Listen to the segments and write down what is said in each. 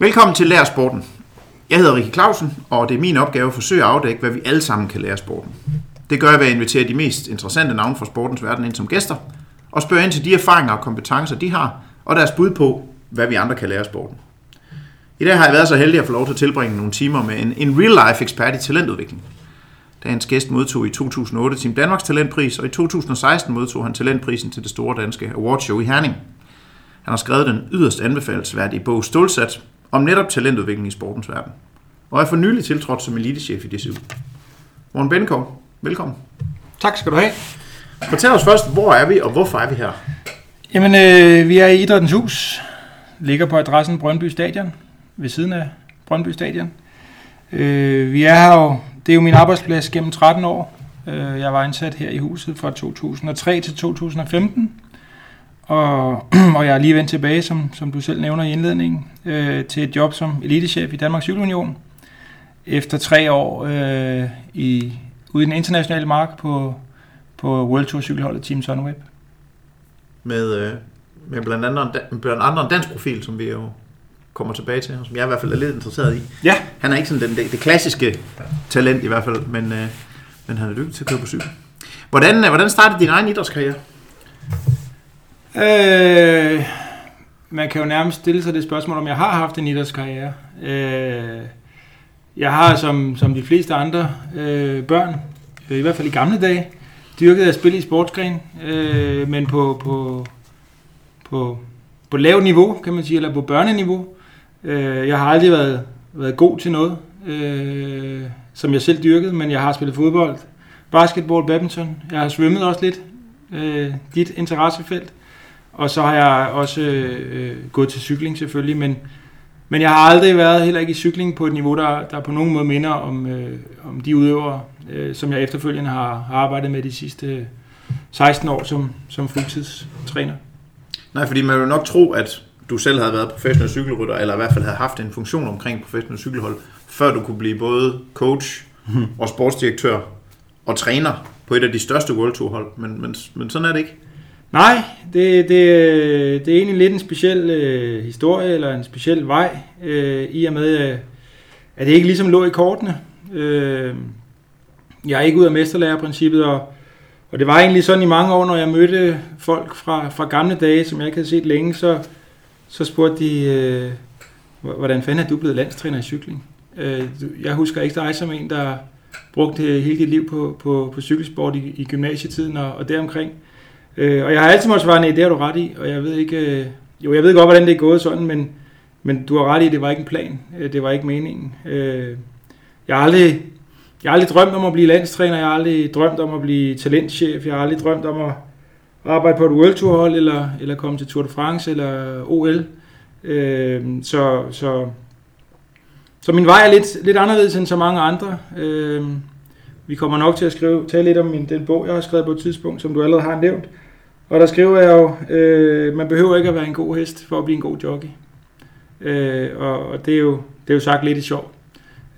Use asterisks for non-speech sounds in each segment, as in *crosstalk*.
Velkommen til Lær Sporten. Jeg hedder Rikke Clausen, og det er min opgave at forsøge at afdække, hvad vi alle sammen kan lære af sporten. Det gør jeg ved at invitere de mest interessante navne fra sportens verden ind som gæster, og spørge ind til de erfaringer og kompetencer, de har, og deres bud på, hvad vi andre kan lære af sporten. I dag har jeg været så heldig at få lov til at tilbringe nogle timer med en, en real-life ekspert i talentudvikling. Dagens gæst modtog i 2008 Team Danmarks Talentpris, og i 2016 modtog han talentprisen til det store danske awardshow i Herning. Han har skrevet den yderst anbefalesværdige bog Stålsat om netop talentudvikling i sportens verden. Og er for nylig tiltrådt som elitechef i DCU. Morten Benekov, velkommen. Tak skal du have. Fortæl os først, hvor er vi, og hvorfor er vi her? Jamen, øh, vi er i Idrættens Hus. Ligger på adressen Brøndby Stadion, ved siden af Brøndby Stadion. Øh, vi er her jo, det er jo min arbejdsplads gennem 13 år. Øh, jeg var ansat her i huset fra 2003 til 2015. Og, *clears throat* og jeg er lige vendt tilbage, som, som du selv nævner i indledningen, øh, til et job som elitechef i Danmarks Cykelunion. Efter tre år øh, i, ude i den internationale mark på, på World Tour cykelholdet Team Sunweb. Med, øh, med blandt, andet, blandt andre en dansk profil, som vi jo kommer tilbage til, og som jeg i hvert fald er lidt interesseret i. Ja. Han er ikke sådan den, det, det klassiske talent i hvert fald, men, øh, men han er dygtig til at køre på cykel. Hvordan, øh, hvordan startede din egen idrætskarriere? Øh, man kan jo nærmest stille sig det spørgsmål, om jeg har haft en idrætskarriere. Øh, jeg har, som, som de fleste andre øh, børn, øh, i hvert fald i gamle dage, dyrket at spille i sportsgren, øh, men på, på, på, på lavt niveau, kan man sige, eller på børneniveau. Øh, jeg har aldrig været, været god til noget, øh, som jeg selv dyrkede, men jeg har spillet fodbold, basketball, badminton. Jeg har svømmet også lidt, øh, dit interessefelt. Og så har jeg også øh, gået til cykling selvfølgelig, men, men jeg har aldrig været heller ikke i cykling på et niveau, der, der på nogen måde minder om, øh, om de udøvere, øh, som jeg efterfølgende har, har arbejdet med de sidste 16 år som, som fuldtidstræner. Nej, fordi man vil nok tro, at du selv havde været professionel cykelrytter, eller i hvert fald havde haft en funktion omkring professionel cykelhold, før du kunne blive både coach og sportsdirektør og træner på et af de største World Tour hold, men, men, men sådan er det ikke. Nej, det, det, det er egentlig lidt en speciel øh, historie, eller en speciel vej, øh, i og med, øh, at det ikke ligesom lå i kortene. Øh, jeg er ikke ud af mesterlærerprincippet, og, og det var egentlig sådan i mange år, når jeg mødte folk fra, fra gamle dage, som jeg ikke havde set længe, så, så spurgte de, øh, hvordan fanden er du blevet landstræner i cykling? Øh, jeg husker ikke dig som en, der brugte hele dit liv på, på, på cykelsport i, i gymnasietiden og, og deromkring. Øh, og jeg har altid måttet svare, nej, det har du ret i, og jeg ved ikke, øh, jo, jeg ved godt, hvordan det er gået sådan, men, men du har ret i, det var ikke en plan, øh, det var ikke meningen. Øh, jeg har aldrig, jeg har aldrig drømt om at blive landstræner, jeg har aldrig drømt om at blive talentchef, jeg har aldrig drømt om at arbejde på et World Tour hold, eller, eller komme til Tour de France, eller OL. Øh, så, så, så min vej er lidt, lidt anderledes end så mange andre. Øh, vi kommer nok til at skrive, tale lidt om min, den bog, jeg har skrevet på et tidspunkt, som du allerede har nævnt. Og der skriver jeg jo, øh, man behøver ikke at være en god hest for at blive en god jockey. Øh, og, og det, er jo, det er jo sagt lidt i sjov.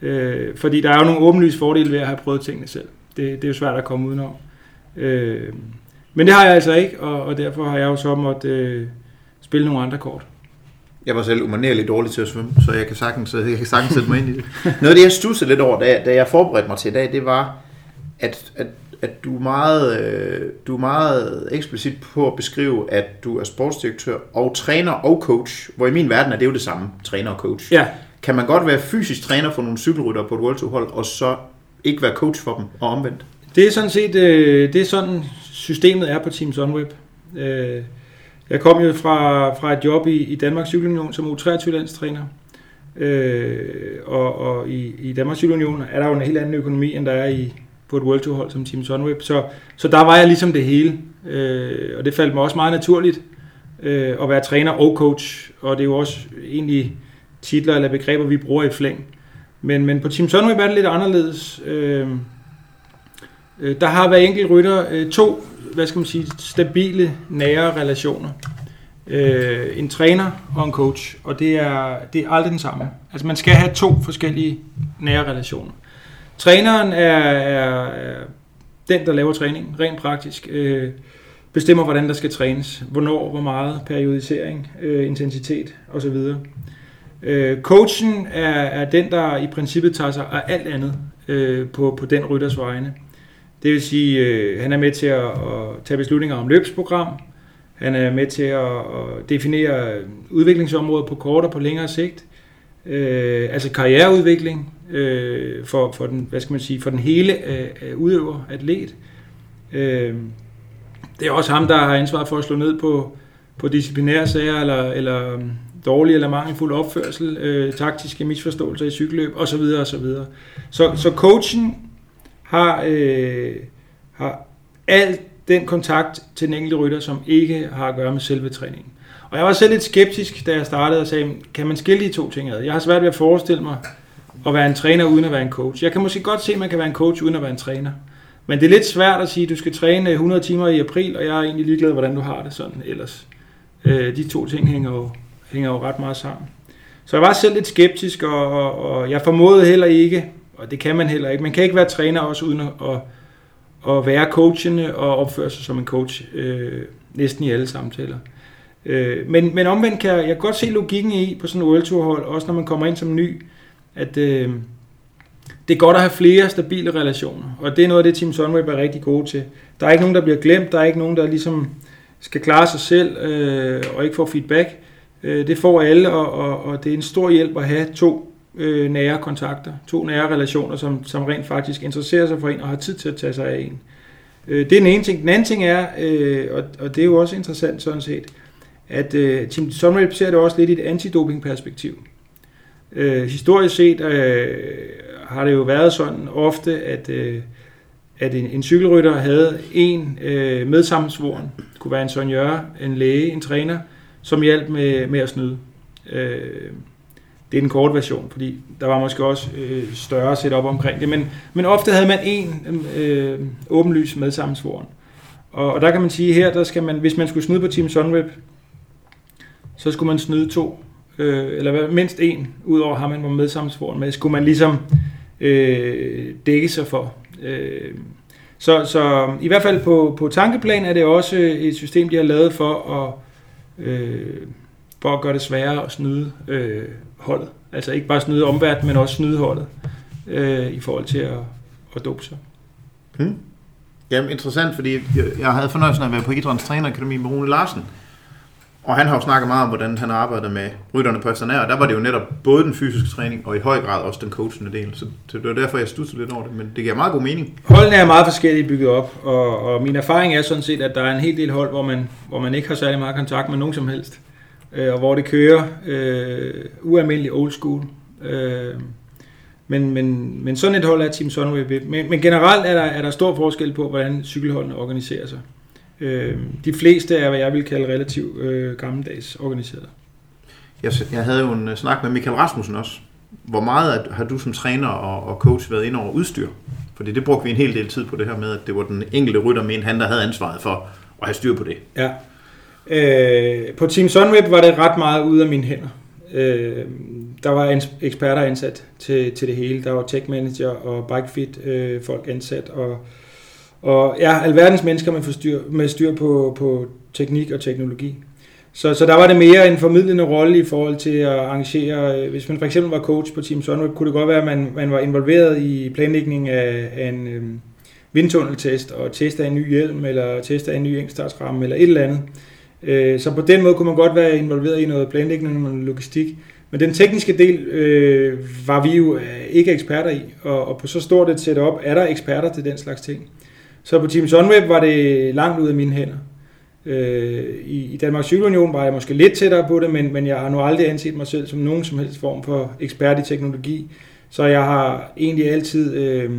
Øh, fordi der er jo nogle åbenlyse fordele ved at have prøvet tingene selv. Det, det er jo svært at komme udenom. Øh, men det har jeg altså ikke, og, og derfor har jeg jo så måttet øh, spille nogle andre kort. Jeg var selv umanerligt dårlig til at svømme, så jeg kan sagtens, jeg kan sagtens sætte mig ind i det. Noget af det, jeg stussede lidt over, da da jeg forberedte mig til i dag, det var, at, at, at du, er meget, øh, du er meget eksplicit på at beskrive, at du er sportsdirektør og træner og coach, hvor i min verden er det jo det samme, træner og coach. Ja, Kan man godt være fysisk træner for nogle cykelrytter på et World Tour hold, og så ikke være coach for dem, og omvendt? Det er sådan set øh, det er sådan systemet er på Team Sunweb. Øh, jeg kom jo fra, fra et job i, i Danmarks Cykelunion som U23-landstræner. Øh, og og i, i Danmarks Cykelunion er der jo en helt anden økonomi, end der er i, på et World Tour hold som Team Sunweb. Så, så der var jeg ligesom det hele. Øh, og det faldt mig også meget naturligt øh, at være træner og coach. Og det er jo også egentlig titler eller begreber, vi bruger i flæng. Men, men på Team Sunweb er det lidt anderledes. Øh, øh der har hver enkelt rytter øh, to, hvad skal man sige, stabile, nære relationer. Øh, en træner og en coach, og det er, det er aldrig den samme. Altså man skal have to forskellige nære relationer. Træneren er, er, er den, der laver træningen, rent praktisk. Øh, bestemmer, hvordan der skal trænes, hvornår, hvor meget, periodisering, øh, intensitet osv. Øh, coachen er, er den, der i princippet tager sig af alt andet øh, på, på den rytters vegne. Det vil sige, øh, han er med til at, at tage beslutninger om løbsprogram, han er med til at, at definere udviklingsområder på kort og på længere sigt, øh, altså karriereudvikling øh, for, for den, hvad skal man sige, for den hele øh, øh, udøver, atlet. Øh, det er også ham, der har ansvaret for at slå ned på, på disciplinære sager, eller, eller um, dårlig eller mangelfuld opførsel, øh, taktiske misforståelser i cykelløb osv. osv. Så, så coachen har, øh, har alt den kontakt til den enkelte rytter, som ikke har at gøre med selve træningen. Og jeg var selv lidt skeptisk, da jeg startede og sagde, kan man skille de to ting ad? Jeg har svært ved at forestille mig at være en træner uden at være en coach. Jeg kan måske godt se, at man kan være en coach uden at være en træner. Men det er lidt svært at sige, at du skal træne 100 timer i april, og jeg er egentlig ligeglad, hvordan du har det sådan ellers. Øh, de to ting hænger jo, hænger jo ret meget sammen. Så jeg var selv lidt skeptisk, og, og, og jeg formodede heller ikke, og det kan man heller ikke, man kan ikke være træner også uden at, at, at være coachende og opføre sig som en coach øh, næsten i alle samtaler. Øh, men, men omvendt kan jeg, jeg kan godt se logikken i på sådan en World Tour hold, også når man kommer ind som ny, at øh, det er godt at have flere stabile relationer, og det er noget af det, Team Sunweb er rigtig gode til. Der er ikke nogen, der bliver glemt, der er ikke nogen, der ligesom skal klare sig selv øh, og ikke får feedback. Øh, det får alle, og, og, og det er en stor hjælp at have to øh, nære kontakter, to nære relationer, som, som rent faktisk interesserer sig for en og har tid til at tage sig af en. Øh, det er den ene ting. Den anden ting er, øh, og, og det er jo også interessant sådan set, at øh, Team Sunweb ser det også lidt i et antidoping-perspektiv. Øh, historisk set øh, har det jo været sådan ofte, at, øh, at en, en cykelrytter havde en øh, medsammensvoren, det kunne være en sonjør, en læge, en træner, som hjalp med, med at snyde. Øh, det er den korte version, fordi der var måske også øh, større setup omkring det, men, men ofte havde man en øh, åbenlys medsammensvoren. Og, og der kan man sige, her, der skal man, hvis man skulle snyde på Team Sunweb, så skulle man snyde to, øh, eller mindst en, ud over ham, man var medsammensvoren med, skulle man ligesom øh, dække sig for. Øh, så, så i hvert fald på, på tankeplan er det også et system, de har lavet for at, øh, for at gøre det sværere at snyde øh, holdet. Altså ikke bare snyde omverdenen, men også snyde holdet øh, i forhold til at, at dope sig. Hmm. Jamen interessant, fordi jeg, jeg havde fornøjelsen af at være på Idræns Trænerakademi med Rune Larsen, og han har jo snakket meget om, hvordan han arbejder med rytterne på Astana, og der var det jo netop både den fysiske træning, og i høj grad også den coachende del. Så det var derfor, jeg studsede lidt over det, men det giver meget god mening. Holdene er meget forskellige bygget op, og, og min erfaring er sådan set, at der er en hel del hold, hvor man, hvor man ikke har særlig meget kontakt med nogen som helst, øh, og hvor det kører øh, ualmindeligt old school. Øh, men, men, men sådan et hold er Team Sunweb. Men, men generelt er der, er der stor forskel på, hvordan cykelholdene organiserer sig. Øh, de fleste er, hvad jeg vil kalde relativt øh, gammeldags organiseret. Jeg, jeg havde jo en uh, snak med Michael Rasmussen også. Hvor meget har du som træner og, og coach været ind over udstyr? Fordi det brugte vi en hel del tid på det her med, at det var den enkelte rytter med han, der havde ansvaret for at have styr på det. Ja. Øh, på Team Sunweb var det ret meget ude af mine hænder. Øh, der var eksperter ansat til, til det hele. Der var tech manager og bikefit øh, folk ansat, og og ja, alverdens mennesker med, forstyr, med styr på, på teknik og teknologi. Så, så der var det mere en formidlende rolle i forhold til at arrangere, øh, hvis man for eksempel var coach på Team Sunweb, kunne det godt være, at man, man var involveret i planlægning af, af en øhm, vindtunneltest, og test af en ny hjelm, eller test af en ny engstartsramme, eller et eller andet. Øh, så på den måde kunne man godt være involveret i noget planlægning og logistik. Men den tekniske del øh, var vi jo øh, ikke eksperter i, og, og på så stort et setup er der eksperter til den slags ting. Så på Team Sunweb var det langt ud af mine hænder. Øh, i, I Danmarks Cykelunion var jeg måske lidt tættere på det, men, men jeg har nu aldrig anset mig selv som nogen som helst form for ekspert i teknologi. Så jeg har egentlig altid øh,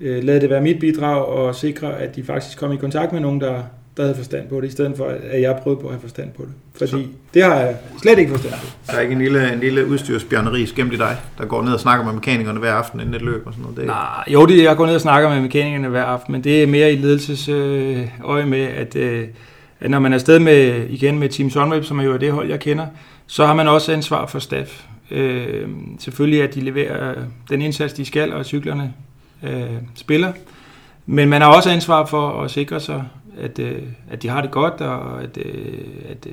øh, lavet det være mit bidrag og sikre, at de faktisk kom i kontakt med nogen, der, der havde forstand på det, i stedet for, at jeg prøvede på at have forstand på det. Fordi så. det har jeg slet ikke forstand på. Der er ikke en lille, en lille udstyrsbjørneri gemt i dig, der går ned og snakker med mekanikerne hver aften inden et løb og sådan noget? Det Nej, jo, det, jeg går ned og snakker med mekanikerne hver aften, men det er mere i ledelsesøje med, at, øh, at når man er afsted med, igen med Team Sunweb, som er jo det hold, jeg kender, så har man også ansvar for staff. Øh, selvfølgelig, at de leverer den indsats, de skal, og cyklerne øh, spiller. Men man har også ansvar for at sikre sig, at, øh, at de har det godt, og at, øh, at, øh,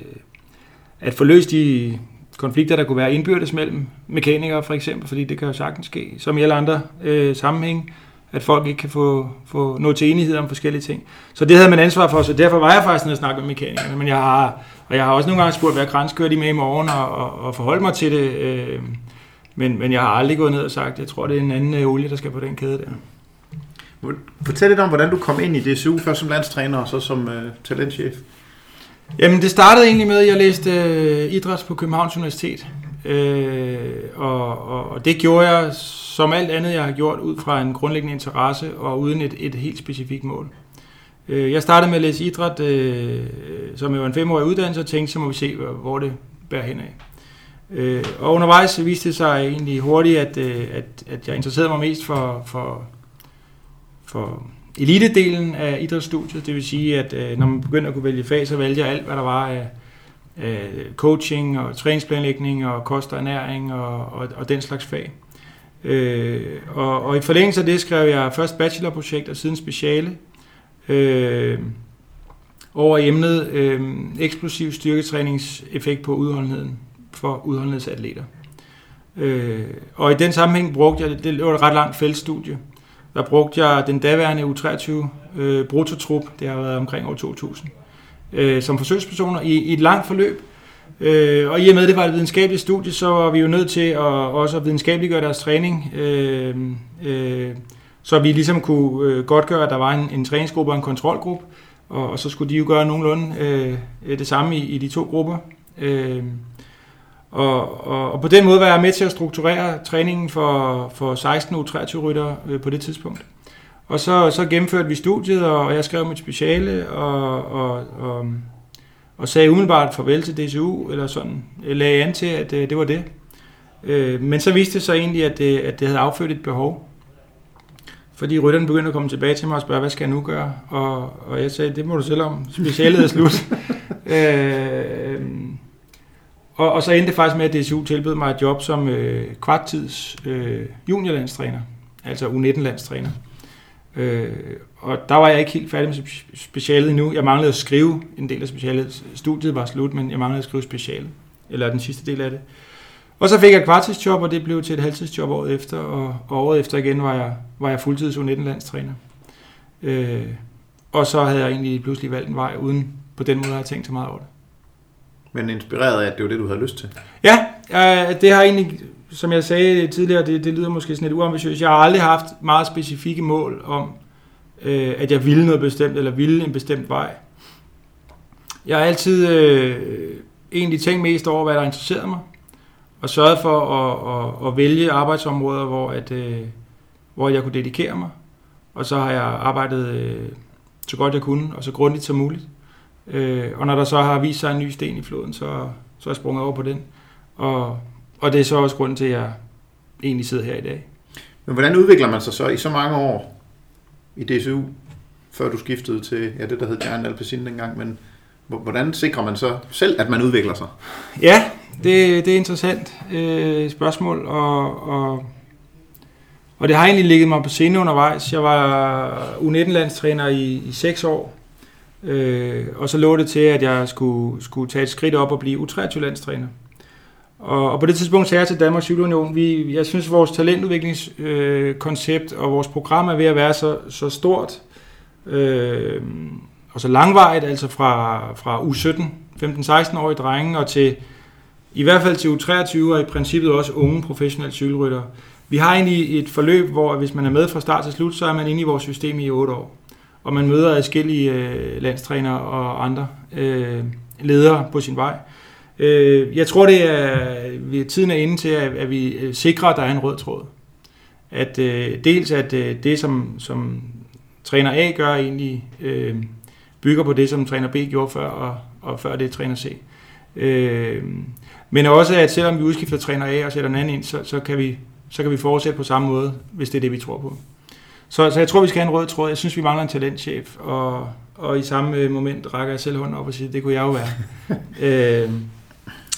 at få løst de konflikter, der kunne være indbyrdes mellem mekanikere for eksempel, fordi det kan jo sagtens ske, som i alle andre øh, sammenhæng, at folk ikke kan få, få noget til enighed om forskellige ting. Så det havde man ansvar for, så derfor var jeg faktisk nede og snakke med mekanikerne, men jeg har, og jeg har også nogle gange spurgt, hvad græns kører de med i morgen, og, og, og forholde mig til det, øh, men, men jeg har aldrig gået ned og sagt, jeg tror, det er en anden øh, olie, der skal på den kæde der. Fortæl lidt om, hvordan du kom ind i DSU, først som landstræner og så som øh, talentchef. Jamen, det startede egentlig med, at jeg læste øh, idræt på Københavns Universitet. Øh, og, og, og det gjorde jeg som alt andet, jeg har gjort, ud fra en grundlæggende interesse og uden et, et helt specifikt mål. Øh, jeg startede med at læse idræt, øh, som jo var en femårig uddannelse, og tænkte, så må vi se, hvor det bærer hen af. Øh, og undervejs viste det sig egentlig hurtigt, at, øh, at, at jeg interesserede mig mest for, for, for elitedelen af idrætsstudiet. Det vil sige, at øh, når man begynder at kunne vælge fag, så valgte jeg alt, hvad der var af, af coaching og træningsplanlægning og kost og ernæring og, og, og den slags fag. Øh, og, og i forlængelse af det skrev jeg først bachelorprojekt og siden speciale øh, over emnet øh, eksplosiv styrketræningseffekt på udholdenheden for udholdenhedsatleter. Øh, og i den sammenhæng brugte jeg, det var et ret langt feltstudie, der brugte jeg den daværende U23 øh, brutotrup, det har været omkring år 2000, øh, som forsøgspersoner i, i et langt forløb. Øh, og i og med, at det var et videnskabeligt studie, så var vi jo nødt til at også at videnskabeliggøre deres træning, øh, øh, så vi ligesom kunne øh, godt gøre, at der var en, en træningsgruppe og en kontrolgruppe, og, og så skulle de jo gøre nogenlunde øh, det samme i, i de to grupper. Øh, og, og, og på den måde var jeg med til at strukturere træningen for, for 16 u 23 rytter øh, på det tidspunkt. Og så, så gennemførte vi studiet, og jeg skrev mit speciale, og, og, og, og sagde umiddelbart farvel til DCU, eller sådan, jeg lagde an til, at det, øh, det var det. Øh, men så viste det sig egentlig, at det, at det havde affødt et behov. Fordi rytterne begyndte at komme tilbage til mig og spørge, hvad skal jeg nu gøre? Og, og jeg sagde, det må du selv om. Specialet er slut. *laughs* øh, og, og så endte det faktisk med, at DCU tilbød mig et job som øh, kvarttids øh, juniorlandstræner, altså U19-landstræner. Øh, og der var jeg ikke helt færdig med specialet endnu. Jeg manglede at skrive en del af specialet. Studiet var slut, men jeg manglede at skrive specialet, eller den sidste del af det. Og så fik jeg et kvartidsjob, og det blev til et halvtidsjob året efter, og, og året efter igen var jeg, var jeg fuldtids U19-landstræner. Øh, og så havde jeg egentlig pludselig valgt en vej, uden på den måde at have tænkt så meget over det. Men inspireret af, at det var det, du havde lyst til? Ja, øh, det har egentlig, som jeg sagde tidligere, det, det lyder måske sådan lidt uambitiøst. Jeg har aldrig haft meget specifikke mål om, øh, at jeg ville noget bestemt, eller ville en bestemt vej. Jeg har altid øh, egentlig tænkt mest over, hvad der interesserede mig, og sørget for at, at, at vælge arbejdsområder, hvor, at, øh, hvor jeg kunne dedikere mig. Og så har jeg arbejdet øh, så godt jeg kunne, og så grundigt som muligt. Øh, og når der så har vist sig en ny sten i floden, så, så er jeg sprunget over på den. Og, og det er så også grunden til, at jeg egentlig sidder her i dag. Men hvordan udvikler man sig så i så mange år i DSU, før du skiftede til ja, det, der hed Giant Alpecin dengang, men hvordan sikrer man så selv, at man udvikler sig? Ja, det, det er interessant øh, spørgsmål, og, og, og det har egentlig ligget mig på scene undervejs. Jeg var U19-landstræner i, i seks år, Øh, og så lå det til, at jeg skulle, skulle tage et skridt op og blive U23-landstræner. Og, og på det tidspunkt sagde jeg til Danmarks Cykelunion, vi, jeg synes, vores talentudviklingskoncept øh, og vores program er ved at være så, så stort øh, og så langvejt, altså fra, fra U17, 15-16-årige drenge, og til i hvert fald til U23 og i princippet også unge professionelle cykelryttere. Vi har egentlig et forløb, hvor hvis man er med fra start til slut, så er man inde i vores system i 8 år og man møder forskellige øh, landstræner og andre øh, ledere på sin vej. Øh, jeg tror, det er, vi, tiden er inde til, at, at vi øh, sikrer, at der er en rød tråd. At øh, dels at øh, det, som, som træner A gør, egentlig øh, bygger på det, som træner B gjorde før, og, og før det træner C. Øh, men også, at selvom vi udskifter træner A og sætter en anden ind, så, så, kan vi, så kan vi fortsætte på samme måde, hvis det er det, vi tror på. Så, så jeg tror, vi skal have en rød tråd. Jeg synes, vi mangler en talentchef, og, og i samme øh, moment rækker jeg selv hånden op og siger, det kunne jeg jo være. *laughs* øh,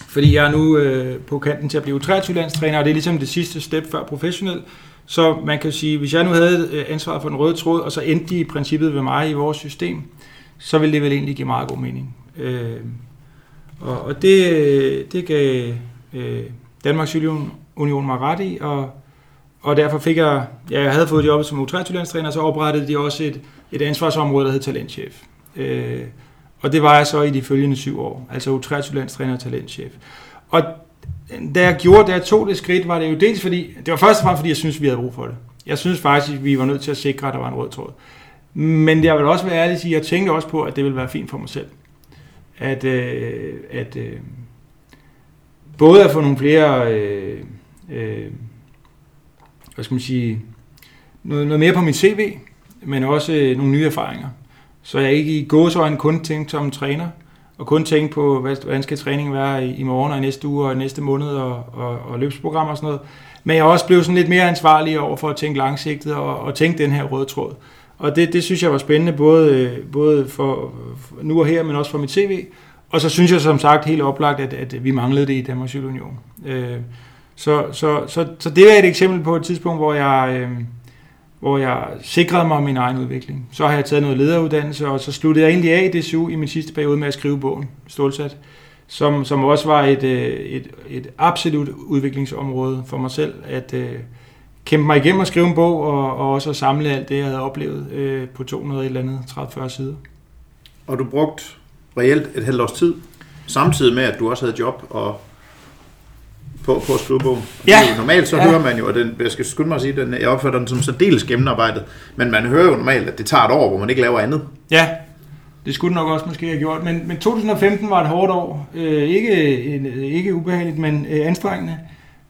fordi jeg er nu øh, på kanten til at blive 23-landstræner, og det er ligesom det sidste step før professionel. Så man kan sige, hvis jeg nu havde øh, ansvaret for den røde tråd, og så endte de i princippet ved mig i vores system, så ville det vel egentlig give meget god mening. Øh, og, og det, det gav øh, Danmarks Cykelunion mig ret i, og, og derfor fik jeg, ja, jeg havde fået jobbet som U23-landstræner, så oprettede de også et, et ansvarsområde, der hed talentchef. Øh, og det var jeg så i de følgende syv år, altså U23-landstræner og talentchef. Og da jeg gjorde, da jeg tog det skridt, var det jo dels fordi, det var først og fremmest fordi, jeg synes, vi havde brug for det. Jeg synes faktisk, at vi var nødt til at sikre, at der var en rød tråd. Men jeg vil også være ærlig og sige, at jeg tænkte også på, at det ville være fint for mig selv. At, øh, at øh, både at få nogle flere, øh, øh, hvad skal man sige, noget, noget mere på mit CV, men også øh, nogle nye erfaringer. Så jeg ikke i gåsøjne kun tænkte som træner, og kun tænkte på, hvad, hvordan skal træningen være i, i morgen og i næste uge og i næste måned og, og, og løbsprogram og sådan noget. Men jeg også blev sådan lidt mere ansvarlig over for at tænke langsigtet og, og tænke den her røde tråd. Og det, det synes jeg var spændende, både, øh, både for, for nu og her, men også for mit CV. Og så synes jeg som sagt helt oplagt, at, at vi manglede det i Danmarks Union. Øh, så, så, så, så det er et eksempel på et tidspunkt, hvor jeg, øh, hvor jeg sikrede mig min egen udvikling. Så har jeg taget noget lederuddannelse, og så sluttede jeg egentlig af i DCU i min sidste periode med at skrive bogen, Stålsat, som, som også var et, øh, et, et absolut udviklingsområde for mig selv, at øh, kæmpe mig igennem at skrive en bog, og, og også at samle alt det, jeg havde oplevet øh, på 200 eller andet 30-40 sider. Og du brugt reelt et halvt års tid, samtidig med, at du også havde job og på, på at skrive bogen. Ja. Normalt så ja. hører man jo, og den, jeg skal skynde mig at sige, den, jeg opfatter den som så dels gennemarbejdet, men man hører jo normalt, at det tager et år, hvor man ikke laver andet. Ja, det skulle nok også måske have gjort, men, men 2015 var et hårdt år. Øh, ikke, ikke ubehageligt, men øh, anstrengende.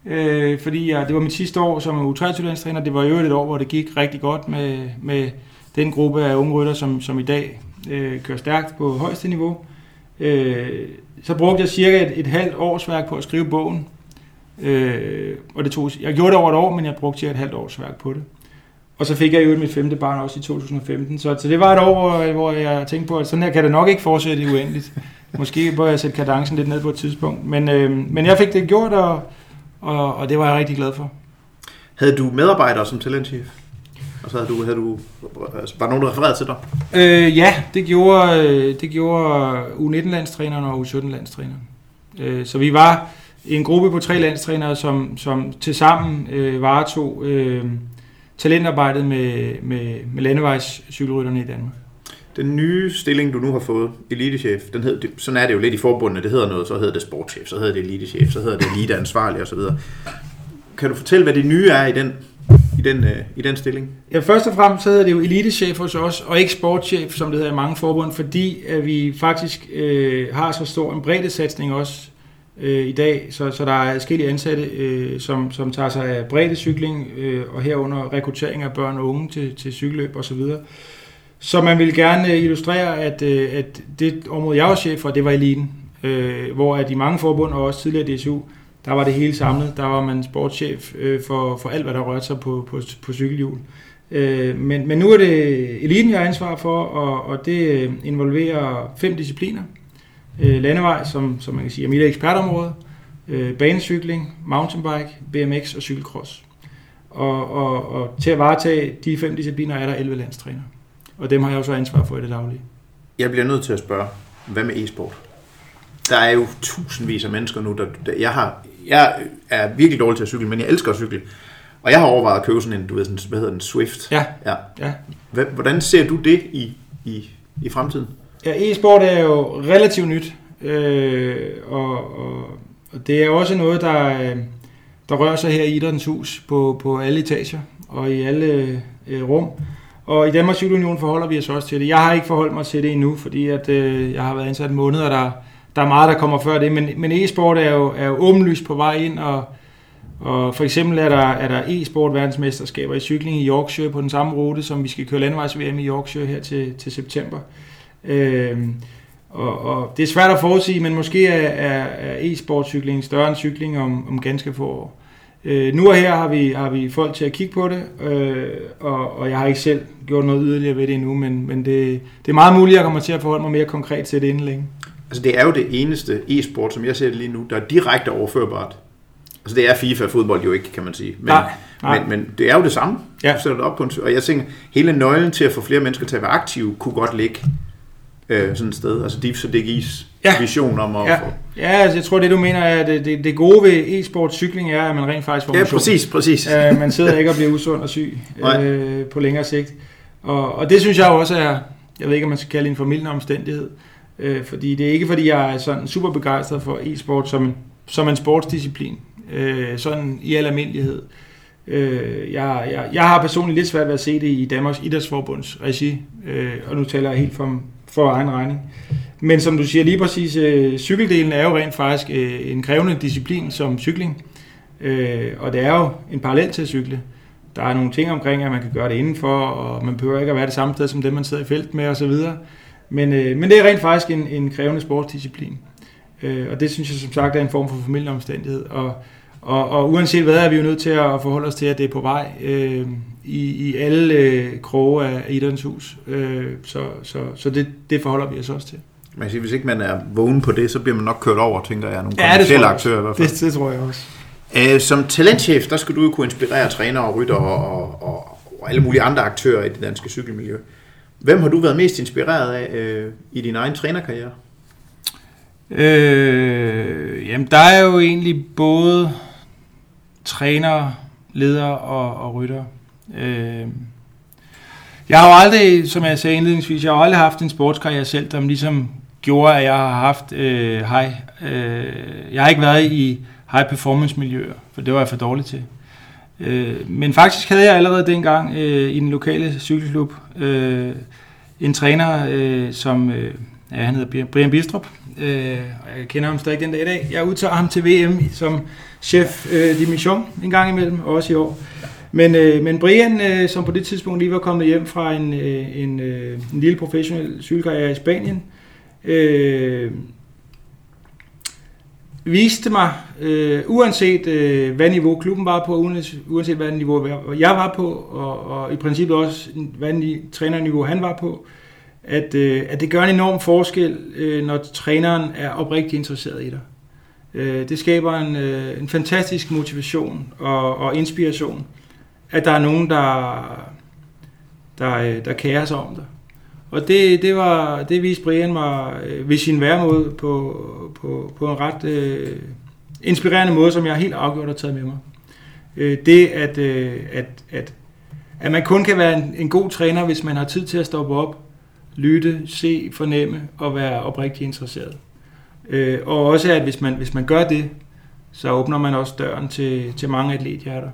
Øh, fordi jeg, det var mit sidste år som U23-landstræner. Det var jo et år, hvor det gik rigtig godt med, med den gruppe af unge rytter, som, som i dag øh, kører stærkt på højeste niveau. Øh, så brugte jeg cirka et, et halvt års værk på at skrive bogen. Øh, og det tog, jeg gjorde det over et år, men jeg brugte cirka et halvt års værk på det. Og så fik jeg jo mit femte barn også i 2015. Så, så det var et år, hvor, jeg tænkte på, at sådan her kan det nok ikke fortsætte uendeligt. Måske bør jeg sætte kadencen lidt ned på et tidspunkt. Men, øh, men jeg fik det gjort, og, og, og det var jeg rigtig glad for. Havde du medarbejdere som talentchef? Og så havde du, havde du, altså, var nogen, der refererede til dig? Øh, ja, det gjorde, øh, det gjorde U19-landstræneren og U17-landstræneren. Øh, så vi var en gruppe på tre landstrænere, som, som tilsammen øh, varetog øh, talentarbejdet med, med, med landevejscykelrytterne i Danmark. Den nye stilling, du nu har fået, elitechef, den hed, sådan er det jo lidt i forbundet, det hedder noget, så hedder det sportschef, så hedder det elitechef, så hedder det eliteansvarlig osv. Kan du fortælle, hvad det nye er i den, i den, øh, i den stilling? Ja, først og fremmest så hedder det jo elitechef hos os, og ikke sportschef, som det hedder i mange forbund, fordi at vi faktisk øh, har så stor en breddesatsning også øh, i dag, så, så der er forskellige ansatte, øh, som, som tager sig af breddecykling, øh, og herunder rekruttering af børn og unge til, til cykelløb osv. Så man vil gerne øh, illustrere, at, øh, at det område, jeg var chef for, det var eliten, øh, hvor at i mange forbund, og også tidligere DSU, der var det hele samlet. Der var man sportschef øh, for, for alt, hvad der rørte sig på, på, på cykelhjul. Øh, men, men nu er det eliten, jeg har ansvar for, og, og det øh, involverer fem discipliner. Øh, landevej, som, som man kan sige er mit ekspertområde, øh, banecykling, mountainbike, BMX og cykelcross. Og, og, og til at varetage de fem discipliner er der 11 landstræner. Og dem har jeg jo så ansvar for i det daglige. Jeg bliver nødt til at spørge, hvad med e-sport? Der er jo tusindvis af mennesker nu, der, der jeg, har, jeg er virkelig dårlig til at cykle, men jeg elsker at cykle. Og jeg har overvejet at købe sådan en, du ved, sådan, hvad hedder den, Swift. Ja. ja. ja. Hvordan ser du det i, i, i fremtiden? Ja, e-sport er jo relativt nyt, øh, og, og, og det er også noget, der, øh, der rører sig her i Idrættens Hus på, på alle etager og i alle øh, rum. Og i Danmarks Cykelunion forholder vi os også til det. Jeg har ikke forholdt mig til det endnu, fordi at, øh, jeg har været ansat en måned, og der, der er meget, der kommer før det. Men, men e-sport er jo, er jo åbenlyst på vej ind, og, og for eksempel er der, er der e-sport verdensmesterskaber i cykling i Yorkshire på den samme rute, som vi skal køre landvejs-VM i Yorkshire her til, til september. Øh, og, og det er svært at forudsige, men måske er, er, er e-sportcykling større end cykling om, om ganske få år. Øh, nu og her har vi, har vi folk til at kigge på det, øh, og, og jeg har ikke selv gjort noget yderligere ved det endnu, men, men det, det er meget muligt, at jeg kommer til at forholde mig mere konkret til det inden længe. Altså det er jo det eneste e-sport, som jeg ser det lige nu, der er direkte overførbart. Altså det er FIFA-fodbold jo ikke, kan man sige. Men, nej, nej. men, men det er jo det samme. Ja. Du sætter det op på en, og jeg tænker, hele nøglen til at få flere mennesker til at være aktive, kunne godt ligge øh, sådan et sted. Altså Deep så det gives ja. vision om at ja. få... Ja, altså, jeg tror, det du mener er, at det, det, det gode ved e-sport cykling er, at man rent faktisk får Ja, præcis, præcis. Uh, man sidder ikke og bliver usund og syg *laughs* uh, på længere sigt. Og, og det synes jeg også er, jeg ved ikke, om man skal kalde en formidlende omstændighed, uh, fordi det er ikke, fordi jeg er sådan super begejstret for e-sport som, som en sportsdisciplin, uh, sådan i al almindelighed. Øh, jeg, jeg, jeg har personligt lidt svært ved at se det i Danmarks Idrætsforbunds regi, øh, og nu taler jeg helt for, for egen regning. Men som du siger lige præcis, øh, cykeldelen er jo rent faktisk øh, en krævende disciplin som cykling, øh, og det er jo en parallel til at cykle. Der er nogle ting omkring, at man kan gøre det indenfor, og man behøver ikke at være det samme sted som dem, man sidder i felt med osv. Men, øh, men det er rent faktisk en, en krævende sportsdisciplin. Øh, og det synes jeg som sagt er en form for familieomstændighed. Og og, og uanset hvad, er vi jo nødt til at forholde os til, at det er på vej øh, i, i alle øh, kroge af idrættens hus. Øh, så så, så det, det forholder vi os også til. Man siger, hvis ikke man er vågen på det, så bliver man nok kørt over, tænker jeg, nogle kommersielle ja, aktører i hvert fald. Det, det tror jeg også. Æh, som talentchef, der skal du jo kunne inspirere trænere og rytter og, og, og alle mulige andre aktører i det danske cykelmiljø. Hvem har du været mest inspireret af øh, i din egen trænerkarriere? Øh, jamen, der er jo egentlig både trænere, ledere og, og rytter. Øh, jeg har jo aldrig, som jeg sagde indledningsvis, jeg har aldrig haft en sportskarriere selv, der ligesom gjorde, at jeg har haft øh, high. Øh, jeg har ikke været i high performance miljøer, for det var jeg for dårlig til. Øh, men faktisk havde jeg allerede dengang øh, i den lokale cykelklub øh, en træner, øh, som øh, ja, han hedder Brian Bistrup, øh, og jeg kender ham stadig den dag i dag. Jeg udtager ham til VM som chef øh, de mission en gang imellem, også i år. Men, øh, men Brian, øh, som på det tidspunkt lige var kommet hjem fra en, øh, en, øh, en lille professionel cykelkarriere i Spanien, øh, viste mig, øh, uanset øh, hvad niveau klubben var på, uanset hvad niveau jeg var på, og, og i princippet også hvad trænerniveau han var på, at, øh, at det gør en enorm forskel, øh, når træneren er oprigtigt interesseret i dig. Øh, det skaber en, øh, en fantastisk motivation og, og inspiration, at der er nogen, der, der, øh, der kærer sig om dig. Og det, det, var, det viste Brian mig øh, ved sin væremåde på, på, på en ret øh, inspirerende måde, som jeg helt afgjort har taget med mig. Øh, det, at, øh, at, at, at man kun kan være en, en god træner, hvis man har tid til at stoppe op, lytte, se, fornemme og være oprigtigt interesseret. Øh, og også at hvis man, hvis man gør det, så åbner man også døren til, til mange atlethjerter.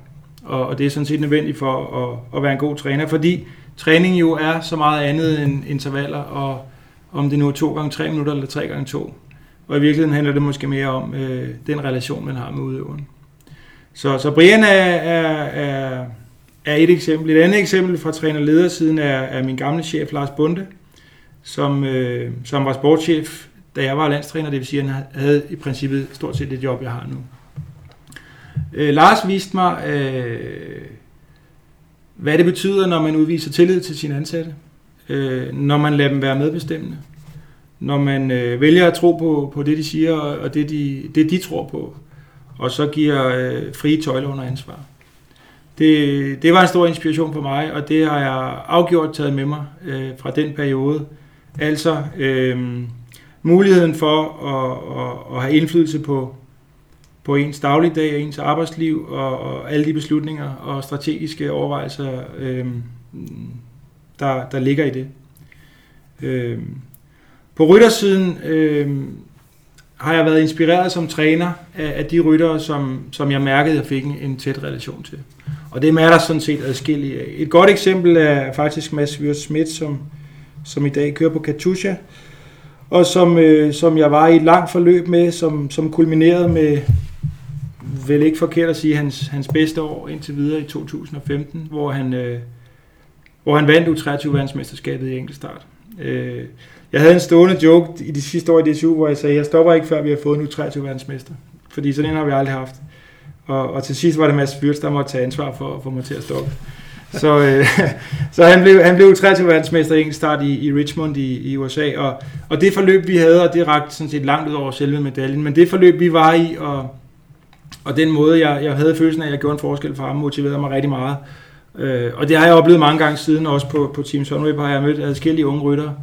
Og, og det er sådan set nødvendigt for at, at være en god træner, fordi træning jo er så meget andet end intervaller, og om det nu er 2 gange 3 minutter eller 3 gange 2 Og i virkeligheden handler det måske mere om øh, den relation, man har med udøveren. Så, så Brian er, er, er, er et eksempel. Et andet eksempel fra træner-ledersiden er, er min gamle chef Lars Bunde, som, øh, som var sportschef da jeg var landstræner, det vil sige, at han havde i princippet stort set det job, jeg har nu. Øh, Lars viste mig, øh, hvad det betyder, når man udviser tillid til sine ansatte, øh, når man lader dem være medbestemmende, når man øh, vælger at tro på, på det, de siger, og det de, det, de tror på, og så giver øh, frie tøjler under ansvar. Det, det var en stor inspiration for mig, og det har jeg afgjort taget med mig øh, fra den periode. Altså, øh, muligheden for at, at, at have indflydelse på, på ens dagligdag og ens arbejdsliv og, og alle de beslutninger og strategiske overvejelser, øh, der, der ligger i det. Øh, på ryttersiden øh, har jeg været inspireret som træner af, af de ryttere, som, som jeg mærkede, jeg fik en, en tæt relation til. Og det er der sådan set adskillige af. Et godt eksempel er faktisk Mads Wirt Schmidt, som, som i dag kører på Katusha, og som, øh, som jeg var i et langt forløb med, som, som kulminerede med, vel ikke forkert at sige, hans, hans bedste år indtil videre i 2015, hvor han, øh, hvor han vandt U23-verdensmesterskabet i enkeltstart. Øh, jeg havde en stående joke i de sidste år i DSU, hvor jeg sagde, jeg stopper ikke, før vi har fået en U23-verdensmester. Fordi sådan en har vi aldrig haft. Og, og til sidst var det Mads Fyrst, der måtte tage ansvar for at få mig til at stoppe. Så, øh, *laughs* så han blev, han blev 23 verdensmester i start i, i Richmond i, i USA, og, og det forløb vi havde, og det rakte sådan set langt ud over selve medaljen, men det forløb vi var i, og, og den måde jeg, jeg havde følelsen af, at jeg gjorde en forskel for ham, motiverede mig rigtig meget. Øh, og det har jeg oplevet mange gange siden, også på, på Team Sunweb har jeg mødt adskillige unge ryttere,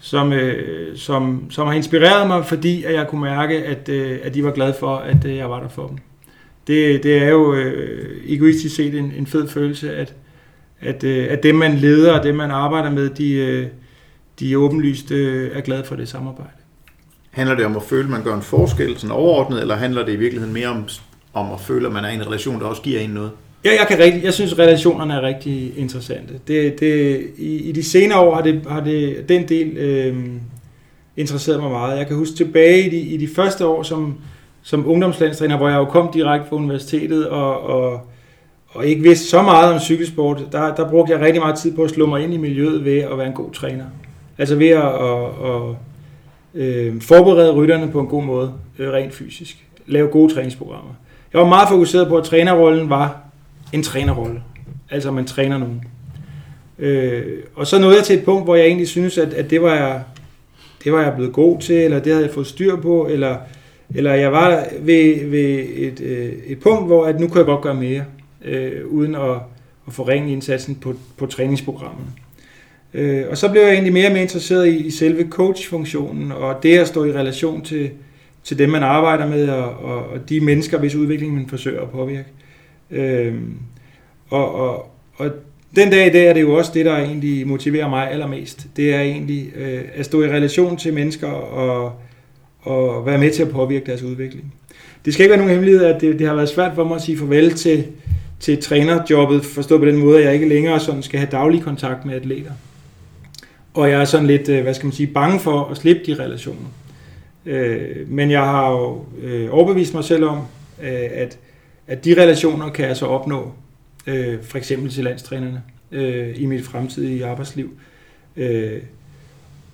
som, øh, som, som har inspireret mig, fordi at jeg kunne mærke, at, øh, at de var glade for, at øh, jeg var der for dem. Det, det er jo øh, egoistisk set en, en fed følelse, at, at, øh, at det man leder og det man arbejder med, de, øh, de åbenlyst øh, er glade for det samarbejde. Handler det om at føle, at man gør en forskel sådan overordnet, eller handler det i virkeligheden mere om, om at føle, at man er i en relation, der også giver en noget? Ja, jeg, kan rigtig, jeg synes, relationerne er rigtig interessante. Det, det, i, I de senere år har, det, har det, den del øh, interesseret mig meget. Jeg kan huske tilbage i de, i de første år som, som ungdomslandstræner, hvor jeg jo kom direkte fra universitetet og, og, og ikke vidste så meget om cykelsport, der, der brugte jeg rigtig meget tid på at slå mig ind i miljøet ved at være en god træner. Altså ved at, at, at øh, forberede rytterne på en god måde, øh, rent fysisk. Lave gode træningsprogrammer. Jeg var meget fokuseret på, at trænerrollen var en trænerrolle. Altså, man træner nogen. Øh, og så nåede jeg til et punkt, hvor jeg egentlig synes, at, at det, var jeg, det var jeg blevet god til, eller det havde jeg fået styr på, eller, eller jeg var ved, ved et, øh, et punkt, hvor at nu kunne jeg godt gøre mere, øh, uden at, at forringe indsatsen på, på træningsprogrammet. Øh, og så blev jeg egentlig mere og mere interesseret i, i selve coachfunktionen, og det at stå i relation til, til dem, man arbejder med, og, og, og de mennesker, hvis udvikling man forsøger at påvirke. Øhm, og, og, og den dag i dag er det jo også det, der egentlig motiverer mig allermest. Det er egentlig øh, at stå i relation til mennesker og, og være med til at påvirke deres udvikling. Det skal ikke være nogen hemmelighed, at det, det har været svært for mig at sige farvel til, til trænerjobbet, forstået på den måde, at jeg ikke længere sådan skal have daglig kontakt med atleter. Og jeg er sådan lidt, øh, hvad skal man sige, bange for at slippe de relationer. Øh, men jeg har jo øh, overbevist mig selv om, øh, at at de relationer kan jeg så opnå, øh, for eksempel til landstrænerne, øh, i mit fremtidige arbejdsliv. Øh,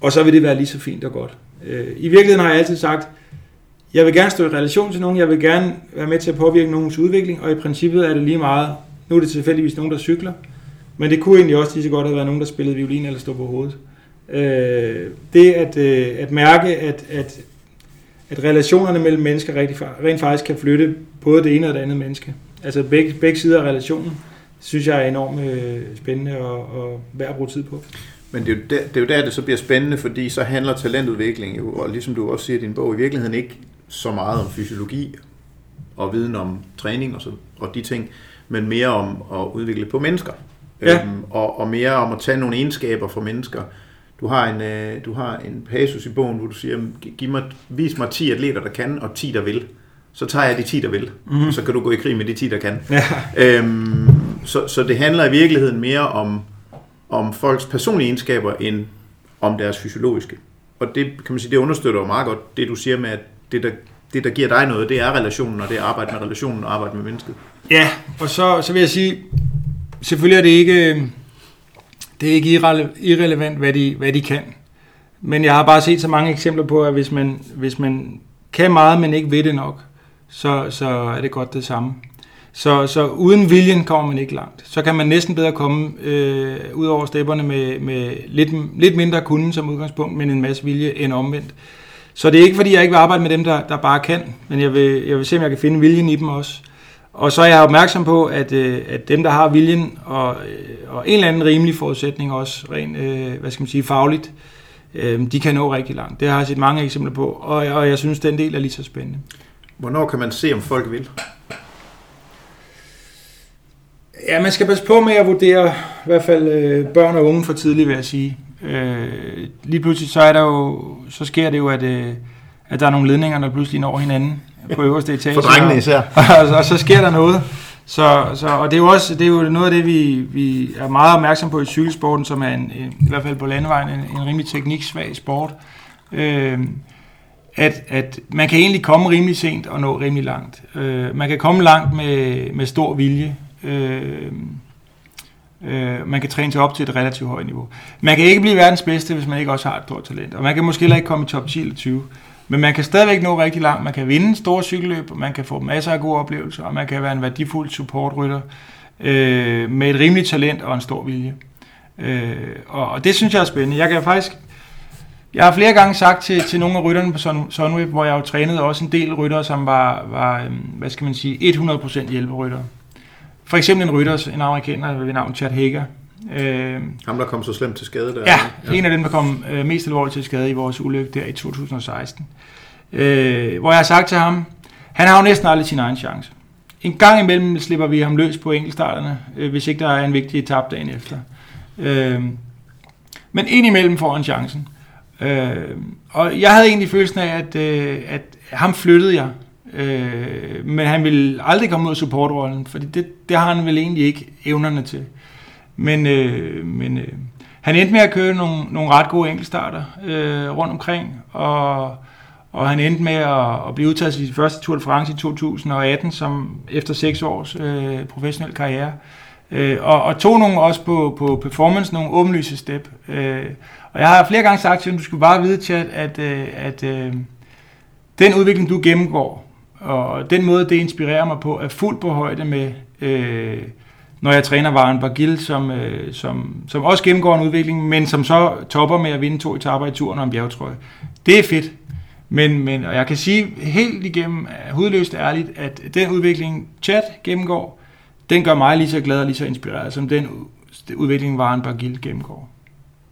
og så vil det være lige så fint og godt. Øh, I virkeligheden har jeg altid sagt, jeg vil gerne stå i relation til nogen, jeg vil gerne være med til at påvirke nogens udvikling, og i princippet er det lige meget, nu er det tilfældigvis nogen, der cykler, men det kunne egentlig også lige så godt have været nogen, der spillede violin eller stod på hovedet. Øh, det at, øh, at mærke, at, at at relationerne mellem mennesker rent, rent faktisk kan flytte både det ene og det andet menneske. Altså begge, begge sider af relationen, synes jeg er enormt øh, spændende og, og værd at bruge tid på. Men det er, jo der, det er jo der, det så bliver spændende, fordi så handler talentudvikling jo, og ligesom du også siger i din bog, i virkeligheden ikke så meget om fysiologi og viden om træning og, så, og de ting, men mere om at udvikle på mennesker. Ja. Øhm, og, og mere om at tage nogle egenskaber fra mennesker, du har en, øh, du har en passus i bogen, hvor du siger, Giv mig, vis mig 10 atleter, der kan, og 10, der vil. Så tager jeg de 10, der vil. Mm. Og så kan du gå i krig med de 10, der kan. Ja. Øhm, så, så det handler i virkeligheden mere om, om folks personlige egenskaber, end om deres fysiologiske. Og det kan man sige, det understøtter jo meget godt det, du siger med, at det, der, det, der giver dig noget, det er relationen, og det er arbejde med relationen og arbejde med mennesket. Ja, og så, så vil jeg sige, selvfølgelig er det ikke det er ikke irrelevant, hvad de, hvad de kan. Men jeg har bare set så mange eksempler på, at hvis man, hvis man kan meget, men ikke ved det nok, så, så er det godt det samme. Så, så uden viljen kommer man ikke langt. Så kan man næsten bedre komme øh, ud over stepperne med, med lidt, lidt mindre kunde som udgangspunkt, men en masse vilje end omvendt. Så det er ikke fordi, jeg ikke vil arbejde med dem, der, der bare kan, men jeg vil, jeg vil se, om jeg kan finde viljen i dem også. Og så er jeg opmærksom på, at, øh, at dem, der har viljen og, øh, og en eller anden rimelig forudsætning også, rent, øh, hvad skal man sige, fagligt, de kan nå rigtig langt. Det har jeg set mange eksempler på, og, og jeg synes, den del er lige så spændende. Hvornår kan man se, om folk vil? Ja, man skal passe på med at vurdere i hvert fald børn og unge for tidligt, vil jeg sige. Øh, lige pludselig så er der jo, så sker det jo, at, at der er nogle ledninger, der pludselig når hinanden på øverste etage. For drengene især. *laughs* Og, og, og, så sker der noget. Så, så, og det er jo også det er jo noget af det, vi, vi er meget opmærksom på i cykelsporten, som er en, i hvert fald på landevejen en, en rimelig tekniksvag sport. Øh, at, at man kan egentlig komme rimelig sent og nå rimelig langt. Øh, man kan komme langt med, med stor vilje. Øh, øh, man kan træne sig op til et relativt højt niveau. Man kan ikke blive verdens bedste, hvis man ikke også har et stort talent. Og man kan måske heller ikke komme i top 10 eller 20. Men man kan stadigvæk nå rigtig langt. Man kan vinde store cykelløb, man kan få masser af gode oplevelser, og man kan være en værdifuld supportrytter øh, med et rimeligt talent og en stor vilje. Øh, og, og det synes jeg er spændende. Jeg kan faktisk... Jeg har flere gange sagt til, til nogle af rytterne på Sunweb, hvor jeg jo trænede også en del rytter, som var, var øh, hvad skal man sige, 100% hjælperytter. For eksempel en rytter, en amerikaner ved navn Chad Hager, Øh, Ham, der kom så slemt til skade der. Ja, ja. en af dem, der kom øh, mest alvorligt til skade i vores ulykke der i 2016. Øh, hvor jeg har sagt til ham, han har jo næsten aldrig sin egen chance. En gang imellem slipper vi ham løs på enkeltstarterne, øh, hvis ikke der er en vigtig etap dagen efter. Øh, men indimellem får han chancen. Øh, og jeg havde egentlig følelsen af, at, øh, at ham flyttede jeg. Øh, men han ville aldrig komme ud af supportrollen, for det, det har han vel egentlig ikke evnerne til. Men, øh, men øh, han endte med at køre nogle, nogle ret gode enkeltstarter øh, rundt omkring, og, og han endte med at, at blive udtaget til sin første Tour de France i 2018, som efter seks års øh, professionel karriere. Øh, og, og tog nogle også på, på performance, nogle åbenlyse step. Øh, og jeg har flere gange sagt til ham, du skulle bare vide, Chad, at, øh, at øh, den udvikling, du gennemgår, og den måde, det inspirerer mig på, er fuldt på højde med, øh, når jeg træner Varen Bagil, som, øh, som, som også gennemgår en udvikling, men som så topper med at vinde to etaper i turen og en bjergetrøje. Det er fedt. Men, men og jeg kan sige helt igennem, hudløst ærligt, at den udvikling, chat gennemgår, den gør mig lige så glad og lige så inspireret, som den udvikling, Varen Bagil gennemgår.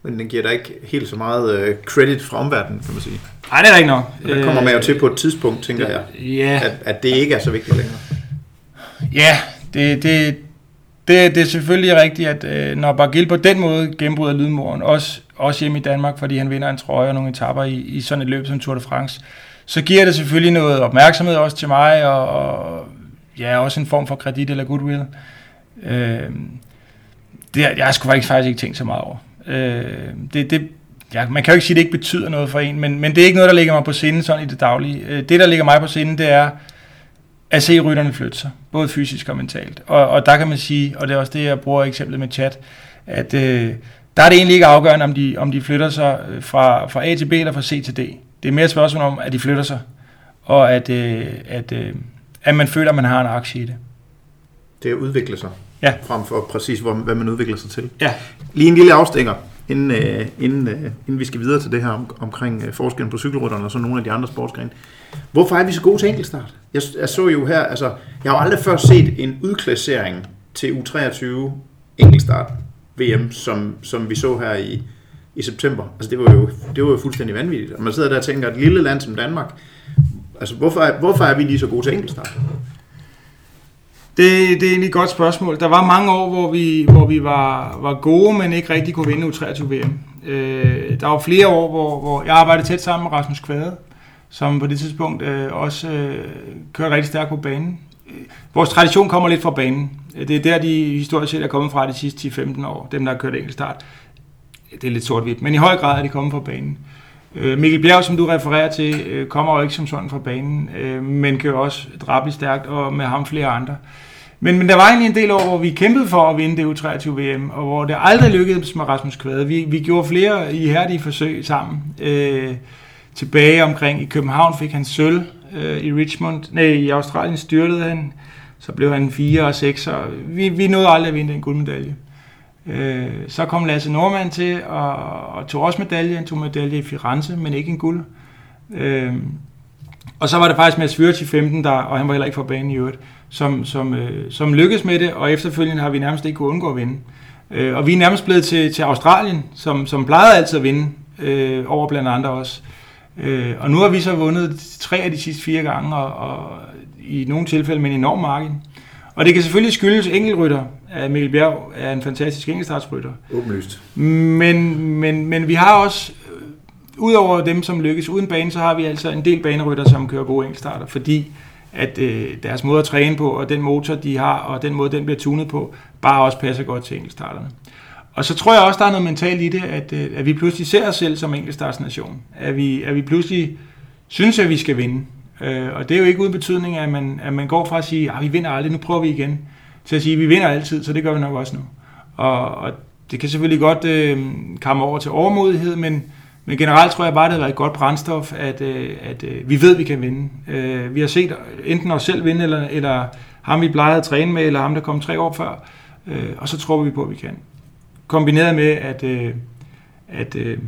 Men den giver dig ikke helt så meget uh, credit fra omverdenen, kan man sige. Nej, det er ikke nok. Den kommer man jo til på et tidspunkt, tænker jeg, ja. at, at det ikke er så vigtigt længere. Ja, det, det, det, det er selvfølgelig rigtigt, at øh, når Bargil på den måde gennembryder lydmuren, også, også hjemme i Danmark, fordi han vinder en trøje og nogle etapper i, i sådan et løb som Tour de France, så giver det selvfølgelig noget opmærksomhed også til mig, og, og ja, også en form for kredit eller goodwill. Øh, det, jeg har sgu faktisk, faktisk ikke tænkt så meget over. Øh, det, det, ja, man kan jo ikke sige, at det ikke betyder noget for en, men, men det er ikke noget, der ligger mig på sinde sådan i det daglige. Øh, det, der ligger mig på sinde, det er at se rytterne flytte sig, både fysisk og mentalt. Og, og der kan man sige, og det er også det, jeg bruger eksemplet med chat, at øh, der er det egentlig ikke afgørende, om de, om de flytter sig øh, fra, fra A til B eller fra C til D. Det er mere et spørgsmål om, at de flytter sig, og at, øh, at, øh, at man føler, at man har en aktie i det. Det er at udvikle sig, ja. frem for præcis, hvor, hvad man udvikler sig til. Ja. Lige en lille afstikker, inden, øh, inden, øh, inden vi skal videre til det her om, omkring øh, forskellen på cykelrytterne og så nogle af de andre sportsgrene. Hvorfor er vi så gode til enkeltstart? Jeg, jeg så jo her, altså, jeg har aldrig før set en udklassering til U23 enkeltstart VM, som, som vi så her i, i september. Altså det var, jo, det var jo fuldstændig vanvittigt. Og man sidder der og tænker, at et lille land som Danmark, altså hvorfor er, hvorfor er vi lige så gode til enkeltstart? Det, det er egentlig et godt spørgsmål. Der var mange år, hvor vi, hvor vi var, var gode, men ikke rigtig kunne vinde U23 VM. Øh, der var flere år, hvor, hvor jeg arbejdede tæt sammen med Rasmus Kvade, som på det tidspunkt øh, også øh, kørte rigtig stærkt på banen. Øh, vores tradition kommer lidt fra banen. Det er der, de historisk set er kommet fra de sidste 10-15 år, dem der har kørt enkeltstart. Det er lidt sort-hvidt, men i høj grad er de kommet fra banen. Øh, Øh, Mikkel Bjerg, som du refererer til, øh, kommer jo ikke som sådan fra banen, øh, men jo også drabe stærkt, og med ham flere andre. Men, men der var egentlig en del år, hvor vi kæmpede for at vinde det U23 VM, og hvor det aldrig lykkedes med Rasmus Kvade. Vi, vi gjorde flere ihærdige forsøg sammen. Øh, tilbage omkring i København fik han sølv øh, i Richmond. Nej, i Australien styrtede han. Så blev han 4 og 6, og vi, vi nåede aldrig at vinde en guldmedalje. Øh, så kom Lasse Normand til og, og tog også medalje. Han tog medalje i Firenze, men ikke en guld. Øh, og så var det faktisk med Svyrts i 15, der, og han var heller ikke fra banen i øvrigt, som, som, øh, som lykkedes med det, og efterfølgende har vi nærmest ikke kunnet undgå at vinde. Øh, og vi er nærmest blevet til, til Australien, som, som plejede altid at vinde, øh, over blandt andre også. Øh, og nu har vi så vundet tre af de sidste fire gange, og, og i nogle tilfælde med en enorm margin. Og det kan selvfølgelig skyldes enkeltrytter. Mikkel Bjerg er en fantastisk enkeltstartsrytter. Åbenlyst. Men, men, men vi har også, øh, udover dem, som lykkes uden bane, så har vi altså en del banerytter, som kører gode enkeltstarter, fordi at øh, deres måde at træne på, og den motor, de har, og den måde, den bliver tunet på, bare også passer godt til enkeltstarterne. Og så tror jeg også, der er noget mentalt i det, at, øh, at vi pludselig ser os selv som enkeltstartsnation. At vi, at vi pludselig synes, at vi skal vinde. Øh, og det er jo ikke uden betydning, at man, at man går fra at sige, at vi vinder aldrig, nu prøver vi igen, til at sige, at vi vinder altid, så det gør vi nok også nu. Og, og det kan selvfølgelig godt øh, komme over til overmodighed, men, men generelt tror jeg bare, det har været et godt brændstof, at, øh, at øh, vi ved, at vi kan vinde. Øh, vi har set enten os selv vinde, eller, eller ham vi plejede at træne med, eller ham der kom tre år før, øh, og så tror vi på, at vi kan kombineret med, at, øh, at, øh,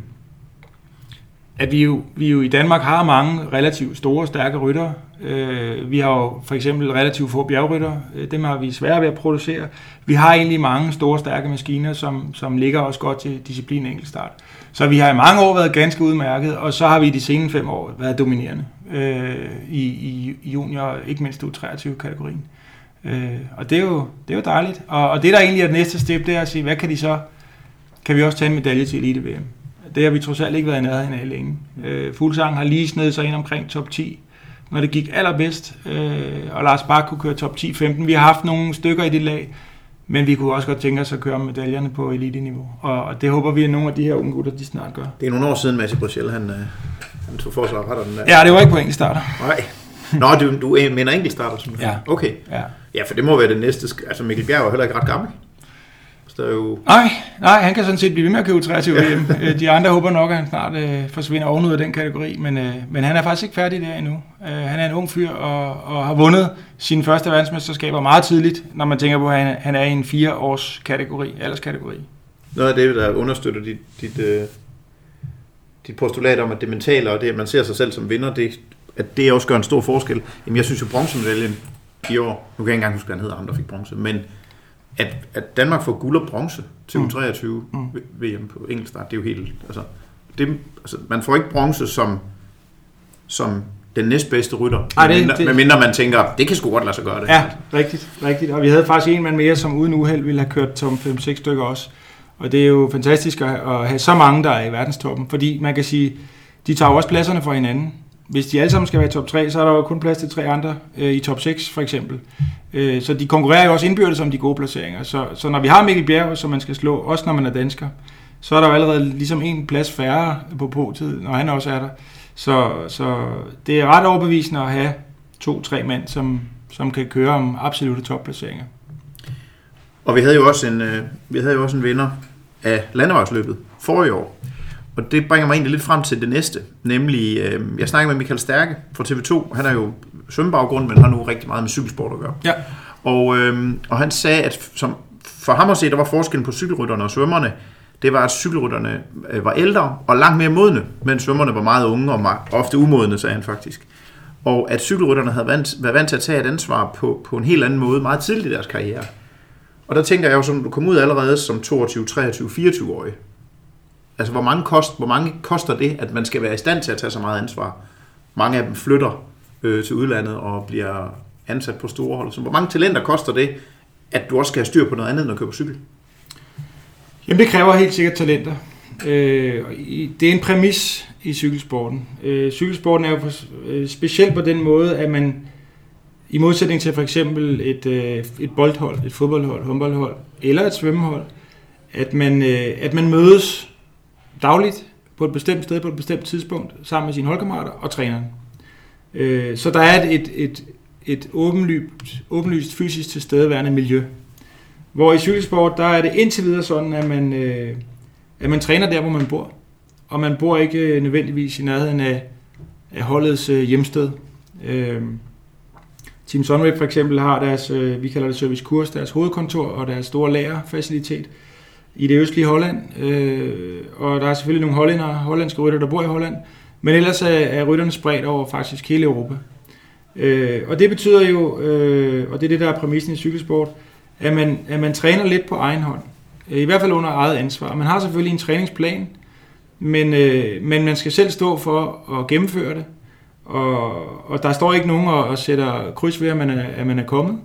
at vi, jo, vi jo i Danmark har mange relativt store, stærke rytter. Øh, vi har jo for eksempel relativt få bjergrytter. Øh, dem har vi svære ved at producere. Vi har egentlig mange store, stærke maskiner, som, som ligger også godt til disciplin enkeltstart. Så vi har i mange år været ganske udmærket, og så har vi de seneste fem år været dominerende øh, i, i, i junior, ikke mindst U23-kategorien. Øh, og det er, jo, det er jo dejligt. Og, og det, der egentlig er det næste step, det er at sige, hvad kan de så... Kan vi også tage en medalje til Elite-VM? Det har vi trods alt ikke været i nærheden af længe. Øh, Fuglsang har lige snedet sig ind omkring top 10, når det gik allerbedst. Øh, og Lars Bak kunne køre top 10-15. Vi har haft nogle stykker i det lag, men vi kunne også godt tænke os at køre medaljerne på elite-niveau. Og, og det håber vi, at nogle af de her unge gutter, de snart gør. Det er nogle år siden, Mads Bruchel, han, øh, han tog forslag har den der. Ja, det var ikke på enkeltstarter. Nej. Nå, du, du mener enkeltstarter? Ja. Okay. Ja. ja, for det må være det næste. Altså Mikkel Bjerg er heller ikke ret gammel. Der er jo... Nej, nej, han kan sådan set blive ved med at købe 23 VM. Øh, de andre håber nok, at han snart øh, forsvinder ovenud af den kategori, men, øh, men han er faktisk ikke færdig der endnu. Øh, han er en ung fyr og, og har vundet sine første verdensmesterskaber meget tidligt, når man tænker på, at han, han er i en fire års kategori, alderskategori. Noget af det, der understøtter dit, dit, øh, dit postulat om, at det mentale og det, at man ser sig selv som vinder, det, at det også gør en stor forskel. Jamen, jeg synes jo, bronzemedaljen i år, nu kan jeg ikke engang huske, hvad han hedder, ham der fik bronze, men at, at Danmark får guld og bronze til U23 mm. mm. VM på enkeltstart, det er jo helt... Altså, det, altså, man får ikke bronze som, som den næstbedste rytter, Ej, det, medmindre, det, medmindre man tænker, det kan sgu godt lade sig gøre det. Ja, rigtigt, rigtigt. Og vi havde faktisk en mand mere, som uden uheld ville have kørt tom 5-6 stykker også. Og det er jo fantastisk at have så mange, der er i verdenstoppen, fordi man kan sige, de tager jo også pladserne for hinanden hvis de alle sammen skal være i top 3, så er der jo kun plads til tre andre øh, i top 6 for eksempel. Øh, så de konkurrerer jo også indbyrdes om de gode placeringer. Så, så når vi har Mikkel Bjerg, som man skal slå, også når man er dansker, så er der jo allerede ligesom en plads færre på potid, når han også er der. Så, så det er ret overbevisende at have to-tre mænd, som, som kan køre om absolute topplaceringer. Og vi havde jo også en, øh, vi havde jo også en vinder af landevejsløbet for i år, og det bringer mig egentlig lidt frem til det næste, nemlig, øh, jeg snakker med Michael Stærke fra TV2, han er jo svømmebaggrund, men har nu rigtig meget med cykelsport at gøre. Ja. Og, øh, og han sagde, at som, for ham at se, der var forskellen på cykelrytterne og svømmerne, det var, at cykelrytterne øh, var ældre og langt mere modne, mens svømmerne var meget unge og ofte umodne, sagde han faktisk. Og at cykelrytterne havde vant, været vant til at tage et ansvar på, på en helt anden måde meget tidligt i deres karriere. Og der tænker jeg jo, som du kom ud allerede som 22, 23, 24-årig, Altså, hvor mange, kost, hvor mange koster det, at man skal være i stand til at tage så meget ansvar? Mange af dem flytter øh, til udlandet og bliver ansat på store hold. Så hvor mange talenter koster det, at du også skal have styr på noget andet end at køre på cykel? Jamen, det kræver helt sikkert talenter. Øh, det er en præmis i cykelsporten. Øh, cykelsporten er jo øh, specielt på den måde, at man i modsætning til for eksempel et, øh, et boldhold, et fodboldhold, håndboldhold eller et svømmehold, at man, øh, at man mødes dagligt på et bestemt sted på et bestemt tidspunkt sammen med sine holdkammerater og træneren. Øh, så der er et, et, et åbenlyst, åbenlyst fysisk tilstedeværende miljø. Hvor i cykelsport, der er det indtil videre sådan, at man, øh, at man træner der, hvor man bor. Og man bor ikke øh, nødvendigvis i nærheden af, af holdets øh, hjemsted. Øh, Team Sunweb for eksempel har deres, vi kalder det servicekurs, deres hovedkontor og deres store lagerfacilitet i det østlige Holland. Øh, og der er selvfølgelig nogle hollænder, hollandske rytter, der bor i Holland. Men ellers er, er rytterne spredt over faktisk hele Europa. Øh, og det betyder jo, øh, og det er det, der er præmissen i cykelsport, at man, at man træner lidt på egen hånd. Øh, I hvert fald under eget ansvar. Man har selvfølgelig en træningsplan, men, øh, men man skal selv stå for at gennemføre det. Og, og der står ikke nogen og, og sætter kryds ved, at man er, at man er kommet. Øh,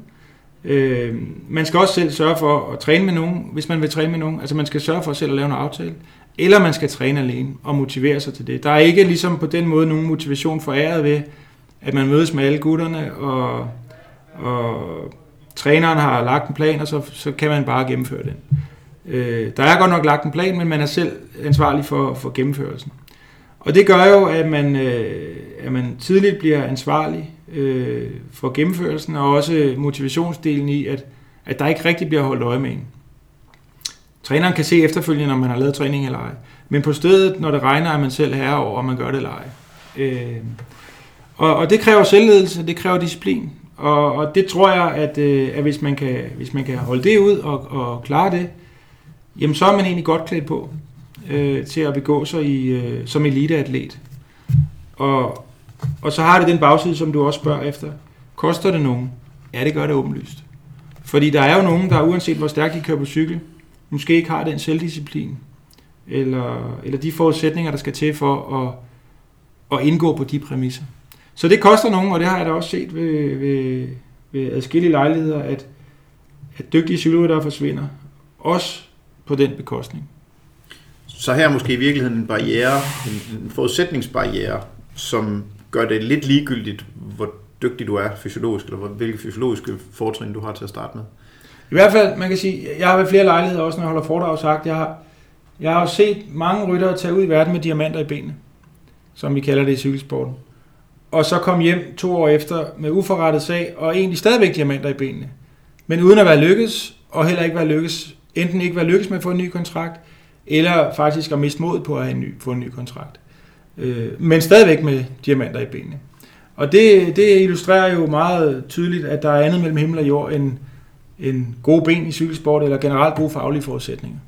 Øh, man skal også selv sørge for at træne med nogen, hvis man vil træne med nogen. Altså man skal sørge for selv at lave en aftale. Eller man skal træne alene og motivere sig til det. Der er ikke ligesom på den måde nogen motivation foræret ved, at man mødes med alle gutterne, og, og træneren har lagt en plan, og så, så kan man bare gennemføre den. Øh, der er godt nok lagt en plan, men man er selv ansvarlig for, for gennemførelsen. Og det gør jo, at man, øh, at man tidligt bliver ansvarlig øh, for gennemførelsen, og også motivationsdelen i, at, at der ikke rigtig bliver holdt øje med en. Træneren kan se efterfølgende, om man har lavet træning eller ej. Men på stedet, når det regner, er man selv herre over, om man gør det eller ej. Øh, og, og det kræver selvledelse, det kræver disciplin. Og, og det tror jeg, at, øh, at hvis, man kan, hvis man kan holde det ud og, og klare det, jamen så er man egentlig godt klædt på øh, til at begå sig i, øh, som eliteatlet. Og og så har det den bagside, som du også spørger efter. Koster det nogen? Ja, det gør det åbenlyst. Fordi der er jo nogen, der uanset hvor stærkt de kører på cykel, måske ikke har den selvdisciplin, eller, eller de forudsætninger, der skal til for at, at indgå på de præmisser. Så det koster nogen, og det har jeg da også set ved, ved, ved adskillige lejligheder, at, at dygtige cykelryttere forsvinder. Også på den bekostning. Så her er måske i virkeligheden en barriere, en, en forudsætningsbarriere, som gør det lidt ligegyldigt, hvor dygtig du er fysiologisk, eller hvilke fysiologiske fortrin du har til at starte med. I hvert fald, man kan sige, jeg har ved flere lejligheder også, når jeg holder foredrag, sagt, jeg har, jeg har set mange ryttere tage ud i verden med diamanter i benene, som vi kalder det i cykelsporten. Og så kom hjem to år efter med uforrettet sag, og egentlig stadigvæk diamanter i benene. Men uden at være lykkes, og heller ikke være lykkes, enten ikke være lykkes med at få en ny kontrakt, eller faktisk at miste mod på at have en ny, få en ny kontrakt. Øh, men stadigvæk med diamanter i benene. Og det, det illustrerer jo meget tydeligt, at der er andet mellem himmel og jord end, en gode ben i cykelsport, eller generelt gode faglige forudsætninger.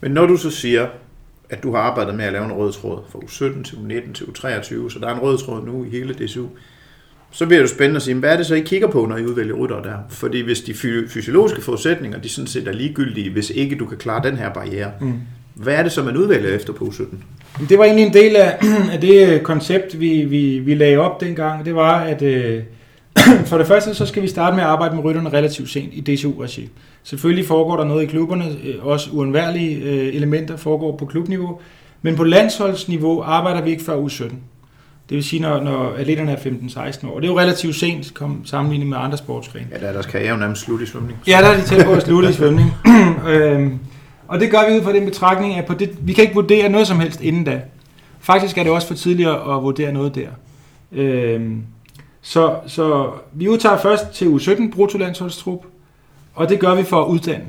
Men når du så siger, at du har arbejdet med at lave en rød tråd fra U17 til U19 til U23, så der er en rød tråd nu i hele DSU, så bliver det spændende at sige, hvad er det så, I kigger på, når I udvælger rytter der? Fordi hvis de fysiologiske forudsætninger, de sådan set er ligegyldige, hvis ikke du kan klare den her barriere, mm. hvad er det så, man udvælger efter på U17? Det var egentlig en del af, *clears throat* af det koncept, vi, vi, vi lagde op dengang. Det var, at øh, *clears throat* for det første, så skal vi starte med at arbejde med rytterne relativt sent i DCU-regi. Selvfølgelig foregår der noget i klubberne, øh, også uundværlige øh, elementer foregår på klubniveau, men på landsholdsniveau arbejder vi ikke før u 17. Det vil sige, når, når atleterne er 15-16 år. Og det er jo relativt sent kom, sammenlignet med andre sportsgrene. Ja, der er deres karriere nærmest slut i svømning. Ja, der er de tæt på at slutte i svømning. *clears throat* øhm, og det gør vi ud fra den betragtning, at på det, vi kan ikke vurdere noget som helst inden da. Faktisk er det også for tidligt at vurdere noget der. Øhm, så, så vi udtager først til U17 bruttolandsholdstrup, og det gør vi for at uddanne.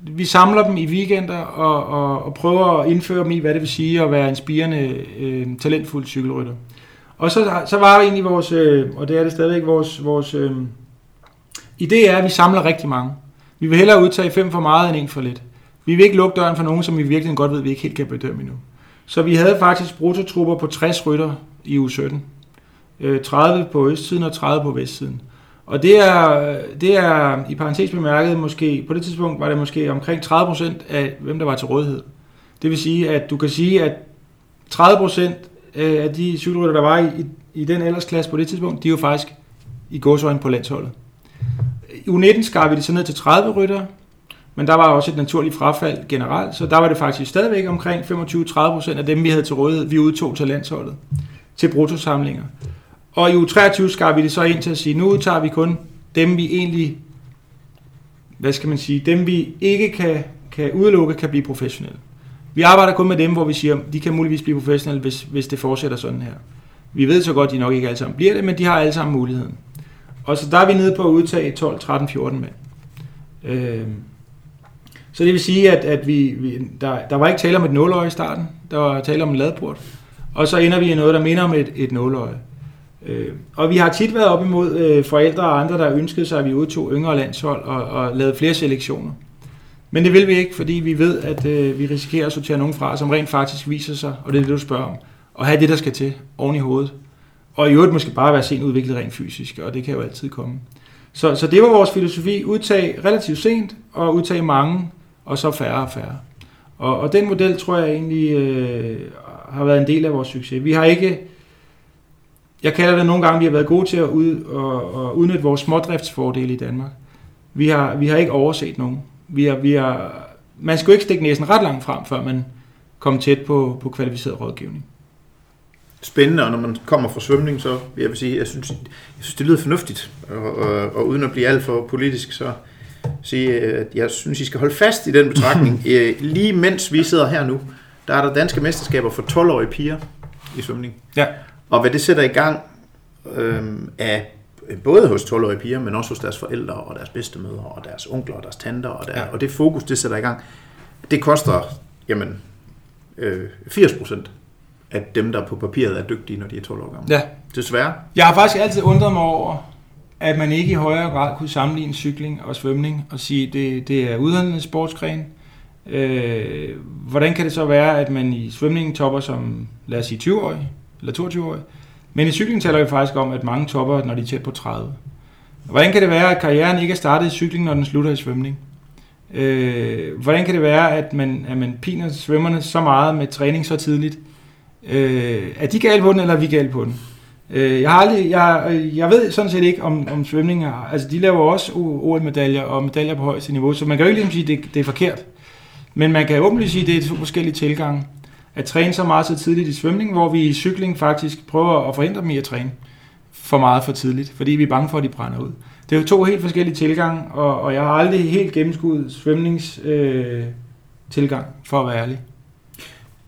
Vi samler dem i weekender og, og, og prøver at indføre dem i, hvad det vil sige at være en spirende, øh, talentfuld cykelrytter. Og så, så var det egentlig vores, øh, og det er det stadigvæk vores, vores øh, idé er, at vi samler rigtig mange. Vi vil hellere udtage fem for meget end en for lidt. Vi vil ikke lukke døren for nogen, som vi virkelig godt ved, at vi ikke helt kan bedømme endnu. Så vi havde faktisk brutotrupper på 60 rytter i u 17. 30 øh, på østsiden og 30 på vestsiden. Og det er, det er i parentes bemærket måske, på det tidspunkt var det måske omkring 30% af, hvem der var til rådighed. Det vil sige, at du kan sige, at 30% øh, af de cykelrytter, der var i, i, i den aldersklasse på det tidspunkt, de var jo faktisk i godsøjne på landsholdet. I U19 skar vi det så ned til 30 rytter, men der var også et naturligt frafald generelt, så der var det faktisk stadigvæk omkring 25-30% af dem, vi havde til rådighed, vi udtog til landsholdet til bruttosamlinger. Og i u 23 skar vi det så ind til at sige, nu tager vi kun dem, vi egentlig, hvad skal man sige, dem vi ikke kan, kan udelukke, kan blive professionelle. Vi arbejder kun med dem, hvor vi siger, de kan muligvis blive professionelle, hvis, hvis det fortsætter sådan her. Vi ved så godt, at de nok ikke alle sammen bliver det, men de har alle sammen muligheden. Og så der er vi nede på at udtage 12, 13, 14 mænd. Øh, så det vil sige, at, at vi, vi, der, der var ikke tale om et nåløje i starten, der var tale om en ladport. Og så ender vi i noget, der minder om et, et nåløje. Øh, og vi har tit været op imod øh, forældre og andre, der ønskede sig, at vi udtog yngre landshold og, og lavede flere selektioner. Men det vil vi ikke, fordi vi ved, at øh, vi risikerer at sortere nogen fra, som rent faktisk viser sig, og det er det, du spørger om, og have det, der skal til oven i hovedet. Og i øvrigt måske bare være sent udviklet rent fysisk, og det kan jo altid komme. Så, så det var vores filosofi, udtag relativt sent, og udtag mange, og så færre og færre. Og, og den model tror jeg egentlig øh, har været en del af vores succes. Vi har ikke jeg kalder det nogle gange, vi har været gode til at, ud, og, og udnytte vores smådriftsfordele i Danmark. Vi har, vi har ikke overset nogen. Vi har, vi har, man skulle ikke stikke næsen ret langt frem, før man kom tæt på, på kvalificeret rådgivning. Spændende, og når man kommer fra svømning, så jeg vil sige, jeg synes, jeg synes det lyder fornuftigt, og, og, og uden at blive alt for politisk, så sige, at jeg synes, I skal holde fast i den betragtning. *laughs* Øh, lige mens vi sidder her nu, der er der danske mesterskaber for 12-årige piger i svømning. Ja. Og hvad det sætter i gang øh, af både hos 12-årige piger, men også hos deres forældre og deres bedstemødre og deres onkler og deres tanter, og, der, ja. og det fokus, det sætter i gang, det koster jamen, øh, 80 procent af dem, der på papiret er dygtige, når de er 12 år gamle. Ja. Desværre. Jeg har faktisk altid undret mig over, at man ikke i højere grad kunne sammenligne cykling og svømning og sige, det, det er uddannet sportsgren. Øh, hvordan kan det så være, at man i svømningen topper som, lad os sige, 20-årig, eller 22 år, Men i cykling taler vi faktisk om, at mange topper, når de er tæt på 30. Hvordan kan det være, at karrieren ikke er startet i cykling, når den slutter i svømning? Øh, hvordan kan det være, at man, at man piner svømmerne så meget med træning så tidligt? Øh, er de gale på den, eller er vi gale på den? Øh, jeg, har aldrig, jeg, øh, jeg ved sådan set ikke, om, om svømning er, altså de laver også OL-medaljer og medaljer på højeste niveau, så man kan jo ikke ligesom sige, at det, det er forkert. Men man kan åbenlyst sige, at det er to forskellige tilgange. At træne så meget så tidligt i svømning, hvor vi i cykling faktisk prøver at forhindre dem i at træne for meget for tidligt, fordi vi er bange for, at de brænder ud. Det er jo to helt forskellige tilgange, og, og jeg har aldrig helt gennemskuddet svømnings øh, tilgang, for at være ærlig.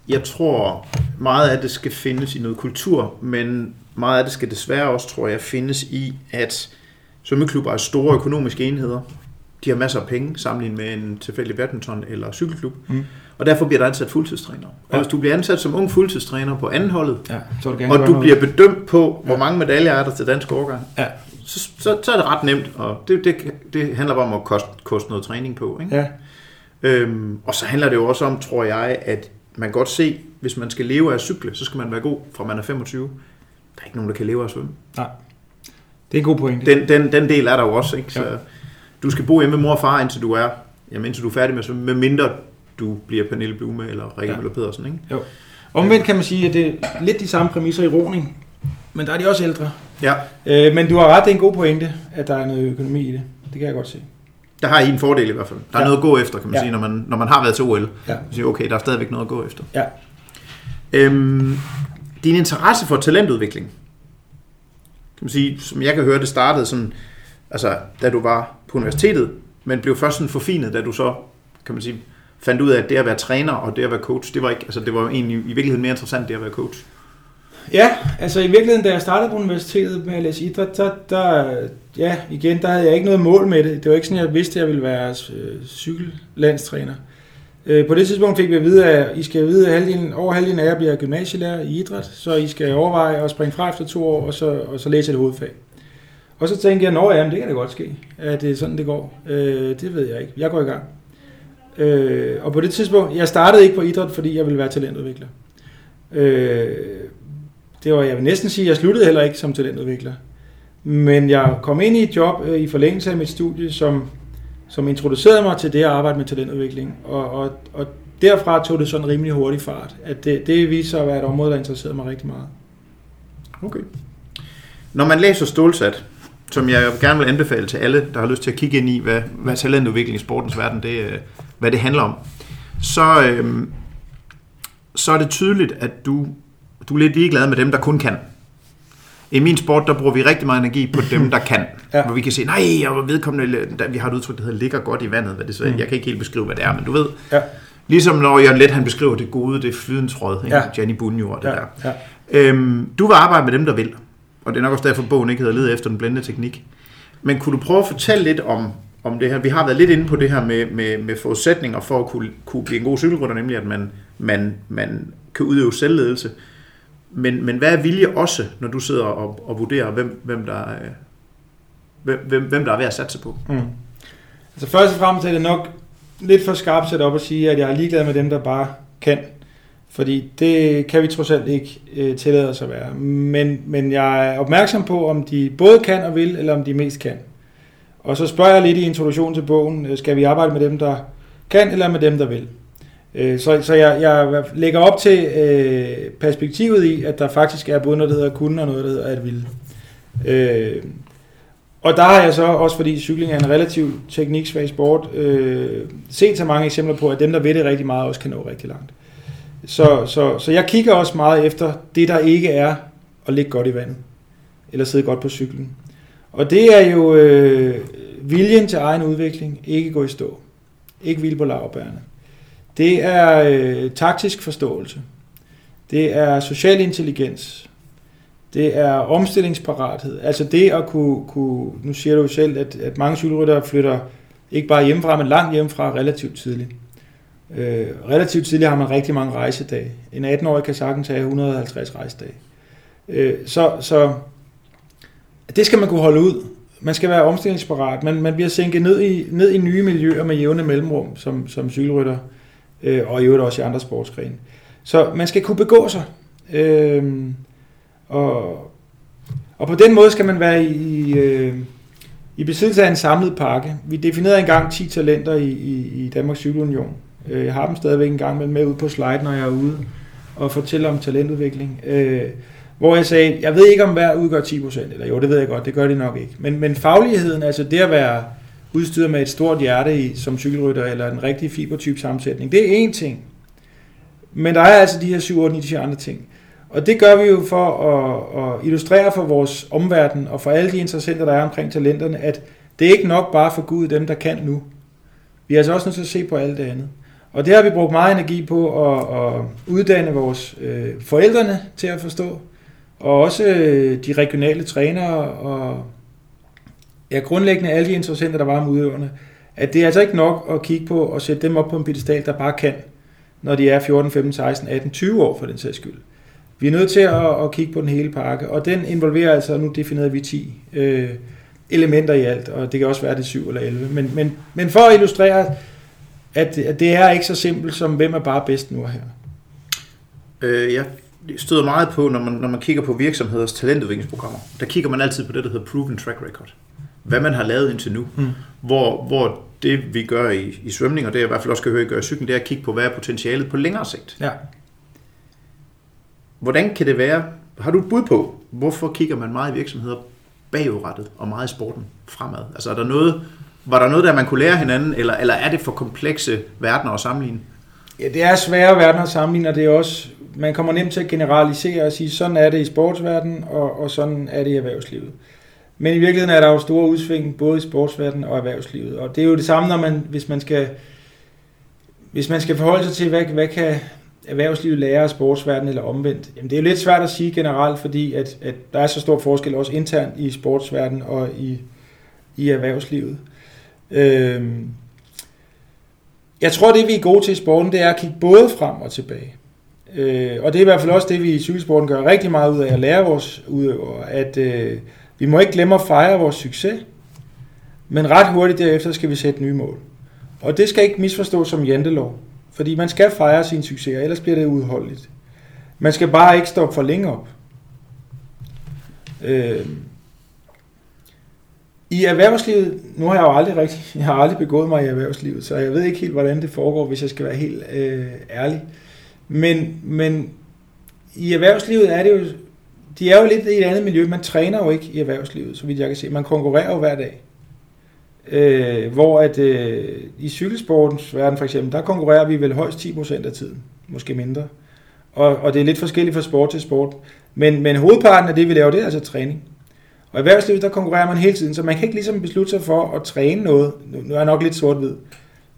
Jeg tror, meget af det skal findes i noget kultur, men meget af det skal desværre også, tror jeg, findes i, at svømmeklubber er store økonomiske enheder. De har masser af penge sammenlignet med en tilfældig badminton eller cykelklub. Mm. Og derfor bliver der ansat fuldtidstræner. Og hvis du bliver ansat som ung fuldtidstræner på anden holdet, ja, så du og du noget. bliver bedømt på, hvor mange medaljer er der til dansk årgang, ja. så, så, så er det ret nemt. Og det, det, det handler bare om at koste, koste noget træning på. Ikke? Ja. Øhm, og så handler det jo også om, tror jeg, at man godt se, hvis man skal leve af at cykle, så skal man være god fra man er 25. Der er ikke nogen, der kan leve af at svømme. Nej, det er en god point. Den, den, den del er der jo også. Ikke? Så ja. du skal bo hjemme med mor og far, indtil du er, jamen, indtil du er færdig med at svømme, med mindre du bliver Pernille Blume eller Rikke ja. Møller Pedersen. Ikke? Jo. Omvendt kan man sige, at det er lidt de samme præmisser i roning, men der er de også ældre. Ja. Øh, men du har ret, det er en god pointe, at der er noget økonomi i det. Det kan jeg godt se. Der har I en fordel i hvert fald. Der er ja. noget at gå efter, kan man ja. sige, når man, når man har været til OL. Ja. Man siger, okay, der er stadigvæk noget at gå efter. Ja. Øhm, din interesse for talentudvikling, kan man sige, som jeg kan høre, det startede sådan, altså, da du var på universitetet, men blev først sådan forfinet, da du så, kan man sige, fandt ud af, at det at være træner og det at være coach, det var ikke, altså det var egentlig i virkeligheden mere interessant, det at være coach. Ja, altså i virkeligheden, da jeg startede på universitetet med at læse idræt, der, der, ja, igen, der havde jeg ikke noget mål med det. Det var ikke sådan, jeg vidste, at jeg ville være øh, cykellandstræner. Øh, Øh, på det tidspunkt fik vi at vide, at I skal vide, at halvdelen, over halvdelen af jer bliver gymnasielærer i idræt, så I skal overveje at springe fra efter to år, og så, og så læse et hovedfag. Og så tænkte jeg, at det kan da godt ske, at det er sådan, det går. Øh, det ved jeg ikke. Jeg går i gang. Øh, og på det tidspunkt, jeg startede ikke på idræt, fordi jeg ville være talentudvikler. Øh, det var, jeg vil næsten sige, jeg sluttede heller ikke som talentudvikler. Men jeg kom ind i et job øh, i forlængelse af mit studie, som, som introducerede mig til det at arbejde med talentudvikling. Og, og, og derfra tog det sådan rimelig hurtig fart. At det, det viste sig at være et område, der interesserede mig rigtig meget. Okay. Når man læser Stålsat, som jeg gerne vil anbefale til alle, der har lyst til at kigge ind i, hvad, hvad talentudvikling i sportens verden, det, øh, hvad det handler om, så, øhm, så er det tydeligt, at du, du er lidt ligeglad med dem, der kun kan. I min sport, der bruger vi rigtig meget energi på dem, der kan. *laughs* ja. Hvor vi kan se, nej, og vedkommende, der, vi har et udtryk, der hedder, ligger godt i vandet. Hvad det så, mm. Jeg kan ikke helt beskrive, hvad det er, men du ved. Ja. Ligesom når Jørgen Let, han beskriver det gode, det flydensråd, ja. Gianni Bunjo og det ja. der. Ja. Øhm, du vil arbejde med dem, der vil. Og det er nok også derfor, bogen ikke hedder Lede efter den blændende teknik. Men kunne du prøve at fortælle lidt om, om det her? Vi har været lidt inde på det her med, med, med forudsætninger for at kunne, kunne blive en god cykelrytter, nemlig at man, man, man kan udøve selvledelse. Men, men hvad er vilje også, når du sidder og, og vurderer, hvem, hvem, der, øh, hvem, hvem, hvem der er ved at satse på? Mm. Altså først og fremmest er det nok lidt for skarpt sat op at sige, at jeg er ligeglad med dem, der bare kan. Fordi det kan vi trods alt ikke øh, tillade os at være. Men, men jeg er opmærksom på, om de både kan og vil, eller om de mest kan. Og så spørger jeg lidt i introduktionen til bogen, øh, skal vi arbejde med dem, der kan, eller med dem, der vil? Øh, så, så jeg, jeg lægger op til øh, perspektivet i, at der faktisk er både noget, der hedder kunne, og noget, der hedder at ville. Øh, og der har jeg så, også fordi cykling er en relativt tekniksvag sport, øh, set så mange eksempler på, at dem, der ved det rigtig meget, også kan nå rigtig langt. Så, så, så jeg kigger også meget efter det, der ikke er at ligge godt i vandet, eller sidde godt på cyklen. Og det er jo øh, viljen til egen udvikling, ikke gå i stå, ikke hvile på lavbærene. Det er øh, taktisk forståelse. Det er social intelligens. Det er omstillingsparathed. Altså det at kunne, kunne nu siger du jo selv, at, at mange cykelryttere flytter ikke bare hjemmefra, men langt hjemmefra relativt tidligt. Øh, relativt tidligt har man rigtig mange rejsedage. En 18-årig kan sagtens have 150 rejsedage. Øh, så, så det skal man kunne holde ud. Man skal være omstillingsparat. Man, man bliver sænket ned i, ned i nye miljøer med jævne mellemrum som, som cykelrytter, øh, øh, og i øvrigt også i andre sportsgrene. Så man skal kunne begå sig. Øh, og Og på den måde skal man være i, øh, i besiddelse af en samlet pakke. Vi definerede engang 10 talenter i, i, i Danmarks Cykelunion. Øh, jeg har dem stadigvæk en gang med ud på slide, når jeg er ude og fortæller om talentudvikling. Øh, hvor jeg sagde, jeg ved ikke om hver udgør 10%, eller jo, det ved jeg godt, det gør det nok ikke. Men, men fagligheden, altså det at være udstyret med et stort hjerte i, som cykelrytter, eller en rigtig fibertype sammensætning, det er én ting. Men der er altså de her 7, 8, 9, 10 andre ting. Og det gør vi jo for at, at illustrere for vores omverden, og for alle de interessenter, der er omkring talenterne, at det er ikke nok bare for Gud dem, der kan nu. Vi er altså også nødt til at se på alt det andet. Og det har vi brugt meget energi på at, at uddanne vores øh, forældrene til at forstå, og også øh, de regionale trænere og ja, grundlæggende alle de interessenter, der var om udøverne, at det er altså ikke nok at kigge på og sætte dem op på en pedestal, der bare kan, når de er 14, 15, 16, 18, 20 år for den sags skyld. Vi er nødt til at, at kigge på den hele pakke, og den involverer altså, nu definerede vi 10 øh, elementer i alt, og det kan også være det 7 eller 11. Men, men, men for at illustrere, at, at det er ikke så simpelt som, hvem er bare bedst nu og her. Øh, jeg støder meget på, når man, når man kigger på virksomheders talentudviklingsprogrammer. Der kigger man altid på det, der hedder proven track record. Hvad man har lavet indtil nu. Mm. Hvor, hvor det, vi gør i, i svømning, og det jeg i hvert fald også skal høre, I gør i cykling, det er at kigge på, hvad er potentialet på længere sigt. Ja. Hvordan kan det være, har du et bud på, hvorfor kigger man meget i virksomheder bagudrettet og meget i sporten fremad? Altså er der noget, var der noget, der man kunne lære hinanden, eller, eller er det for komplekse verdener at sammenligne? Ja, det er svære verdener at sammenligne, og det er også, man kommer nemt til at generalisere og sige, sådan er det i sportsverdenen, og, og sådan er det i erhvervslivet. Men i virkeligheden er der jo store udsving, både i sportsverdenen og erhvervslivet. Og det er jo det samme, når man, hvis man skal, hvis man skal forholde sig til, hvad, hvad kan erhvervslivet lære af sportsverdenen eller omvendt. Jamen, det er jo lidt svært at sige generelt, fordi at, at der er så stor forskel også internt i sportsverdenen og i, i erhvervslivet. Øhm, jeg tror, det vi er gode til i sporten, det er at kigge både frem og tilbage. Øh, og det er i hvert fald også det, vi i cykelsporten gør rigtig meget ud af at lære vores udøvere, at øh, vi må ikke glemme at fejre vores succes, men ret hurtigt derefter skal vi sætte nye mål. Og det skal ikke misforstås som jantelov, fordi man skal fejre sin succes, ellers bliver det udholdeligt. Man skal bare ikke stoppe for længe op. Øh, i erhvervslivet, nu har jeg jo aldrig rigtig, *laughs* jeg har aldrig begået mig i erhvervslivet, så jeg ved ikke helt, hvordan det foregår, hvis jeg skal være helt øh, ærlig. Men, men i erhvervslivet er det jo, de er jo lidt i et andet miljø. Man træner jo ikke i erhvervslivet, så vidt jeg kan se. Man konkurrerer jo hver dag. Øh, hvor at øh, i cykelsportens verden for eksempel, der konkurrerer vi vel højst 10% af tiden, måske mindre. Og, og det er lidt forskelligt fra sport til sport. Men, men hovedparten af det, vi laver, det er altså træning. Og i erhvervslivet, der konkurrerer man hele tiden, så man kan ikke ligesom beslutte sig for at træne noget. Nu er jeg nok lidt sort-hvid.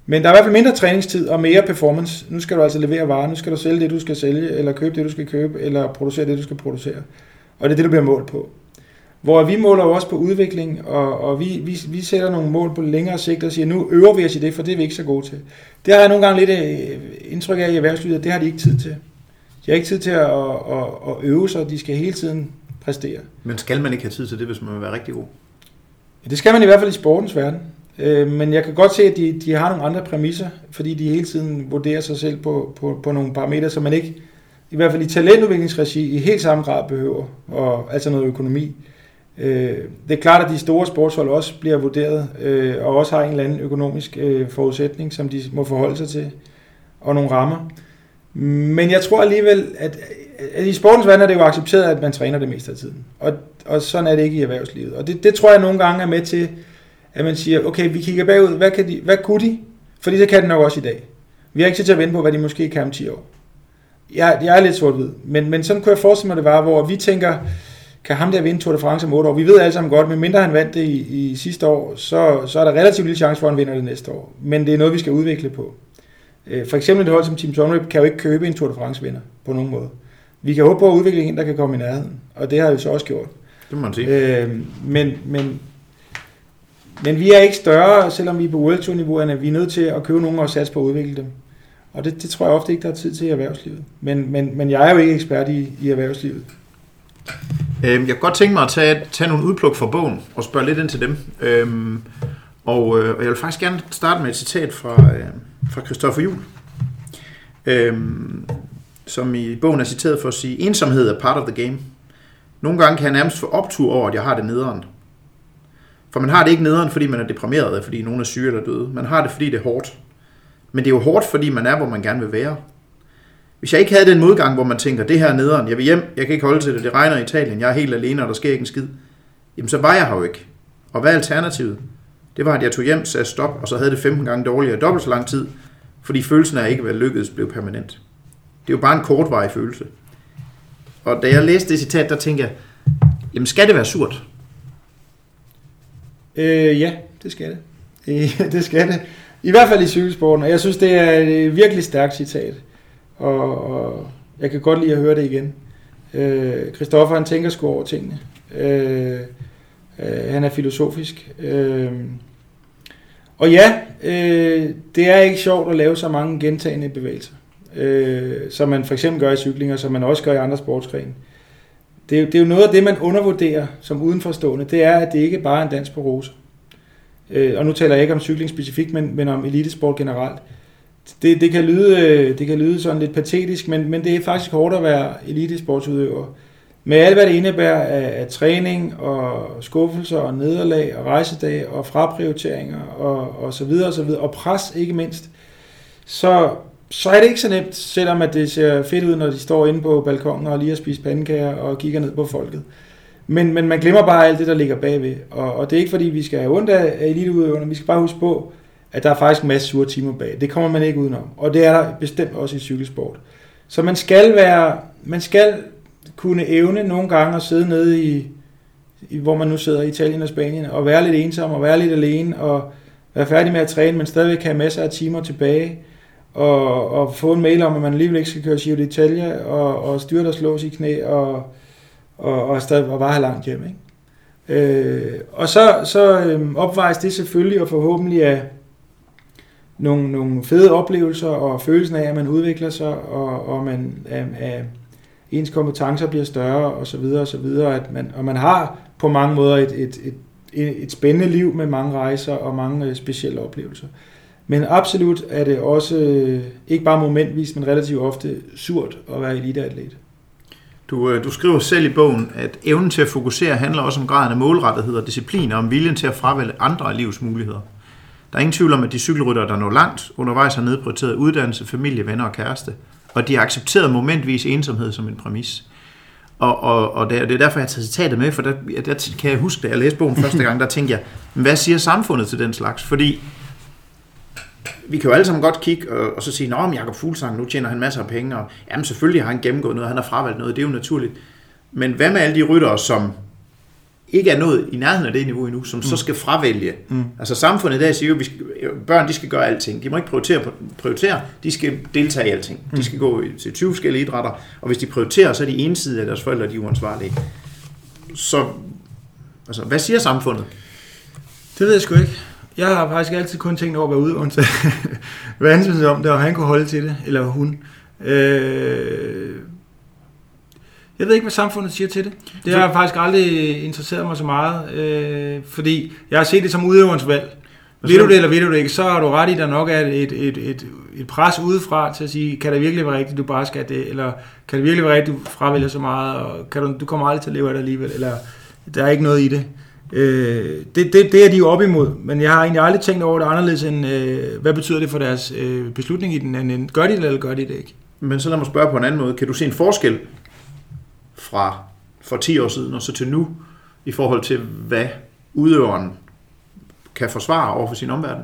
Men der er i hvert fald mindre træningstid og mere performance. Nu skal du altså levere varer, nu skal du sælge det, du skal sælge, eller købe det, du skal købe, eller producere det, du skal producere. Og det er det, du bliver målt på. Hvor vi måler jo også på udvikling, og, og vi, vi, vi sætter nogle mål på længere sigt og siger, nu øver vi os i det, for det er vi ikke så gode til. Det har jeg nogle gange lidt øh, indtryk af i erhvervslivet, det har de ikke tid til. De har ikke tid til at, at, at øve sig, de skal hele tiden præstere. Men skal man ikke have tid til det, hvis man vil være rigtig god? Ja, det skal man i hvert fald i sportens verden. Øh, men jeg kan godt se, at de, de har nogle andre præmisser, fordi de hele tiden vurderer sig selv på, på, på nogle parametre, som man ikke, i hvert fald i talentudviklingsregi, i helt samme grad behøver, og, altså noget økonomi. Øh, det er klart, at de store sportshold også bliver vurderet, øh, og også har en eller anden økonomisk øh, forudsætning, som de må forholde sig til, og nogle rammer. Men jeg tror alligevel, at, at i sportens verden er det jo accepteret, at man træner det meste af tiden. Og, og sådan er det ikke i erhvervslivet. Og det, det tror jeg nogle gange er med til, at man siger, okay, vi kigger bagud, hvad, kan de, hvad kunne de? Fordi det kan de nok også i dag. Vi har ikke tid til at vente på, hvad de måske kan om 10 år. Jeg, jeg er lidt sort-hvid, men, men sådan kunne jeg forestille mig, det var, hvor vi tænker, kan ham der vinde Tour de France om 8 år? Vi ved alle sammen godt, men mindre han vandt det i, i sidste år, så, så er der relativt lille chance for, at han vinder det næste år. Men det er noget, vi skal udvikle på. Øh, for eksempel et hold som Team Sunweb kan jo ikke købe en Tour de France vinder på nogen måde. Vi kan håbe på at udvikle en, der kan komme i nærheden, og det har vi så også gjort. Det må man sige. Øh, men, men, men vi er ikke større, selvom vi er på World Tour niveau, end at vi er nødt til at købe nogen og satse på at udvikle dem. Og det, det tror jeg ofte ikke, der er tid til i erhvervslivet. Men, men, men jeg er jo ikke ekspert i, i erhvervslivet. Øhm, jeg kunne godt tænke mig at tage, tage nogle udpluk fra bogen og spørge lidt ind til dem. Øhm, og, øh, og jeg vil faktisk gerne starte med et citat fra, øh, fra Christoffer Juhl, øhm, som i bogen er citeret for at sige, ensomhed er part of the game. Nogle gange kan jeg nærmest få optur over, at jeg har det nederen. For man har det ikke nederen, fordi man er deprimeret, fordi nogen er syge eller døde. Man har det, fordi det er hårdt. Men det er jo hårdt, fordi man er, hvor man gerne vil være. Hvis jeg ikke havde den modgang, hvor man tænker, det her er nederen, jeg vil hjem, jeg kan ikke holde til det, det regner i Italien, jeg er helt alene, og der sker ikke en skid. Jamen så var jeg her jo ikke. Og hvad er alternativet? Det var, at jeg tog hjem, sagde stop, og så havde det 15 gange dårligere dobbelt så lang tid, fordi følelsen af at ikke være lykkedes blev permanent. Det er jo bare en kortvarig følelse. Og da jeg læste det citat, der tænkte jeg, jamen skal det være surt? Øh, ja, det skal det. *laughs* Øh, det skal det. I hvert fald i cykelsporten, og jeg synes, det er et øh, virkelig stærkt citat. Og, og jeg kan godt lide at høre det igen. Øh, Christoffer, han tænker sgu over tingene. Øh, øh, han er filosofisk. Øh, og ja, øh, det er ikke sjovt at lave så mange gentagende bevægelser, øh, som man for eksempel gør i cykling, og som man også gør i andre sportsgrene. Det er, det er jo noget af det, man undervurderer som udenforstående, det er, at det ikke bare er en dans på roser. Øh, og nu taler jeg ikke om cykling specifikt, men, men om elitesport generelt. Det, det, kan lyde, øh, det kan lyde sådan lidt patetisk, men, men det er faktisk hårdt at være elitesportsudøver. Med alt, hvad det indebærer af, af træning og skuffelser og nederlag og rejsedage og fraprioriteringer og, og så videre og så videre, og pres ikke mindst, så, så er det ikke så nemt, selvom at det ser fedt ud, når de står inde på balkongen og lige har spist pandekager og kigger ned på folket. Men, men man glemmer bare alt det, der ligger bagved. Og, og det er ikke fordi, vi skal have ondt af, eliteudøverne. Vi skal bare huske på, at der er faktisk en masse sure timer bag. Det kommer man ikke udenom. Og det er der bestemt også i cykelsport. Så man skal være, man skal kunne evne nogle gange at sidde nede i, i, hvor man nu sidder i Italien og Spanien, og være lidt ensom, og være lidt alene, og være færdig med at træne, men stadigvæk have masser af timer tilbage, og, og få en mail om, at man alligevel ikke skal køre Giro d'Italia, og, og styrt og slås i knæ, og, og, og, stadig, og var have langt hjem. Ikke? Øh, og så, så øh, opvejes det selvfølgelig, og forhåbentlig af nogle, nogle fede oplevelser, og følelsen af, at man udvikler sig, og, og man øhm, af, af ens kompetencer bliver større, og så videre, og så videre, at man, og man har på mange måder et, et, et, et spændende liv med mange rejser og mange øh, specielle oplevelser. Men absolut er det også øh, ikke bare momentvis, men relativt ofte surt at være eliteatlet. Du, øh, du skriver selv i bogen, at evnen til at fokusere handler også om graden af målrettighed og disciplin, og om viljen til at fravælge andre af livets muligheder. Der er ingen tvivl om, at de cykelryttere, der når langt, undervejs har nedprioriteret uddannelse, familie, venner og kæreste, og de har accepteret momentvis ensomhed som en præmis. Og, og, og det, er, det er derfor, jeg har taget citatet med, for der, der kan jeg huske, da jeg læste bogen første *laughs* gang, der tænkte jeg, hvad siger samfundet til den slags? Fordi vi kan jo alle sammen godt kigge og, og så sige, at Jakob Fuglsang, nu tjener han masser af penge, og jamen selvfølgelig har han gennemgået noget, han har fravalgt noget, det er jo naturligt. Men hvad med alle de ryttere, som ikke er nået i nærheden af det niveau endnu, som mm. så skal fravælge. Mm. Altså samfundet der siger jo, at børn de skal gøre alting. De må ikke prioritere, prioritere de skal deltage i alting. Mm. De skal gå til 20 forskellige idrætter, og hvis de prioriterer, så er de ensidige af deres forældre, de er uansvarlige. Så altså, hvad siger samfundet? Det ved jeg sgu ikke. Jeg har faktisk altid kun tænkt over at være ude, hvad han *laughs* om det, og han kunne holde til det, eller hun. Øh, jeg ved ikke, hvad samfundet siger til det. Det har faktisk aldrig interesseret mig så meget, øh, fordi jeg har set det som udøverens valg. Ved du det, eller ved du det ikke, så har du ret i, der nok er et, et, et, et pres udefra til at sige, kan det virkelig være rigtigt, du bare skal det, eller kan det virkelig være rigtigt, du fravælger så meget, og kan du, du kommer aldrig til at leve af det alligevel, eller der er ikke noget i det. Øh, det, det, det er de jo op imod, men jeg har egentlig aldrig tænkt over det anderledes end, øh, hvad betyder det for deres øh, beslutning i den anden Gør de det, eller gør de det ikke? Men så lad mig spørge på en anden måde. Kan du se en forskel fra for 10 år siden og så til nu, i forhold til hvad udøveren kan forsvare over for sin omverden?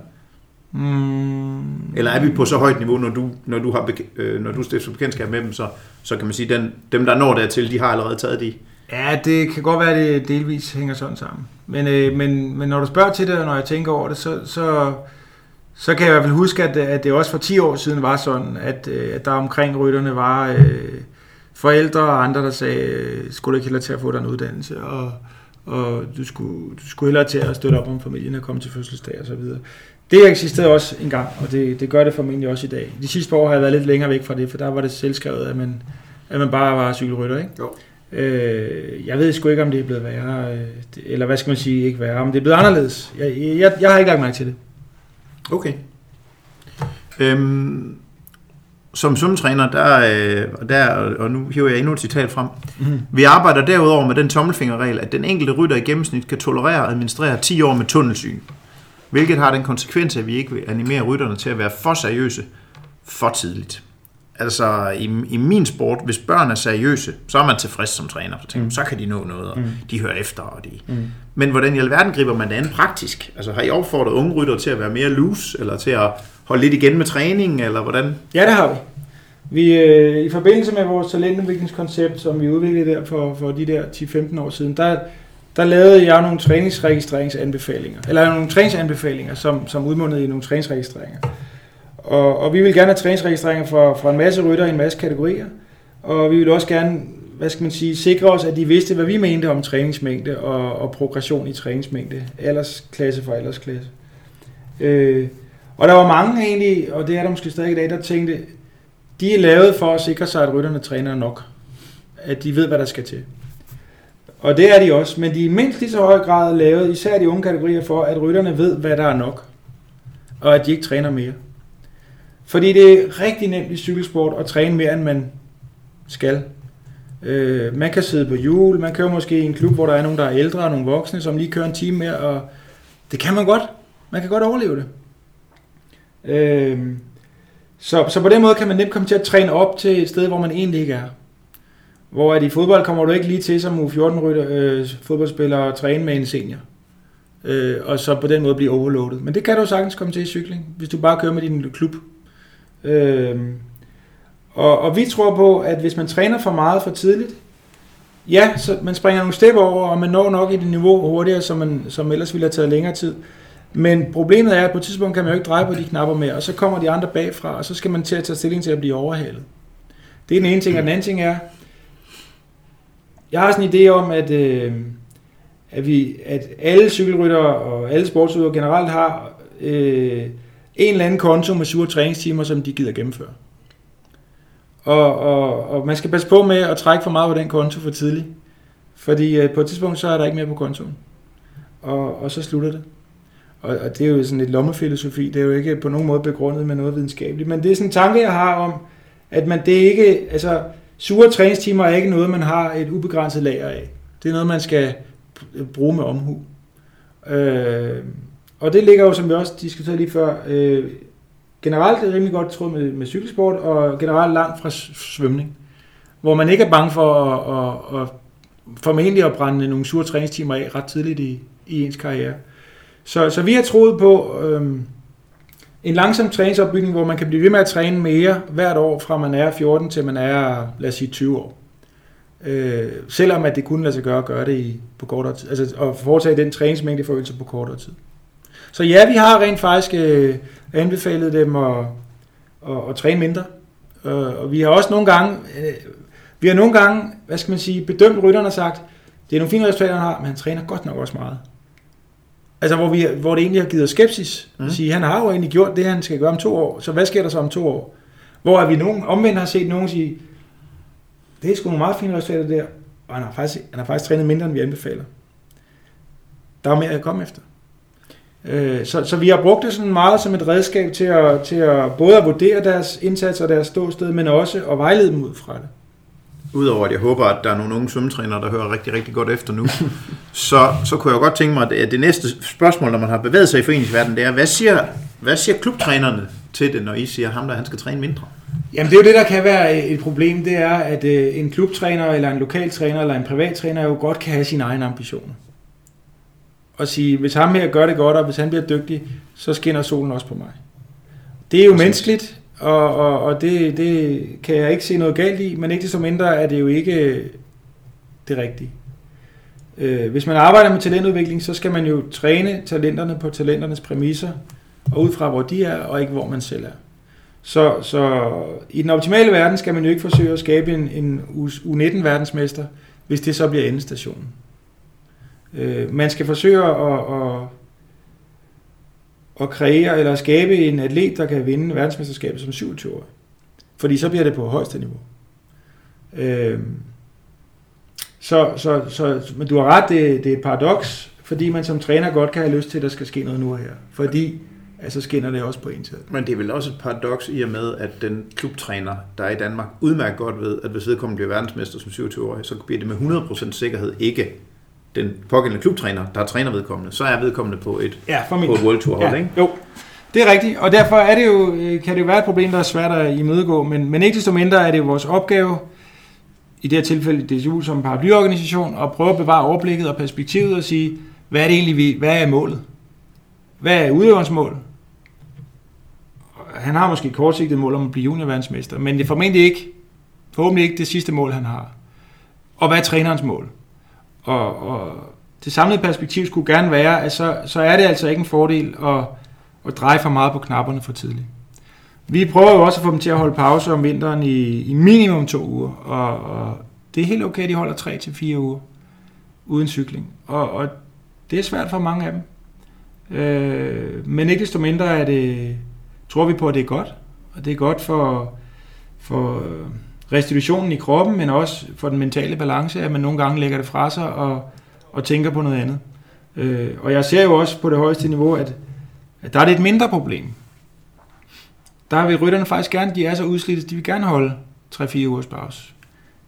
Mm. Eller er vi på så højt niveau, når du, når du har øh, når du stifter bekendtskab med dem, så, så kan man sige, den, dem der når dertil, de har allerede taget de Ja, det kan godt være, at det delvis hænger sådan sammen. Men, øh, men, men når du spørger til det, og når jeg tænker over det, så, så, så kan jeg i hvert fald huske, at, at det også for 10 år siden var sådan, at, øh, at der omkring rytterne var øh, forældre og andre, der sagde, øh, skulle du ikke hellere til at få dig en uddannelse, og, og du, skulle, du skulle hellere til at støtte op om familien og komme til fødselsdag og så videre. Det eksisterede også engang, og det, det gør det formentlig også i dag. De sidste par år har jeg været lidt længere væk fra det, for der var det selvskrevet, at man, at man bare var cykelrytter, ikke? Jo. Øh, jeg ved sgu ikke, om det er blevet værre, øh, eller hvad skal man sige, ikke værre, men det er blevet anderledes. Jeg, jeg, jeg har ikke lagt mærke til det. Okay. Øhm, som svømmetræner, der, øh, der, og nu hiver jeg endnu et citat frem, mm. vi arbejder derudover med den tommelfingerregel, at den enkelte rytter i gennemsnit kan tolerere og administrere 10 år med tunnelsyn, hvilket har den konsekvens, at vi ikke vil animere rytterne til at være for seriøse for tidligt. Altså i, i min sport, hvis børn er seriøse, så er man tilfreds som træner. Så, tænker, mm. så kan de nå noget, og mm. de hører efter. Og de... Mm. Men hvordan i alverden griber man det an praktisk? Altså har I opfordret unge rytter til at være mere loose, eller til at holde lidt igen med træningen, eller hvordan? Ja, det har vi. Vi, øh, I forbindelse med vores talentudviklingskoncept, som vi udviklede der for, for de der 10-15 år siden, der, der lavede jeg nogle træningsregistreringsanbefalinger, eller nogle træningsanbefalinger, som, som udmundede i nogle træningsregistreringer. Og, og vi vil gerne have træningsregistreringer for, for en masse rytter i en masse kategorier, og vi vil også gerne hvad skal man sige, sikre os, at de vidste, hvad vi mente om træningsmængde og, og progression i træningsmængde, aldersklasse for aldersklasse. Øh, og der var mange egentlig, og det er der måske stadig i dag, der tænkte, de er lavet for at sikre sig, at rytterne træner nok. At de ved, hvad der skal til. Og det er de også, men de er i mindst lige så høj grad lavet, især de unge kategorier, for at rytterne ved, hvad der er nok. Og at de ikke træner mere. Fordi det er rigtig nemt i cykelsport at træne mere, end man skal. Øh, man kan sidde på hjul, man kører måske i en klub, hvor der er nogen, der er ældre og nogle voksne, som lige kører en time mere, og det kan man godt. Man kan godt overleve det. Øh, så, så på den måde kan man nemt komme til at træne op til et sted, hvor man egentlig ikke er. Hvor at i fodbold kommer du ikke lige til som U14-rytter, øh, fodboldspiller og træne med en senior. Øh, og så på den måde blive overloadet. Men det kan du sagtens komme til i cykling, hvis du bare kører med din klub. Øh, og, og vi tror på, at hvis man træner for meget for tidligt, ja, så man springer nogle step over, og man når nok i det niveau hurtigere, som, man, som ellers ville have taget længere tid. Men problemet er, at på et tidspunkt kan man jo ikke dreje på de knapper mere, og så kommer de andre bagfra, og så skal man til at tage stilling til at blive overhalet. Det er den ene ting, og den anden ting er, jeg har sådan en idé om, at, øh, at, vi, at alle cykelryttere og alle sportsudøvere generelt har øh, en eller anden konto med sure træningstimer, som de gider gennemføre. Og, og, og man skal passe på med at trække for meget på den konto for tidligt. Fordi øh, på et tidspunkt, så er der ikke mere på kontoen. Og, og så slutter det. Og, og det er jo sådan et lommefilosofi, det er jo ikke på nogen måde begrundet med noget videnskabeligt, men det er sådan en tanke, jeg har om, at man det ikke, altså sure træningstimer er ikke noget, man har et ubegrænset lager af. Det er noget, man skal bruge med omhu. Øh, og det ligger jo, som vi også diskuterede lige før, øh, generelt er rimelig godt tråd med, med cykelsport, og generelt langt fra svømning. Hvor man ikke er bange for at, at, at formentlig at brænde nogle sure træningstimer af ret tidligt i, i ens karriere. Så, så vi har troet på øh, en langsom træningsopbygning, hvor man kan blive ved med at træne mere hvert år, fra man er 14 til man er, lad os sige, 20 år. Øh, selvom at det kunne lade sig gøre at gøre det i, på kortere tid, altså at foretage den træningsmængde forøgelse på kortere tid. Så ja, vi har rent faktisk øh, anbefalet dem at, at, at træne mindre. Øh, og vi har også nogle gange, øh, vi har nogle gange, hvad skal man sige, bedømt rytterne og sagt, det er nogle fine resultater, han har, men han træner godt nok også meget. Altså, hvor, vi, hvor det egentlig har givet os skepsis. Mm. At sige, han har jo egentlig gjort det, han skal gøre om to år, så hvad sker der så om to år? Hvor vi nogen, omvendt har set nogen sige, det er sgu nogle meget fine resultater der, og han har faktisk, han har faktisk trænet mindre, end vi anbefaler. Der er mere at komme efter. Øh, så, så vi har brugt det sådan meget som et redskab til at, til at både at vurdere deres indsats og deres ståsted, men også at vejlede dem ud fra det. Udover at jeg håber, at der er nogle unge svømmetrænere, der hører rigtig, rigtig godt efter nu, *laughs* så, så kunne jeg godt tænke mig, at det næste spørgsmål, når man har bevæget sig i foreningsverdenen, det er, hvad siger, hvad siger klubtrænerne til det, når I siger ham, der han skal træne mindre? Jamen det er jo det, der kan være et problem, det er, at øh, en klubtræner, eller en lokaltræner, eller en privattræner jo godt kan have sine egne ambitioner og sige, hvis ham her gør det godt, og hvis han bliver dygtig, så skinner solen også på mig. Det er jo Præcis. menneskeligt, og, og, og det, det kan jeg ikke se noget galt i, men ikke desto mindre er det jo ikke det rigtige. Øh, hvis man arbejder med talentudvikling, så skal man jo træne talenterne på talenternes præmisser, og ud fra hvor de er, og ikke hvor man selv er. Så, så i den optimale verden skal man jo ikke forsøge at skabe en, en U19-verdensmester, hvis det så bliver endestationen. Øh, man skal forsøge at, at, at kreere eller skabe en atlet, der kan vinde verdensmesterskabet som 27 år. Fordi så bliver det på højeste niveau. Øh, så, så, så, men du har ret, det, det er et paradoks, fordi man som træner godt kan have lyst til, at der skal ske noget nu og her. Fordi altså så skinner det også på en tid. Men det er vel også et paradoks i og med, at den klubtræner, der er i Danmark, udmærket godt ved, at hvis vedkommende bliver verdensmester som 27-årig, så bliver det med 100% sikkerhed ikke den pågældende klubtræner, der er træner vedkommende. Så er vedkommende på et, Ja, for på et World Tour hold, ja, ikke? Jo, det er rigtigt, og derfor er det jo, øh, kan det jo være et problem, der er svært at imødegå, men, men ikke desto mindre er det jo vores opgave, i det her tilfælde DSU som paraplyorganisation, at prøve at bevare overblikket og perspektivet og sige, hvad er det egentlig, vi, hvad er målet? Hvad er udøverens mål? Han har måske et kortsigtet mål om at blive juniorverdensmester, men det er formentlig ikke, forhåbentlig ikke det sidste mål, han har. Og hvad er trænerens mål? Og, og det samlede perspektiv skulle gerne være, at så, så er det altså ikke en fordel at, at dreje for meget på knapperne for tidligt. Vi prøver jo også at få dem til at holde pause om vinteren i, i minimum to uger, og, og det er helt okay, at de holder tre til fire uger uden cykling. Og, og det er svært for mange af dem. Øh, men ikke desto mindre er det, tror vi på, at det er godt. Og det er godt for, for restitutionen i kroppen, men også for den mentale balance, at man nogle gange lægger det fra sig og, og tænker på noget andet. Øh, og jeg ser jo også på det højeste niveau, at, at der er det et mindre problem. Der vil rytterne faktisk gerne, de er så udslidte, de vil gerne holde 3-4 ugers pause.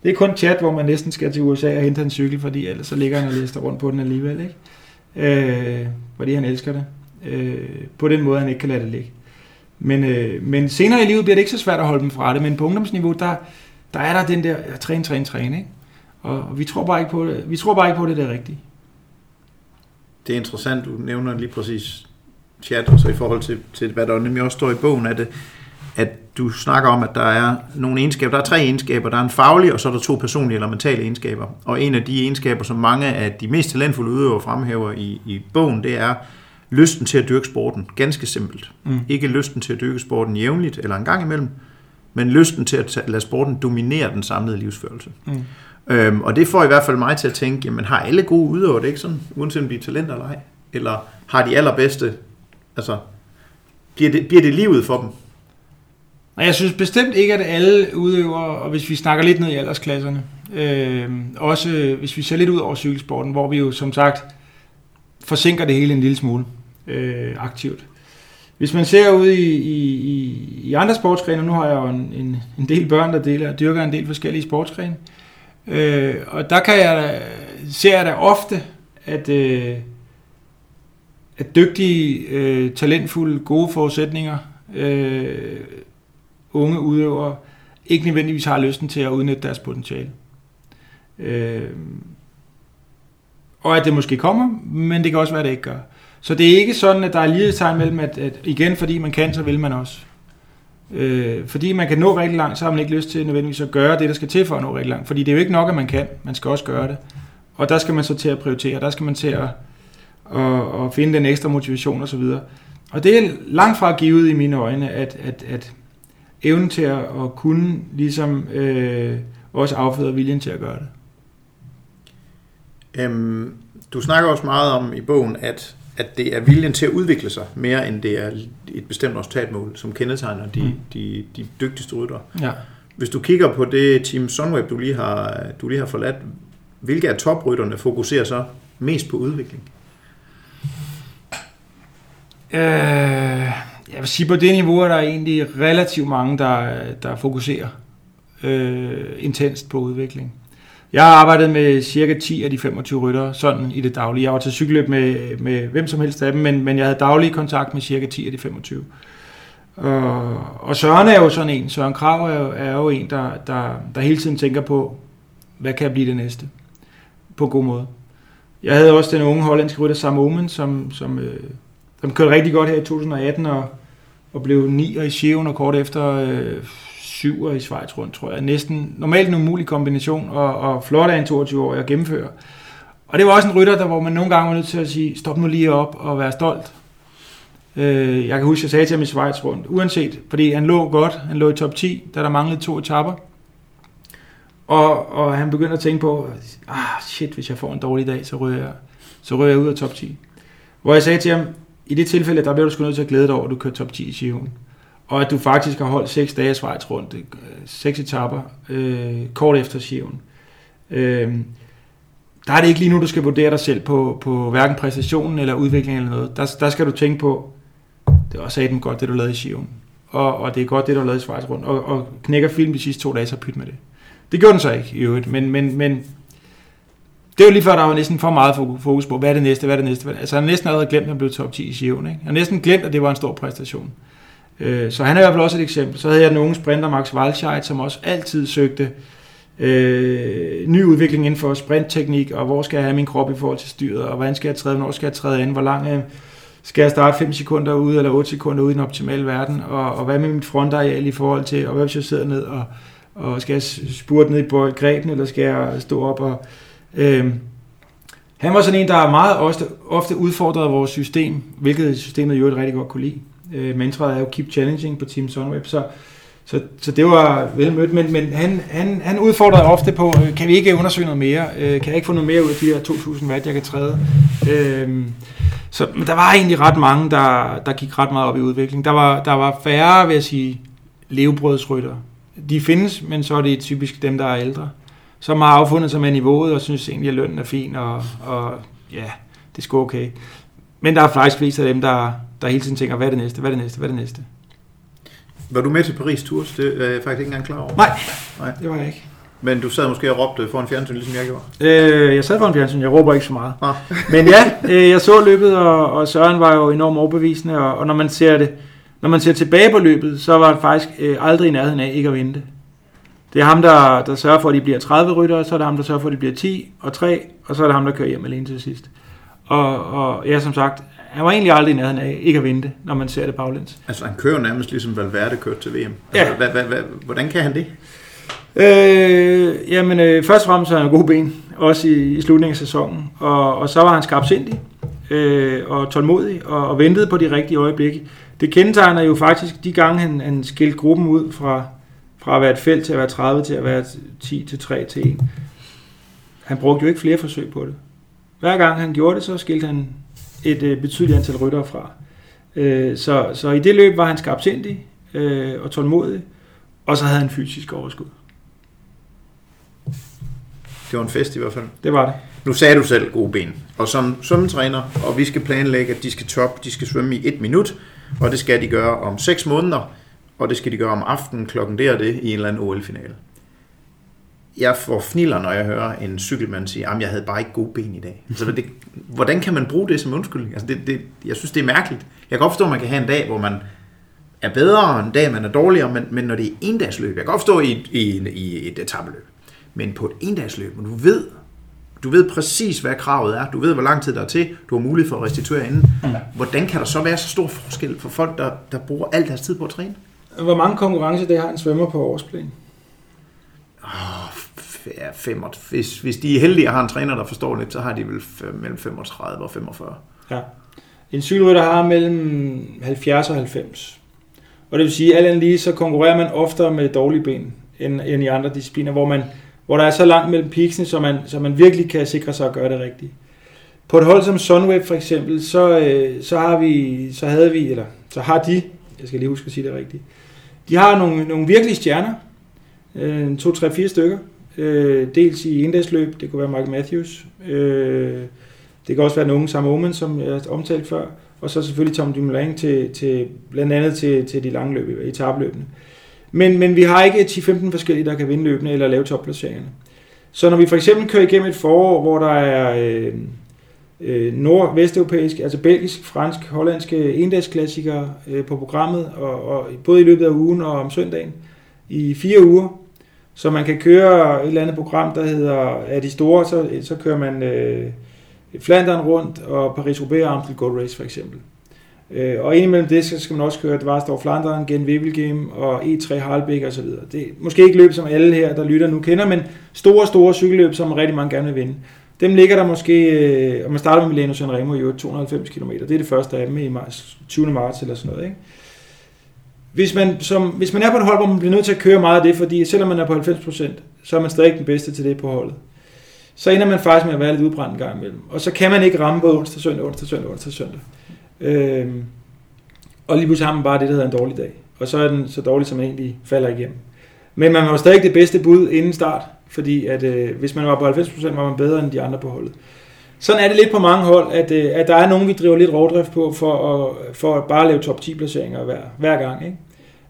Det er kun chat, hvor man næsten skal til USA og hente en cykel, fordi ellers så ligger han og lister rundt på den alligevel, ikke? Øh, fordi han elsker det. Øh, på den måde, han ikke kan lade det ligge. Men, øh, men senere i livet bliver det ikke så svært at holde dem fra det, men på ungdomsniveau, der, der er der den der ja, træn, træn, træn, ikke? Og, vi tror bare ikke på det, vi tror bare ikke på det, det er rigtigt. Det er interessant, du nævner lige præcis chat, og så i forhold til, til hvad der nemlig også står i bogen, at, at du snakker om, at der er nogle egenskaber, der er tre egenskaber, der er en faglig, og så er der to personlige eller mentale egenskaber. Og en af de egenskaber, som mange af de mest talentfulde udøvere fremhæver i, i bogen, det er lysten til at dyrke sporten. Ganske simpelt. Mm. Ikke lysten til at dyrke sporten jævnligt eller en gang imellem, men lysten til at lade sporten dominere den samlede livsførelse. Mm. Øhm, og det får i hvert fald mig til at tænke, jamen har alle gode udøvere det ikke sådan, uanset om de er talenter eller ej? Eller har de allerbedste, altså, bliver det, bliver det livet for dem? Og jeg synes bestemt ikke, at alle udøvere, og hvis vi snakker lidt ned i aldersklasserne, øh, også hvis vi ser lidt ud over cykelsporten, hvor vi jo som sagt forsinker det hele en lille smule øh, aktivt. Hvis man ser ud i, i, i andre sportsgrene, nu har jeg jo en, en, en del børn, der deler, dyrker en del forskellige sportsgrene, øh, og der kan jeg da, ser jeg da ofte, at, øh, at dygtige, øh, talentfulde, gode forudsætninger, øh, unge udøvere, ikke nødvendigvis har lysten til at udnytte deres potentiale. Øh, og at det måske kommer, men det kan også være, at det ikke gør. Så det er ikke sådan, at der er lighedstegn mellem, at, at igen, fordi man kan, så vil man også. Øh, fordi man kan nå rigtig langt, så har man ikke lyst til nødvendigvis at gøre det, der skal til for at nå rigtig langt. Fordi det er jo ikke nok, at man kan. Man skal også gøre det. Og der skal man så til at prioritere. Der skal man til at, at, at finde den ekstra motivation osv. Og det er langt fra givet i mine øjne, at, at, at evnen til at, at kunne ligesom øh, også afføder viljen til at gøre det. Øhm, du snakker også meget om i bogen, at, at det er viljen til at udvikle sig, mere end det er et bestemt resultatmål, som kendetegner de, Mm. de, de dygtigste ryttere. Ja. Hvis du kigger på det Team Sunweb, du lige har, du lige har forladt, hvilke af toprytterne fokuserer så mest på udvikling? Øh, jeg vil sige, på det niveau er der egentlig relativt mange, der, der fokuserer øh, intenst på udvikling. Jeg har arbejdet med cirka 10 af de 25 ryttere, sådan i det daglige. Jeg var til cykelløb med, med hvem som helst af dem, men, men jeg havde daglig kontakt med cirka 10 af de 25. Og, øh, og Søren er jo sådan en. Søren Krav er jo, er jo en, der, der, der hele tiden tænker på, hvad kan blive det næste? På en god måde. Jeg havde også den unge hollandske rytter Sam Omen, som, som, øh, som kørte rigtig godt her i 2018 og, og blev 9 i Skiven og kort efter øh, 7 i Schweiz rundt, tror jeg. Næsten normalt en umulig kombination, og, og flot af en 22-årig at gennemføre. Og det var også en rytter, der, hvor man nogle gange var nødt til at sige, stop nu lige op og være stolt. Øh, jeg kan huske, at jeg sagde til ham i Schweiz rundt, uanset, fordi han lå godt, han lå i top 10, da der manglede to etapper. Og, og han begyndte at tænke på, ah shit, hvis jeg får en dårlig dag, så rører jeg, så rører jeg ud af top 10. Hvor jeg sagde til ham, i det tilfælde, der bliver du sgu nødt til at glæde dig over, at du kører top 10 i Giroen. Og at du faktisk har holdt 6 dage i Schweiz rundt, øh, seks etapper, øh, kort efter Sion. Øh, der er det ikke lige nu, du skal vurdere dig selv på, på hverken præstationen eller udviklingen eller noget. Der, der skal du tænke på, det er også godt, det du lavede i Sion. Og, og det er godt, det du lavede i Schweiz rundt. Og, og knækker film de sidste to dage, så pyt med det. Det gjorde den så ikke i øvrigt, men, men, men det er jo lige før, der var næsten for meget fokus på, hvad er det næste, hvad er det næste. Altså han har næsten allerede glemt, at han blev top 10 i Sion. Ikke? Han har næsten glemt, at det var en stor præstation. Øh, så han er i hvert fald også et eksempel. Så havde jeg den unge sprinter, Max Walscheid, som også altid søgte øh, ny udvikling inden for sprintteknik, og hvor skal jeg have min krop i forhold til styret, og hvordan skal jeg træde, hvornår skal jeg træde ind, hvor lang øh, skal jeg starte 5 sekunder ude, eller 8 sekunder ude i den optimale verden, og, og hvad med mit frontareal i forhold til, og hvad hvis jeg sidder ned, og, og skal jeg spurte ned i greben, eller skal jeg stå op og... Øh, han var sådan en, der meget ofte, ofte udfordrede vores system, hvilket systemet jo et rigtig godt kunne lide. Øh, mantraet er jo Keep Challenging på Team Sunweb, så, så, så det var vel mødt, men, men han, han, han udfordrede ofte på, øh, kan vi ikke undersøge noget mere? Øh, kan jeg ikke få noget mere ud af de her 2.000 watt, jeg kan træde? Øh, så men der var egentlig ret mange, der, der gik ret meget op i udvikling. Der var, der var færre, vil jeg sige, levebrødsrytter. De findes, men så er det typisk dem, der er ældre, som har affundet sig med niveauet og synes egentlig, at lønnen er fin, og, og ja, det er sgu okay. Men der er faktisk flest af dem, der, der hele tiden tænker, hvad er det næste, hvad er det næste, hvad er det næste? Var du med til Paris Tours? Det er jeg faktisk ikke engang klar over. Nej, Nej. det var jeg ikke. Men du sad måske og råbte foran fjernsyn, ligesom jeg gjorde? Øh, jeg sad foran fjernsyn, jeg råber ikke så meget. Ah. Men ja, øh, jeg så løbet, og, og Søren var jo enormt overbevisende, og, og når man ser det, når man ser tilbage på løbet, så var det faktisk øh, aldrig i nærheden af ikke at vinde det. Det er ham, der, der sørger for, at de bliver 30 ryttere, så er det ham, der sørger for, at de bliver 10 og 3, og så er det ham, der kører hjem alene til sidst. Og, og ja, som sagt, han var egentlig aldrig i nærheden af ikke at vinde når man ser det baglæns. Altså han kører nærmest ligesom Valverde kørte til VM. Altså, ja. Hva, hva, hva, hvordan kan han det? Øh, jamen, øh, først og fremmest har han gode ben, også i, i slutningen af sæsonen. Og, og så var han skarpsindig øh, og tålmodig og, og ventede på de rigtige øjeblikke. Det kendetegner jo faktisk de gange, han, han skilte gruppen ud fra, fra at være et felt til at være 30 til at være 10 til 3 til 1. Han brugte jo ikke flere forsøg på det. Hver gang han gjorde det, så skilte han et øh, betydeligt antal ryttere fra. Øh, så, så i det løb var han skarpsindig øh, og tålmodig, og så havde han fysisk overskud. Det var en fest i hvert fald. Det var det. Nu sagde du selv gode ben, og som svømmetræner, og vi skal planlægge, at de skal top, de skal svømme i et minut, og det skal de gøre om 6 måneder, og det skal de gøre om aftenen klokken der det i en eller anden OL-finale jeg får fniller, når jeg hører en cykelmand sige, at jeg havde bare ikke gode ben i dag. Altså, det, hvordan kan man bruge det som undskyldning? Altså, det, det, jeg synes, det er mærkeligt. Jeg kan godt forstå, at man kan have en dag, hvor man er bedre, en dag, man er dårligere, men, men når det er endagsløb, jeg kan godt forstå i, i, i et etabeløb, men på et endagsløb, hvor du ved, du ved præcis, hvad kravet er, du ved, hvor lang tid der er til, du har mulighed for at restituere inden. Hvordan kan der så være så stor forskel for folk, der, der bruger al deres tid på at træne? Hvor mange konkurrencer det har en svømmer på årsplan? Oh, ja, 5, hvis, hvis de er heldige og har en træner, der forstår lidt, så har de vel mellem 35 og 45. Ja. En cykelrytter har mellem 70 og 90. Og det vil sige, at alt lige, så konkurrerer man oftere med dårlige ben, end, end i andre discipliner, hvor, man, hvor der er så langt mellem peaksene, så man, så man virkelig kan sikre sig at gøre det rigtigt. På et hold som Sunweb for eksempel, så, øh, så, har vi, så havde vi, eller så har de, jeg skal lige huske at sige det rigtigt, de har nogle, nogle virkelige stjerner, øh, to, tre, fire stykker, Øh, dels i endagsløb, det kunne være Michael Matthews. Øh, det kan også være nogen Sam Omen, som jeg omtalt før. Og så selvfølgelig Tom Dumoulin til, til blandt andet til, til de lange løb, etabløbene. Men, men vi har ikke 10-15 forskellige, der kan vinde løbende eller lave topplaceringerne. Så når vi for eksempel kører igennem et forår, hvor der er øh, øh, nord-vesteuropæisk, altså belgisk, fransk, hollandske endagsklassikere øh, på programmet, og, og både i løbet af ugen og om søndagen, i fire uger, så man kan køre et eller andet program, der hedder, er de store, så, så kører man øh, Flandern rundt, og Paris-Roubaix og Amstel Gold Race for eksempel. Øh, og indimellem det, så skal man også køre, det var Flandern, Gen Wevelgem og E3 Harlbæk og så videre. Det er måske ikke løb, som alle her, der lytter nu kender, men store, store cykelløb, som rigtig mange gerne vil vinde. Dem ligger der måske, øh, og man starter med Milano Sanremo i 290 km. Det er det første af dem i marts, 20. marts eller sådan noget. Ikke? Hvis man, som, hvis man er på et hold, hvor man bliver nødt til at køre meget af det, fordi selvom man er på 90%, så er man stadig den bedste til det på holdet. Så ender man faktisk med at være lidt udbrændt en gang imellem. Og så kan man ikke ramme både onsdag, søndag, onsdag, søndag, onsdag, søndag. Øhm, og lige pludselig har man bare det, der hedder en dårlig dag. Og så er den så dårlig, som man egentlig falder igennem. Men man var stadig det bedste bud inden start, fordi at, øh, hvis man var på 90%, var man bedre end de andre på holdet. sådan er det lidt på mange hold, at, øh, at der er nogen, vi driver lidt rovdrift på for at, for at bare lave top 10 placeringer hver, hver gang. Ikke?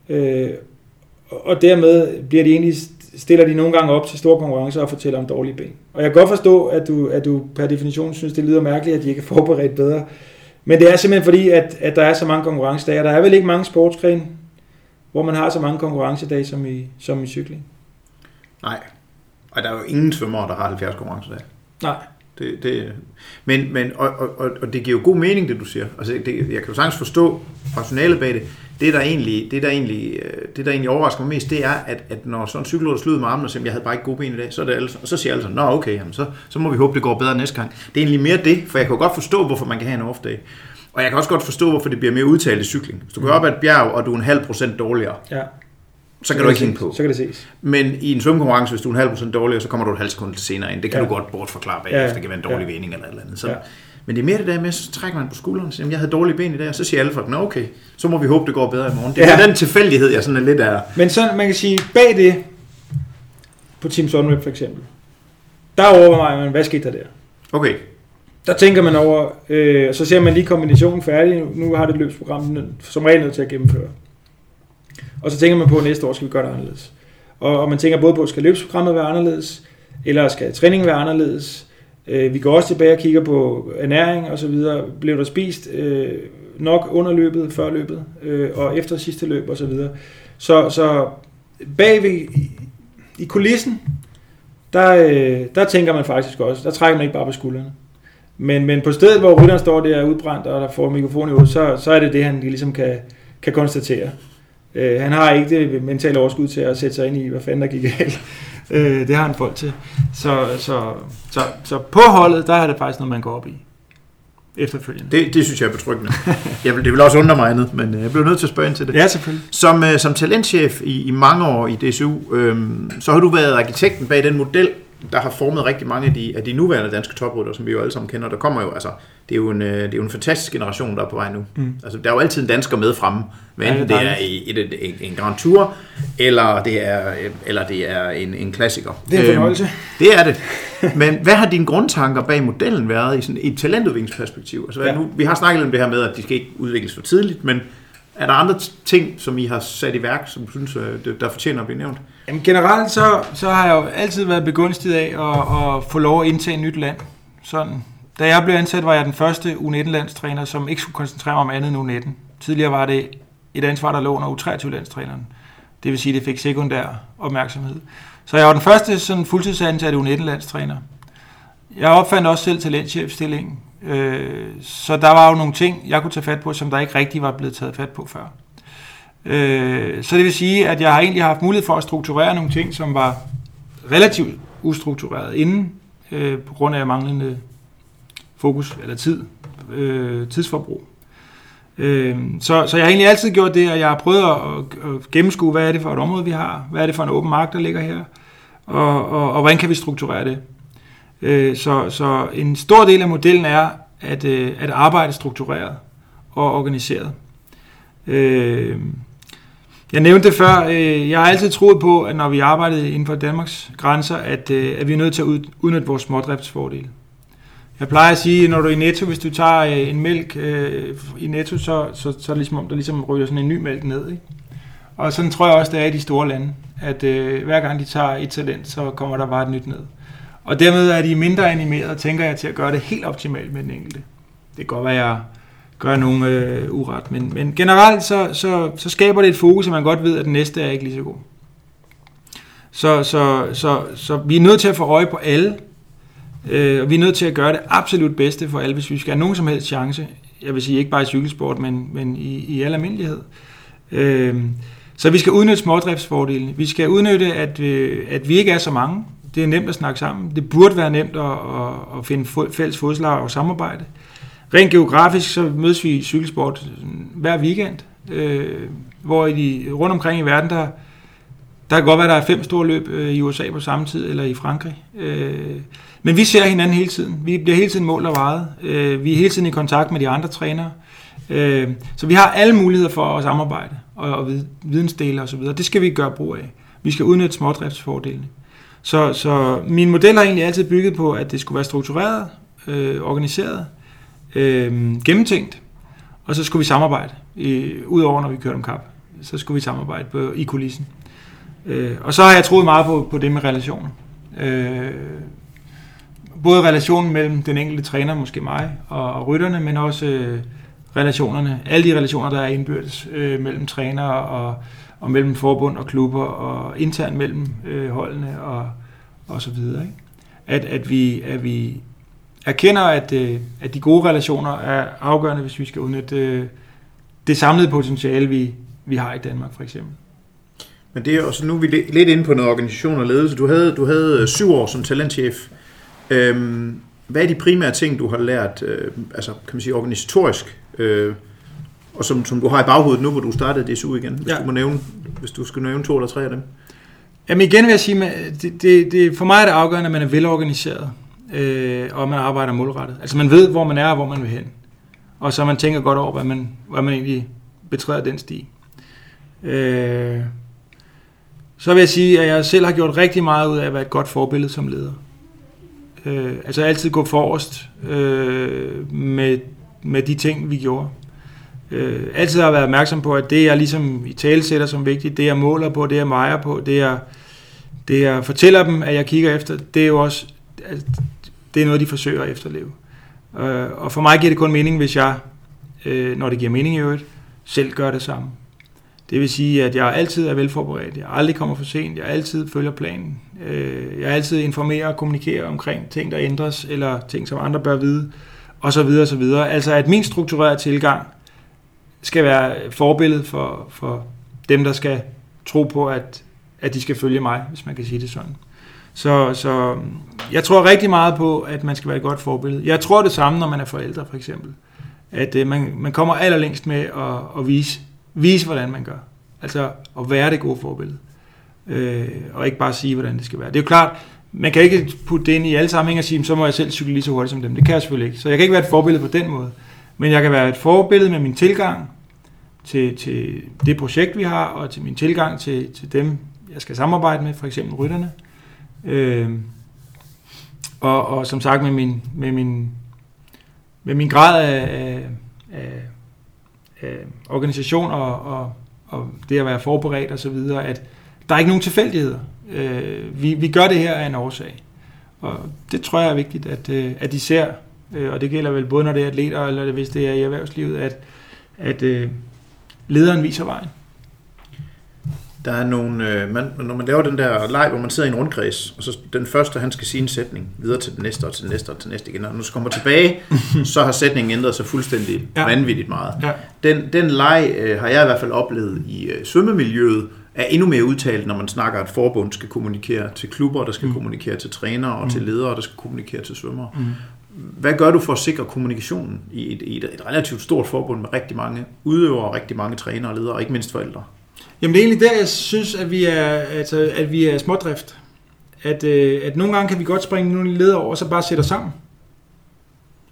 Øh, og dermed bliver de egentlig, stiller de nogle gange op til store konkurrencer og fortæller om dårlige ben. Og jeg kan godt forstå, at du, at du per definition synes, det lyder mærkeligt, at de ikke er forberedt bedre. Men det er simpelthen fordi, at, at der er så mange konkurrencedage. Der er vel ikke mange sportsgrene, hvor man har så mange konkurrencedage som i, som i cykling. Nej. Og der er jo ingen svømmere, der har 70 konkurrencedage. Nej. Det, det, men, men og, og, og, det giver jo god mening, det du siger. Altså, det, jeg kan jo sagtens forstå rationalet bag det. Det, der egentlig, det, der egentlig, øh, det, der egentlig overrasker mig mest, det er, at, at når sådan en cykelrytter slutter med armen og siger, jeg havde bare ikke gode ben i dag, så, er det alle, og så siger alle sådan, nå okay, jamen, så, så må vi håbe, det går bedre næste gang. Det er egentlig mere det, for jeg kan jo godt forstå, hvorfor man kan have en off-day. Og jeg kan også godt forstå, hvorfor det bliver mere udtalt i cykling. Hvis du går op ad et bjerg, og du er en halv procent dårligere, Ja, så kan du ikke hænge på. så kan det ses. Men i en svømmekonkurrence, hvis du er en halv procent dårligere, så kommer du et halvt sekund senere ind. Det kan Ja. du godt bortforklare bagefter. ja. Det kan være en dårlig Ja. vending eller et eller andet. Så, Ja. Men det er mere det der med, så trækker man på skulderen og siger, "Jamen, jeg havde dårlige ben i dag, og så siger alle folk, nå okay, så må vi håbe, det går bedre i morgen. Det er Ja. den tilfældighed, jeg sådan er lidt af. Men så man kan sige, bag det, på Team Sunweb for eksempel, der overvejer man, hvad skete der der? Okay, Der tænker man over, øh, og så ser man lige kombinationen færdig. Nu har det løbsprogram som regel nødt til at gennemføre. Og så tænker man på, at næste år skal vi gøre det anderledes. Og, og man tænker både på, skal løbsprogrammet være anderledes, eller skal træningen være anderledes. Øh, vi går også tilbage og kigger på ernæring og så videre. Blev der spist øh, nok under løbet, før løbet, øh, og efter sidste løb og så videre. Så, så bagved i, i kulissen, der, øh, der tænker man faktisk også, der trækker man ikke bare på skuldrene. Men, men på stedet, hvor rytteren står der udbrændt, og der får mikrofonen i hovedet, så, så er det det, han ligesom kan, kan konstatere. Øh, han har ikke det mentale overskud til at sætte sig ind i, hvad fanden der gik galt. Øh, det har han folk til. Så, så, så, så på holdet, der er det faktisk noget, man går op i. Efterfølgende. det, det synes jeg er betryggende. Jeg vil, det vil også undre mig andet, men øh, jeg blev nødt til at spørge ind til det. Ja, selvfølgelig. Som, øh, som talentchef i, i mange år i DSU, øh, så har du været arkitekten bag den model, der har formet rigtig mange af de, af de nuværende danske toprytter, som vi jo alle sammen kender. Der kommer jo, altså, det er jo en, øh, det er jo en fantastisk generation, der er på vej nu. Mm. Altså, der er jo altid en dansker med fremme, hvad Ja, enten det er det er i et, et, en, en Grand Tour, eller det er, eller det er en, en klassiker. Det er en Øhm, fornøjelse. det er det. *laughs* Men hvad har dine grundtanker bag modellen været i, sådan, et talentudviklingsperspektiv? Altså, Ja. nu, vi har snakket om det her med, at de skal ikke udvikles for tidligt, men er der andre ting, som I har sat i værk, som du synes, øh, der fortjener at blive nævnt? Jamen, generelt så, så har jeg jo altid været begunstiget af at, at få lov at indtage et nyt land. Sådan. Da jeg blev ansat, var jeg den første U19-landstræner, som ikke skulle koncentrere mig om andet end U19. Tidligere var det et ansvar, der lå under U23-landstræneren. Det vil sige, at det fik sekundær opmærksomhed. Så jeg var den første sådan fuldtidsansatte U19-landstræner. Jeg opfandt også selv talentchefstillingen. Øh, så der var jo nogle ting, jeg kunne tage fat på, som der ikke rigtig var blevet taget fat på før. Øh, så det vil sige, at jeg har egentlig haft mulighed for at strukturere nogle ting, som var relativt ustruktureret inden, øh, på grund af manglende fokus eller tid, øh, tidsforbrug. Øh, så, så jeg har egentlig altid gjort det, at jeg har prøvet at, at gennemskue, hvad er det for et område, vi har, hvad er det for en åben mark, der ligger her, og, og, og hvordan kan vi strukturere det. Øh, så, så en stor del af modellen er at, øh, at arbejde struktureret og organiseret. Øh, jeg nævnte det før, øh, jeg har altid troet på, at når vi arbejdede inden for Danmarks grænser, at, øh, at vi er nødt til at udnytte vores smådriftsfordele. Jeg plejer at sige, når du er i Netto, hvis du tager øh, en mælk øh, i Netto, så, så, så er det ligesom om, der ligesom ryger sådan en ny mælk ned. Ikke? Og sådan tror jeg også, det er i de store lande, at øh, hver gang de tager et talent, så kommer der bare et nyt ned. Og dermed er de mindre animeret, tænker jeg, til at gøre det helt optimalt med den enkelte. Det kan godt være, at jeg gør nogen øh, uret, men, men generelt så, så, så skaber det et fokus, at man godt ved, at den næste er ikke lige så god. Så, så, så, så vi er nødt til at få øje på alle, øh, og vi er nødt til at gøre det absolut bedste for alle, hvis vi skal have nogen som helst chance. Jeg vil sige ikke bare i cykelsport, men, men i, i al almindelighed. Øh, så vi skal udnytte smådriftsfordelene. Vi skal udnytte, at, øh, at vi ikke er så mange. Det er nemt at snakke sammen. Det burde være nemt at, at, at finde fælles fodslag og samarbejde. Rent geografisk så mødes vi i cykelsport mm, hver weekend, øh, hvor i de, rundt omkring i verden, der, der kan godt være, der er fem store løb øh, i USA på samme tid, eller i Frankrig. Øh, men vi ser hinanden hele tiden. Vi bliver hele tiden målt og vejet. Øh, vi er hele tiden i kontakt med de andre trænere. Øh, så vi har alle muligheder for at samarbejde og, og vidensdele osv. Det skal vi gøre brug af. Vi skal udnytte smådriftsfordelene. Så, så min model har egentlig altid bygget på, at det skulle være struktureret, øh, organiseret, øh, gennemtænkt, og så skulle vi samarbejde, øh, udover når vi kørte om kap. Så skulle vi samarbejde på, i kulissen. Øh, og så har jeg troet meget på, på det med relationer. Øh, både relationen mellem den enkelte træner, måske mig, og, og rytterne, men også øh, relationerne, alle de relationer, der er indbyrdes øh, mellem trænere og, og mellem forbund og klubber, og internt mellem øh, holdene og, og så videre. Ikke? At, at, vi, at vi erkender, at, øh, at de gode relationer er afgørende, hvis vi skal udnytte øh, det samlede potentiale, vi, vi har i Danmark for eksempel. Men det er også, nu er vi lidt inde på noget organisation og ledelse. Du havde, du havde øh, syv år som talentchef. Øhm, hvad er de primære ting, du har lært, øh, altså kan man sige organisatorisk, øh, og som, som du har i baghovedet nu, hvor du startede DSU igen, hvis, ja. du, må nævne, hvis du skal nævne to eller tre af dem? Jamen igen vil jeg sige, at det, det, det, for mig er det afgørende, at man er velorganiseret, øh, og man arbejder målrettet. Altså man ved, hvor man er og hvor man vil hen. Og så man tænker godt over, hvad man, hvad man egentlig betræder den sti. Øh, så vil jeg sige, at jeg selv har gjort rigtig meget ud af at være et godt forbillede som leder. Øh, altså altid gå forrest øh, med, med de ting, vi gjorde. Øh, altid har været opmærksom på, at det jeg ligesom i tale sætter som vigtigt, det jeg måler på, det jeg vejer på, det jeg, det jeg fortæller dem, at jeg kigger efter, det er jo også det er noget, de forsøger at efterleve. Øh, og for mig giver det kun mening, hvis jeg, øh, når det giver mening i øvrigt, selv gør det samme. Det vil sige, at jeg altid er velforberedt. Jeg aldrig kommer for sent. Jeg altid følger planen. Øh, jeg altid informerer og kommunikerer omkring ting, der ændres, eller ting, som andre bør vide, og så videre, og så videre. Altså, at min strukturerede tilgang skal være forbillede for, for dem, der skal tro på, at, at de skal følge mig, hvis man kan sige det sådan. Så, så jeg tror rigtig meget på, at man skal være et godt forbillede. Jeg tror det samme, når man er forældre, for eksempel. At øh, man, man kommer allerlængst med at, at vise, vise, hvordan man gør. Altså at være det gode forbillede. Øh, og ikke bare sige, hvordan det skal være. Det er jo klart, man kan ikke putte det ind i alle sammenhænge og sige, så må jeg selv cykle lige så hurtigt som dem. Det kan jeg selvfølgelig ikke. Så jeg kan ikke være et forbillede på den måde. Men jeg kan være et forbillede med min tilgang til, til det projekt, vi har, og til min tilgang til, til dem, jeg skal samarbejde med, for eksempel rytterne. Øh, og, og som sagt med min, med min, med min grad af, af, af, af organisation og, og, og det at være forberedt og så videre, at der er ikke nogen tilfældigheder. Øh, vi, vi gør det her af en årsag. Og det tror jeg er vigtigt, at, øh, at de ser, øh, og det gælder vel både når det er atleter, eller hvis det er i erhvervslivet, at, at øh, lederen viser vejen. Der er nogle, øh, man, når man laver den der leg, hvor man sidder i en rundkreds, og så den første, han skal sige en sætning, videre til den næste, og til den næste, og til den næste igen, og når du kommer tilbage, *laughs* så har sætningen ændret sig fuldstændig ja. vanvittigt meget. Ja. Den, den leg øh, har jeg i hvert fald oplevet i øh, svømmemiljøet, er endnu mere udtalt, når man snakker, at forbund skal kommunikere til klubber, der skal mm. kommunikere til trænere og mm. til ledere, der skal kommunikere til svømmere. Mm. Hvad gør du for at sikre kommunikationen i et, i et, et relativt stort forbund med rigtig mange udøvere, rigtig mange trænere og ledere, og ikke mindst forældre? Jamen det er egentlig der, jeg synes, at vi er, altså, at vi er smådrift. At, øh, at nogle gange kan vi godt springe nogle leder over, og så bare sætte os sammen.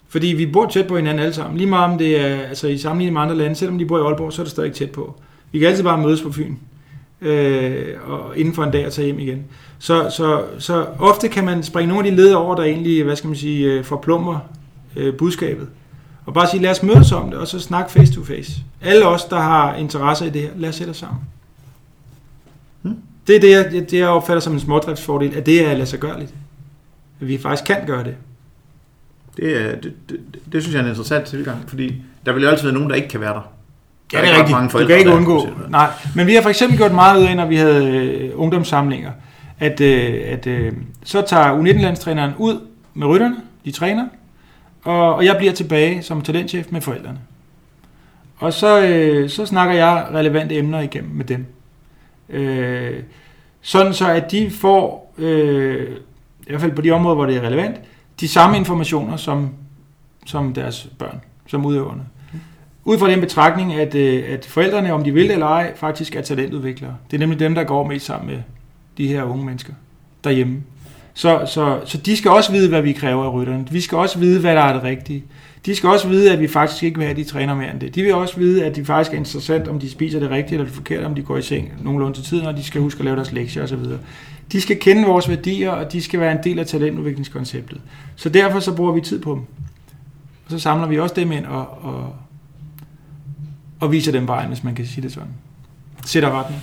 Fordi vi bor tæt på hinanden alle sammen. Lige meget om det er altså, i sammenligning med andre lande, selvom de bor i Aalborg, så er det stadig tæt på. Vi kan altid bare mødes på Fyn. Øh, og inden for en dag og tage hjem igen. Så, så, så ofte kan man springe nogle af de leder over, der egentlig, hvad skal man sige, øh, forplummer øh, budskabet. Og bare sige, lad os mødes om det, og så snakke face to face. Alle os, der har interesse i det her, lad os sætte os sammen. Hmm. Det er det, jeg, det, jeg opfatter som en smådriftsfordel, at det er lade sig gørligt. At vi faktisk kan gøre det. Det, er, det, det, det synes jeg er en interessant tilgang, fordi der vil jo altid være nogen, der ikke kan være der. Ja, det er rigtigt. Mange forældre, du kan ikke undgå. Nej, men vi har for eksempel gjort meget ud af, når vi havde øh, ungdomssamlinger, at, øh, at øh, så tager U19-landstræneren ud med rytterne, de træner, og, og jeg bliver tilbage som talentchef med forældrene. Og så, øh, så snakker jeg relevante emner igennem med dem. Øh, sådan så, at de får, øh, i hvert fald på de områder, hvor det er relevant, de samme informationer som, som deres børn, som udøverne. Ud fra den betragtning, at, øh, at forældrene, om de vil eller ej, faktisk er talentudviklere. Det er nemlig dem, der går mest sammen med de her unge mennesker derhjemme. Så, så, så de skal også vide, hvad vi kræver af rytterne. Vi skal også vide, hvad der er det rigtige. De skal også vide, at vi faktisk ikke vil have, at de træner mere end det. De vil også vide, at det faktisk er interessant, om de spiser det rigtige eller det forkerte, om de går i seng nogenlunde til tiden, og de skal huske at lave deres lektier osv. De skal kende vores værdier, og de skal være en del af talentudviklingskonceptet. Så derfor så bruger vi tid på dem. Og så samler vi også dem ind og, og, og viser dem vejen, hvis man kan sige det sådan. Sætter retning.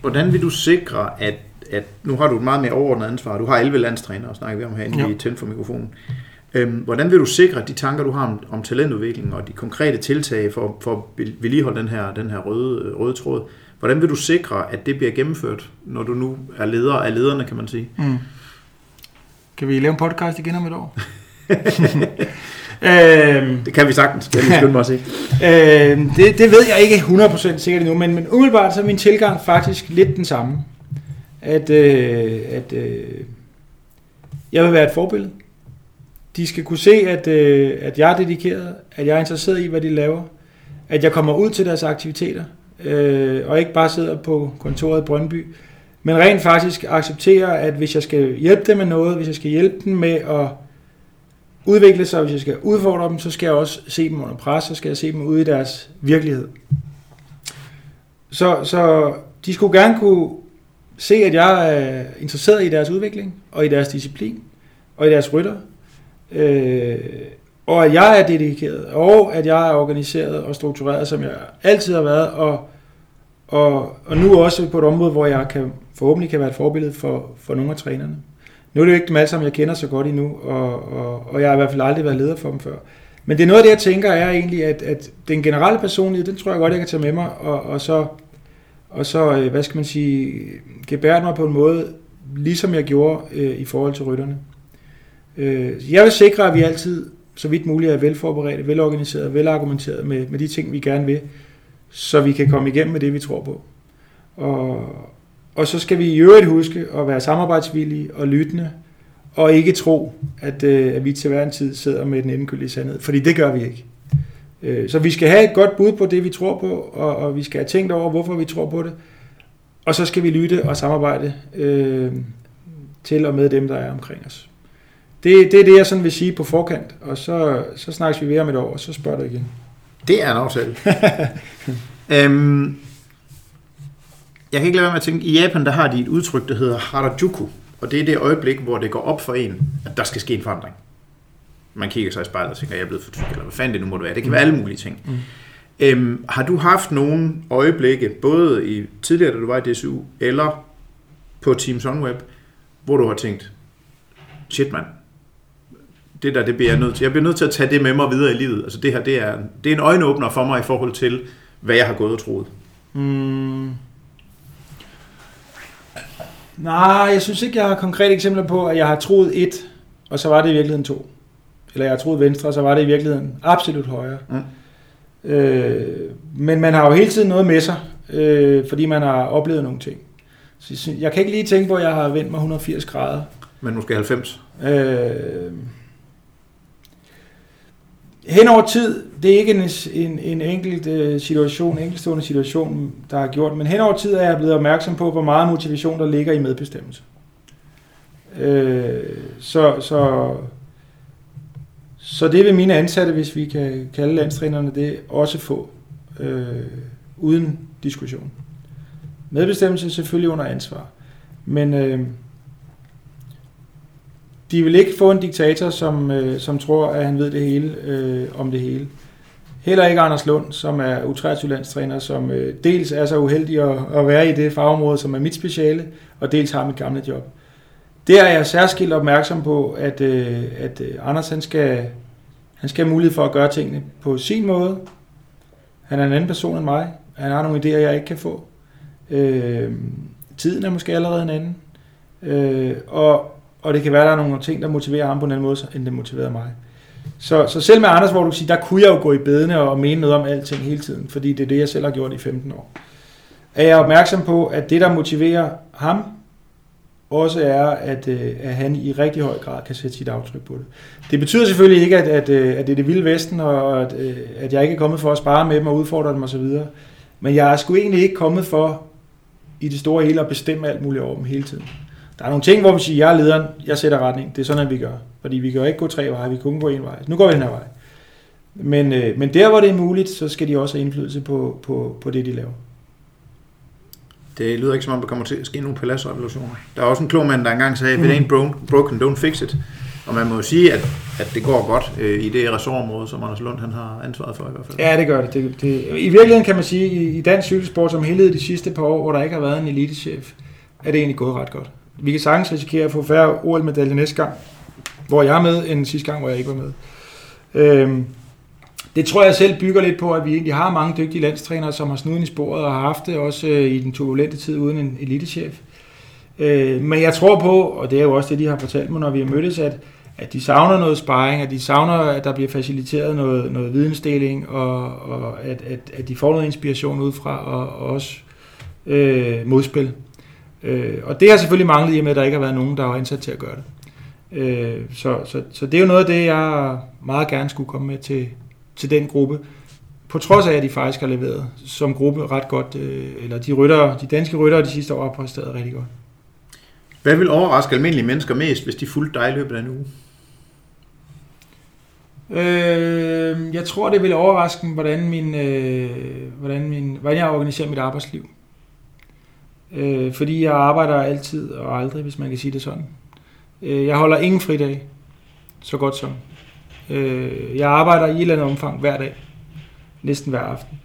Hvordan vil du sikre, at, at nu har du et meget mere overordnet ansvar. Du har 11 landstrænere, snakker vi om herinde Jo. i Tænd for mikrofonen. Øhm, hvordan vil du sikre, at de tanker, du har om, om talentudvikling og de konkrete tiltag for, for at vedligeholde den her, den her røde, røde tråd, hvordan vil du sikre, at det bliver gennemført, når du nu er leder af lederne, kan man sige? Mm. Kan vi lave en podcast igen om et år? *laughs* *laughs* øhm, Det kan vi sagtens, jeg lige skynde mig at sige. Øh, det, det ved jeg ikke 100% sikkert endnu, men, men umiddelbart så er min tilgang faktisk lidt den samme. At, øh, at øh, jeg vil være et forbillede. De skal kunne se, at, øh, at jeg er dedikeret, at jeg er interesseret i, hvad de laver, at jeg kommer ud til deres aktiviteter, øh, og ikke bare sidder på kontoret i Brøndby, men rent faktisk accepterer, at hvis jeg skal hjælpe dem med noget, hvis jeg skal hjælpe dem med at udvikle sig, hvis jeg skal udfordre dem, så skal jeg også se dem under pres, så skal jeg se dem ude i deres virkelighed. Så, så de skulle gerne kunne se, at jeg er interesseret i deres udvikling, og i deres disciplin, og i deres rytter, øh, og at jeg er dedikeret, og at jeg er organiseret og struktureret, som jeg altid har været, og, og, og nu også på et område, hvor jeg kan, forhåbentlig kan være et forbillede for, for nogle af trænerne. Nu er det jo ikke dem alle sammen, jeg kender så godt endnu, og, og, og jeg har i hvert fald aldrig været leder for dem før. Men det er noget af det, jeg tænker, er egentlig, at, at den generelle personlighed, den tror jeg godt, jeg kan tage med mig, og, og så, og så øh, hvad skal man sige, gebære mig på en måde, ligesom jeg gjorde øh, i forhold til rytterne. Øh, jeg vil sikre, at vi altid, så vidt muligt, er velforberedte, velorganiseret, velargumenteret med, med de ting, vi gerne vil, så vi kan komme igennem med det, vi tror på. Og, og så skal vi i øvrigt huske at være samarbejdsvillige og lyttende, og ikke tro, at, øh, at vi til hver en tid sidder med den endegyldige sandhed, fordi det gør vi ikke. Øh, så vi skal have et godt bud på det, vi tror på, og, og vi skal have tænkt over, hvorfor vi tror på det, og så skal vi lytte og samarbejde øh, til og med dem, der er omkring os. Det, det er det, jeg sådan vil sige på forkant, og så, så snakkes vi ved om et år, og så spørger du igen. Det er en aftale. *laughs* øhm, jeg kan ikke lade være med at tænke, i Japan der har de et udtryk, der hedder Harajuku, og det er det øjeblik, hvor det går op for en, at der skal ske en forandring. Man kigger sig i spejlet og tænker, jeg er blevet for tyk, eller hvad fanden det nu må være. Det kan være alle mulige ting. Mm. Øhm, har du haft nogle øjeblikke, både i tidligere, da du var i DSU, eller på Team Sunweb, hvor du har tænkt, shit mand, det der, det bliver jeg nødt til. Jeg bliver nødt til at tage det med mig videre i livet. Altså det her, det er, det er en øjenåbner for mig i forhold til, hvad jeg har gået og troet. Mm. Nej, jeg synes ikke, jeg har konkrete eksempler på, at jeg har troet et, og så var det i virkeligheden to. Eller jeg har troet venstre, og så var det i virkeligheden absolut højre. Mm. Øh, men man har jo hele tiden noget med sig, øh, fordi man har oplevet nogle ting. Så jeg synes- jeg kan ikke lige tænke på, at jeg har vendt mig 180 grader. Men måske 90. Øh, hen over tid, det er ikke en, en, en enkelt øh, situation, en enkeltstående situation, der har gjort, men hen over tid er jeg blevet opmærksom på, hvor meget motivation der ligger i medbestemmelse. Øh, så, så, så det vil mine ansatte, hvis vi kan kalde landstrænerne det, også få, øh, uden diskussion. Medbestemmelse er selvfølgelig under ansvar, men øh, de vil ikke få en diktator, som, øh, som tror, at han ved det hele øh, om det hele. Heller ikke Anders Lund, som er U23-landstræner, som øh, dels er så uheldig at, at være i det fagområde, som er mit speciale, og dels har mit gamle job. Der er jeg særskilt opmærksom på, at, øh, at øh, Anders han skal, han skal have mulighed for at gøre tingene på sin måde. Han er en anden person end mig. Han har nogle idéer, jeg ikke kan få. Øh, tiden er måske allerede en anden. Øh, og, og det kan være, at der er nogle ting, der motiverer ham på en anden måde, end det motiverer mig. Så, så selv med Anders, hvor du kan sige, der kunne jeg jo gå i bedene og mene noget om alting hele tiden, fordi det er det, jeg selv har gjort i 15 år. Er jeg opmærksom på, at det, der motiverer ham, også er, at, øh, at han i rigtig høj grad kan sætte sit aftryk på det. Det betyder selvfølgelig ikke, at, at, øh, at det er det vilde vesten, og at, øh, at jeg ikke er kommet for at spare med dem og udfordre dem osv. Men jeg er sgu egentlig ikke kommet for i det store hele at bestemme alt muligt over dem hele tiden. Der er nogle ting, hvor vi siger, jeg er lederen, jeg sætter retning. Det er sådan, at vi gør. Fordi vi kan jo ikke gå tre veje, vi kan kun gå en vej. Nu går vi den her vej. Men, øh, men der, hvor det er muligt, så skal de også have indflydelse på, på, på det, de laver. Det lyder ikke som om, der kommer til at ske nogle paladsrevolutioner. Der er også en klog mand, der engang sagde, if it ain't bro- broken, don't fix it. Og man må jo sige, at, at det går godt øh, i det ressortområde, som Anders Lund han har ansvaret for i hvert fald. Ja, det gør det. det, det I virkeligheden kan man sige, i, i dansk cykelsport som helhed de sidste par år, hvor der ikke har været en elitechef, er det egentlig gået ret godt. Vi kan sagtens risikere at få færre OL-medaljer næste gang, hvor jeg er med, end sidste gang, hvor jeg ikke var med. Øhm, det tror jeg selv bygger lidt på, at vi egentlig har mange dygtige landstrænere, som har snuden i sporet og har haft det også øh, i den turbulente tid uden en elitechef. Øh, men jeg tror på, og det er jo også det, de har fortalt mig, når vi har mødtes, at, at de savner noget sparring, at de savner, at der bliver faciliteret noget, noget vidensdeling, og, og at, at, at de får noget inspiration ud fra, og, og også øh, modspil. Øh, og det har selvfølgelig manglet i og med, at der ikke har været nogen, der var indsat til at gøre det. Øh, så, så, så det er jo noget af det, jeg meget gerne skulle komme med til, til den gruppe. På trods af, at de faktisk har leveret som gruppe ret godt, øh, eller de, rytter, de danske ryttere de sidste år har præsteret rigtig godt. Hvad vil overraske almindelige mennesker mest, hvis de fulgte dig i løbet af en uge? Øh, jeg tror, det vil overraske hvordan, min, øh, hvordan, min, hvordan jeg organiserer mit arbejdsliv. Øh, fordi jeg arbejder altid og aldrig, hvis man kan sige det sådan. Øh, jeg holder ingen fridag, så godt som. Øh, jeg arbejder i et eller andet omfang hver dag. Næsten hver aften.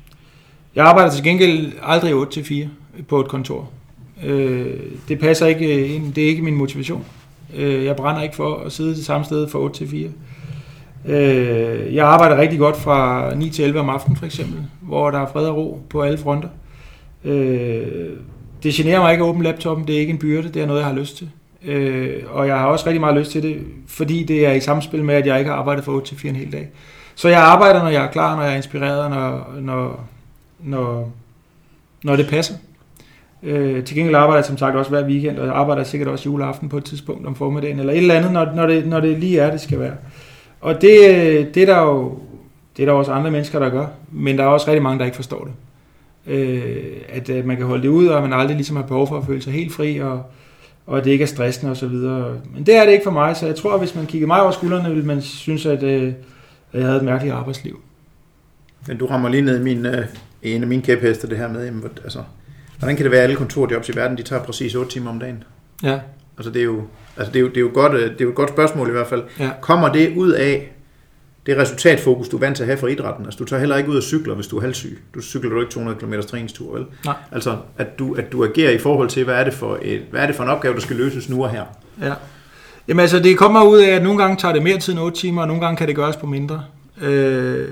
Jeg arbejder til gengæld aldrig 8-4 på et kontor. Øh, det passer ikke øh, ind. Det er ikke min motivation. Øh, jeg brænder ikke for at sidde det samme sted fra 8 til 4. Øh, jeg arbejder rigtig godt fra 9 til 11 om aftenen for eksempel, hvor der er fred og ro på alle fronter. Øh, det generer mig ikke at åbne laptoppen, det er ikke en byrde, det er noget, jeg har lyst til. Øh, og jeg har også rigtig meget lyst til det, fordi det er i samspil med, at jeg ikke har arbejdet fra 8 til 4 en hel dag. Så jeg arbejder, når jeg er klar, når jeg er inspireret, når, når, når, når det passer. Øh, til gengæld arbejder jeg som sagt også hver weekend, og jeg arbejder sikkert også juleaften på et tidspunkt om formiddagen, eller et eller andet, når, når, det, når det lige er, det skal være. Og det, øh, det, er der jo det er der også andre mennesker, der gør, men der er også rigtig mange, der ikke forstår det. Øh, at, at man kan holde det ud, og man aldrig ligesom har behov for at føle sig helt fri, og, og at det ikke er stressende osv. Men det er det ikke for mig, så jeg tror, at hvis man kigger mig over skuldrene, vil man synes, at, øh, at jeg havde et mærkeligt arbejdsliv. Men du rammer lige ned i min, øh, en af mine kæpheste, det her med, jamen, altså, hvordan kan det være, at alle kontorjobs i verden, de tager præcis 8 timer om dagen? Ja. Altså det er jo, altså det er jo, det er jo, godt, øh, det er jo et godt spørgsmål i hvert fald. Ja. Kommer det ud af det resultatfokus, du er vant til at have fra idrætten? Altså du tager heller ikke ud og cykler, hvis du er halvsyg. Du cykler du ikke 200 km træningstur, vel? Nej. Altså at du, at du agerer i forhold til, hvad er, det for et, hvad er det for en opgave, der skal løses nu og her? Ja. Jamen altså, det kommer ud af, at nogle gange tager det mere tid end 8 timer, og nogle gange kan det gøres på mindre. Øh,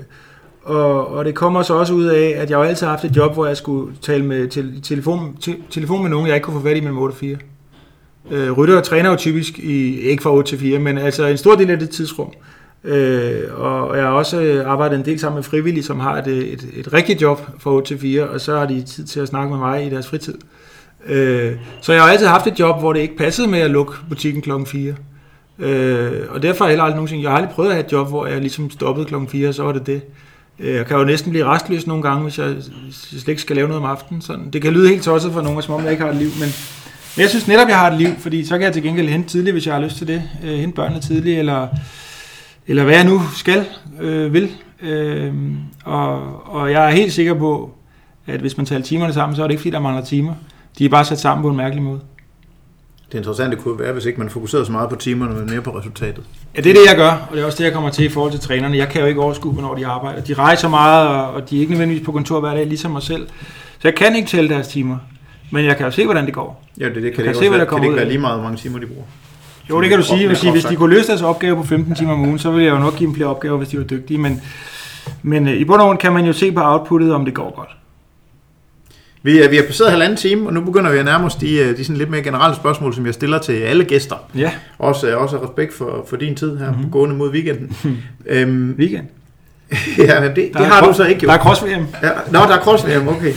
og, og det kommer så også ud af, at jeg har altid haft et job, hvor jeg skulle tale med til, telefon, til, telefon med nogen, jeg ikke kunne få fat i mellem 8 og 4. Øh, rytter træner jo typisk i, ikke fra 8 til 4, men altså en stor del af det tidsrum. Øh, Øh, og jeg har også øh, arbejdet en del sammen med frivillige, som har et, et, et rigtigt job fra 8 til 4, og så har de tid til at snakke med mig i deres fritid. Øh, så jeg har altid haft et job, hvor det ikke passede med at lukke butikken klokken 4. Øh, og derfor har jeg heller aldrig nogensinde, jeg har aldrig prøvet at have et job, hvor jeg ligesom stoppede klokken 4, og så var det det. Øh, Jeg kan jo næsten blive restløs nogle gange, hvis jeg slet ikke skal lave noget om aftenen. Sådan. Det kan lyde helt tosset for nogen, som om jeg ikke har et liv, men, men jeg synes netop, jeg har et liv, fordi så kan jeg til gengæld hente tidligt, hvis jeg har lyst til det. Øh, hente børnene tidligt, eller, eller hvad jeg nu skal, øh, vil. Øh, og, og jeg er helt sikker på, at hvis man taler timerne sammen, så er det ikke fordi, der mangler timer. De er bare sat sammen på en mærkelig måde. Det interessante kunne være, hvis ikke man fokuserede så meget på timerne, men mere på resultatet. Ja, det er det, jeg gør, og det er også det, jeg kommer til i forhold til trænerne. Jeg kan jo ikke overskue, hvornår de arbejder. De rejser meget, og- de er ikke nødvendigvis på kontor hver dag, ligesom mig selv. Så jeg kan ikke tælle deres timer, men jeg kan jo se, hvordan det går. Ja, det, det kan, kan det ikke, se, også hvad der kan det ikke være det. lige meget, hvor mange timer de bruger. Jo, det kan du sige. Hvis de, hvis de kunne løse deres opgave på 15 timer om ugen, så ville jeg jo nok give dem flere opgaver, hvis de var dygtige. Men, men øh, i bund og grund kan man jo se på outputtet, om det går godt. Vi, er- vi har passeret halvanden time, og nu begynder vi at nærme os de, øh, de sådan lidt mere generelle spørgsmål, som jeg stiller til alle gæster. Ja, Også, øh, også respekt for, for din tid her, Mhm. mm-hmm. gående mod weekenden. *laughs* øhm, weekend. *laughs* ja, men det, det Der har du så ikke Der gjort. er cross-VM. Ja, nå, der er cross okay.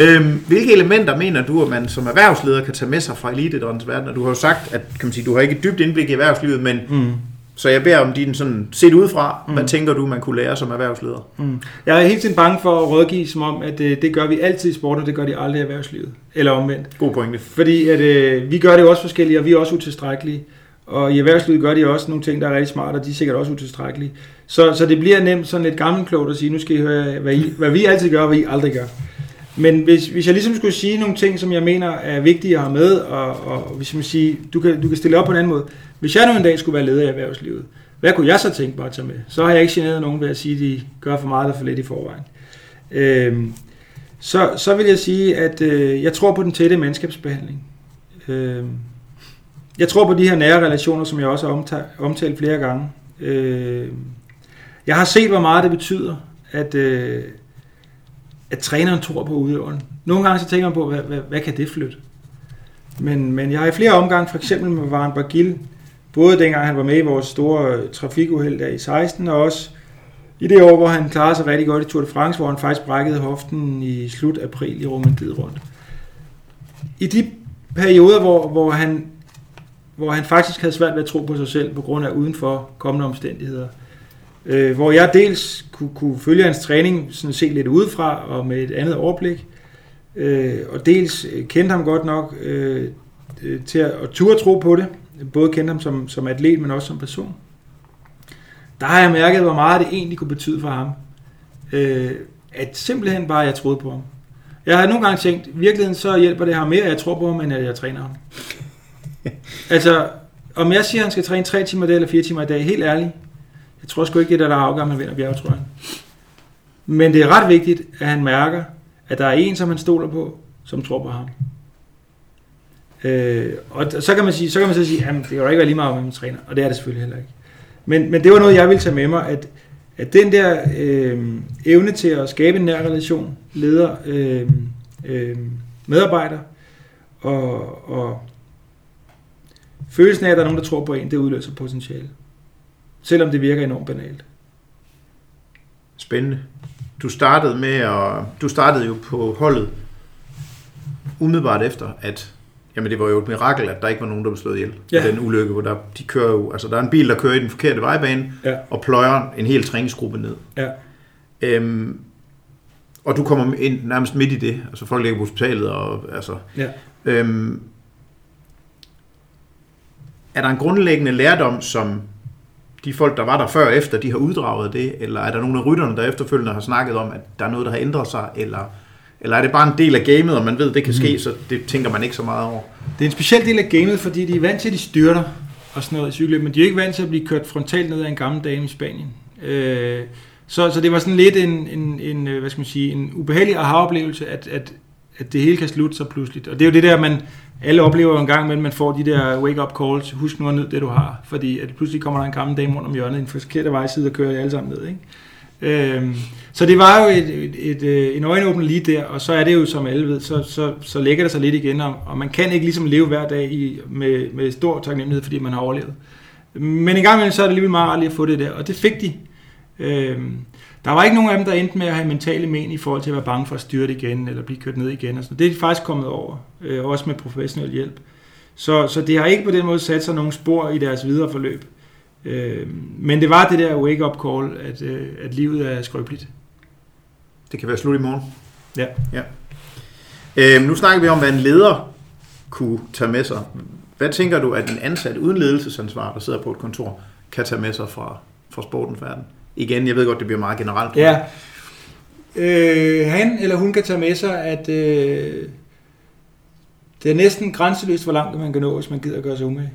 *laughs* øhm, hvilke elementer mener du, at man som erhvervsleder kan tage med sig fra elitidrættens verden? Og du har jo sagt, at kan man sige, du har ikke et dybt indblik i erhvervslivet, men Mm. Så jeg beder om din sådan, set udefra, mm. hvad tænker du, man kunne lære som erhvervsleder? Mm. Jeg er helt tiden bange for at rådgive, som om, at øh, det gør vi altid i sport, og det gør de aldrig i erhvervslivet. Eller omvendt. God pointe. Fordi at, øh, vi gør det jo også forskellige, og vi er også utilstrækkelige. Og i erhvervslivet gør de også nogle ting, der er rigtig smarte, og de er sikkert også utilstrækkelige. Så, så det bliver nemt sådan lidt gammelklogt at sige, nu skal I høre, hvad, I, hvad vi altid gør, og hvad I aldrig gør. Men hvis, hvis jeg ligesom skulle sige nogle ting, som jeg mener er vigtige at have med, og, og hvis man siger, du kan, du kan stille op på en anden måde. Hvis jeg nu en dag skulle være leder i erhvervslivet, hvad kunne jeg så tænke mig at tage med? Så har jeg ikke generet nogen ved at sige, at de gør for meget eller for lidt i forvejen. Øhm, så, så vil jeg sige, at øh, jeg tror på den tætte mandskabsbehandling. Øh, jeg tror på de her nære relationer, som jeg også har omtalt, omtalt flere gange. Øh, jeg har set, hvor meget det betyder, at, øh, at træneren tror på udøveren. Nogle gange så tænker man på, hvad, hvad, hvad kan det flytte? Men, men jeg har i flere omgange, for eksempel med Varen Bagil, både dengang han var med i vores store øh, trafikuheld der i 16, og også i det år, hvor han klarede sig rigtig godt i Tour de France, hvor han faktisk brækkede hoften i slut april i Romandiet rundt. I de perioder, hvor, hvor, han, hvor han faktisk havde svært ved at tro på sig selv på grund af udenfor kommende omstændigheder, øh, hvor jeg dels kunne, kunne følge hans træning sådan set lidt udefra og med et andet overblik, øh, og dels øh, kendte ham godt nok øh, øh, til at, at turde tro på det, både kendte ham som, som atlet, men også som person der har jeg mærket, hvor meget det egentlig kunne betyde for ham. Øh, at simpelthen bare, jeg troede på ham. Jeg har nogle gange tænkt, i virkeligheden så hjælper det ham mere, at jeg tror på ham, end at jeg træner ham. *laughs* altså, om jeg siger, at han skal træne 3 timer i dag eller 4 timer i dag, helt ærligt, jeg tror sgu ikke, det er der, afgør, er man vinder bjergetrøjen. Men det er ret vigtigt, at han mærker, at der er en, som han stoler på, som tror på ham. Øh, og så kan man sige, så kan man så sige, at det kan jo ikke være lige meget, om man træner, og det er det selvfølgelig heller ikke. Men, men det var noget, jeg ville tage med mig, at, at den der øh, evne til at skabe en nær relation, leder, øh, øh, medarbejder, og, og følelsen af, at der er nogen, der tror på en, det udløser potentiale. Selvom det virker enormt banalt. Spændende. Du startede med at, du startede jo på holdet umiddelbart efter, at jamen det var jo et mirakel, at der ikke var nogen, der blev slået ihjel. Ja. Den ulykke, hvor der, de kører jo, altså der er en bil, der kører i den forkerte vejbane, Ja. og pløjer en hel træningsgruppe ned. Ja. Øhm, og du kommer ind nærmest midt i det. Altså folk ligger på hospitalet, og altså... Ja. Øhm, er der en grundlæggende lærdom, som de folk, der var der før og efter, de har uddraget det? Eller er der nogle af rytterne, der efterfølgende har snakket om, at der er noget, der har ændret sig? Eller, eller er det bare en del af gamet, og man ved, det kan ske, Mhm. så det tænker man ikke så meget over? Det er en speciel del af gamet, fordi de er vant til, at de styrter og sådan noget i cykelløb, men de er ikke vant til at blive kørt frontalt ned af en gammel dame i Spanien. Øh, så, så det var sådan lidt en, en, en, øh, hvad skal man sige, en ubehagelig aha-oplevelse, at, at, at det hele kan slutte så pludseligt. Og det er jo det der, man alle oplever jo en gang imellem, man får de der wake-up calls, husk nu at nyde det, du har, fordi at pludselig kommer der en gammel dame rundt om hjørnet i en forkerte vejside og kører jer alle sammen ned. Ikke? Øhm, så det var jo et, et, et, et, en øjenåbner lige der, og så er det jo, som alle ved, så, så, så lægger det sig lidt igen, og, og man kan ikke ligesom leve hver dag i, med, med stor taknemmelighed, fordi man har overlevet. Men en gang imellem, så er det alligevel meget rart lige at få det der, og det fik de. Øhm, der var ikke nogen af dem, der endte med at have mentale men i forhold til at være bange for at styrte igen, eller blive kørt ned igen. Og sådan. Det er de faktisk kommet over, øh, også med professionel hjælp. Så, så det har ikke på den måde sat sig nogen spor i deres videre forløb. Øh, men det var det der wake-up call, at, øh, at livet er skrøbeligt. Det kan være slut i morgen. Ja. ja. Øhm, nu snakker vi om, hvad en leder kunne tage med sig. Hvad tænker du, at en ansat uden ledelsesansvar, der sidder på et kontor, kan tage med sig fra, fra sportens verden? Igen, jeg ved godt, det bliver meget generelt. Ja. Øh, han eller hun kan tage med sig, at øh, det er næsten grænseløst, hvor langt man kan nå, hvis man gider at gøre sig umage.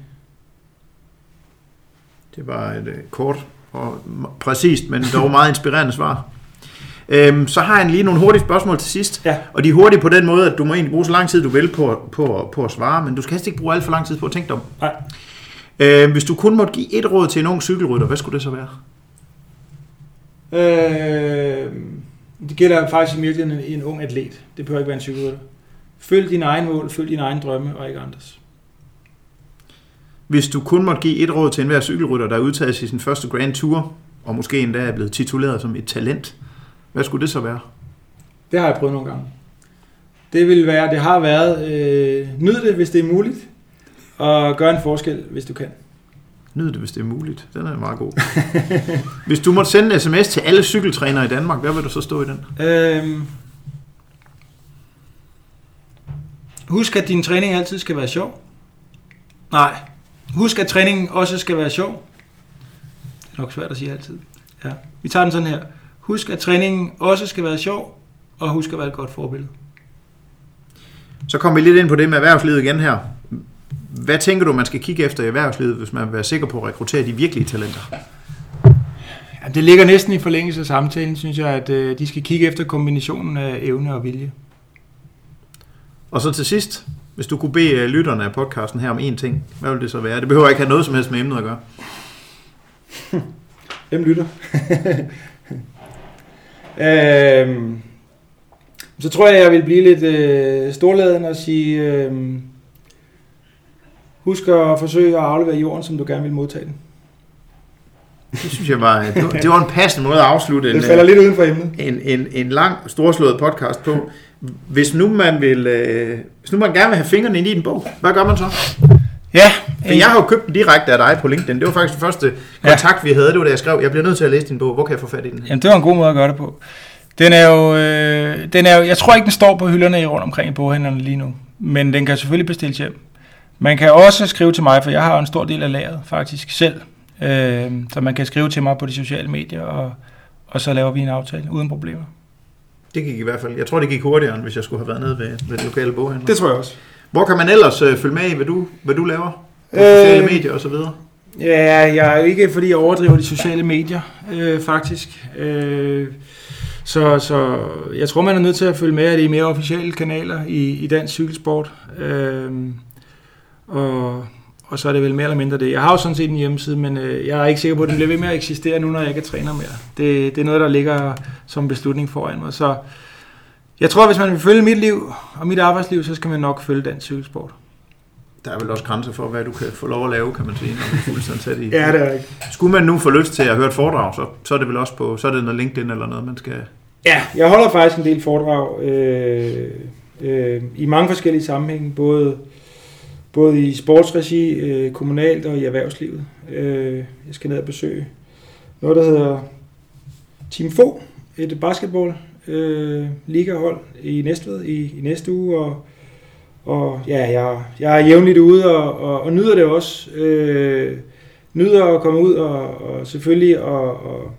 Det var et øh, kort og præcist, men dog meget inspirerende svar. Øhm, så har jeg lige nogle hurtige spørgsmål til sidst. Ja. Og de er hurtige på den måde, at du må egentlig bruge så lang tid, du vil på, på, på at svare, men du skal helst ikke bruge alt for lang tid på at tænke dig om. Nej. Øhm, hvis du kun måtte give et råd til en ung cykelrytter, hvad skulle det så være? Øh, det gælder faktisk i virkeligheden en, en ung atlet. Det behøver ikke være en cykelrytter. Følg dine egne mål, følg dine egne drømme og ikke andres. Hvis du kun måtte give et råd til enhver cykelrytter, der er udtaget i sin første Grand Tour, og måske endda er blevet tituleret som et talent, hvad skulle det så være? Det har jeg prøvet nogle gange. Det vil være, det har været, øh, nyd det, hvis det er muligt, og gør en forskel, hvis du kan. Nyd det, hvis det er muligt. Den er meget god. *laughs* hvis du måtte sende en sms til alle cykeltrænere i Danmark, hvad vil du så stå i den? Øhm, husk, at din træning altid skal være sjov. Nej. Husk, at træningen også skal være sjov. Det er nok svært at sige altid. Ja. Vi tager den sådan her. Husk, at træningen også skal være sjov, og husk at være et godt forbillede. Så kommer vi lidt ind på det med erhvervslivet igen her. Hvad tænker du, man skal kigge efter i erhvervslivet, hvis man vil være sikker på at rekruttere de virkelige talenter? Ja, det ligger næsten i forlængelse af samtalen, synes jeg, at øh, de skal kigge efter kombinationen af evne og vilje. Og så til sidst, hvis du kunne bede øh, lytterne af podcasten her om én ting, hvad vil det så være? Det behøver ikke have noget som helst med emnet at gøre. *laughs* Hvem lytter? *laughs* øhm, så tror jeg, jeg vil blive lidt øh, storladen og sige, øh, husk at forsøge at aflevere jorden, som du gerne vil modtage den. Det synes jeg var, det var, det var en passende måde at afslutte en, Det falder lidt uden for emnet. en, en, en lang, storslået podcast på. Hvis nu man vil, øh, hvis nu man gerne vil have fingrene ind i en bog, hvad gør man så? Ja, For jeg har jo købt den direkte af dig på LinkedIn. Det var faktisk den første kontakt, vi havde. Det var da jeg skrev, jeg bliver nødt til at læse din bog. Hvor kan jeg få fat i den? Jamen, det var en god måde at gøre det på. Den er jo, øh, den er jo, jeg tror ikke, den står på hylderne i rundt omkring i boghandlerne lige nu, men den kan selvfølgelig bestilles hjem. Man kan også skrive til mig, for jeg har en stor del af lageret faktisk selv, øh, så man kan skrive til mig på de sociale medier, og, og så laver vi en aftale uden problemer. Det gik i hvert fald. Jeg tror, det gik hurtigere, end hvis jeg skulle have været nede ved, ved det lokale boghandler. tror jeg også. Hvor kan man ellers øh, følge med i, hvad du, hvad du laver? På sociale Øh, medier og så videre. Ja, jeg er jo ikke, fordi jeg overdriver de sociale medier, øh, faktisk. Øh, så, så jeg tror, man er nødt til at følge med af de mere officielle kanaler i, i dansk cykelsport. Øh, og, og så er det vel mere eller mindre det. Jeg har jo sådan set en hjemmeside, men øh, jeg er ikke sikker på, at den bliver ved med at eksistere nu, når jeg ikke er træner mere. Det, det er noget, der ligger som beslutning foran mig. Så jeg tror, hvis man vil følge mit liv og mit arbejdsliv, så skal man nok følge dansk cykelsport. Der er vel også grænser for, hvad du kan få lov at lave, kan man sige, når du er fuldstændig i. *laughs* det er ikke. Skulle man nu få lyst til at høre et foredrag, så, så er det vel også på, så er det noget LinkedIn eller noget, man skal... Ja, jeg holder faktisk en del foredrag øh, øh, i mange forskellige sammenhænge, både, både i sportsregi, øh, kommunalt og i erhvervslivet. Øh, jeg skal ned og besøge noget, der hedder Team Fo, et basketball øh, ligahold i Næstved i, i næste uge, og, og ja, jeg, jeg er jævnligt ude og, og, og nyder det også. Øh, nyder at komme ud og, og selvfølgelig og, og,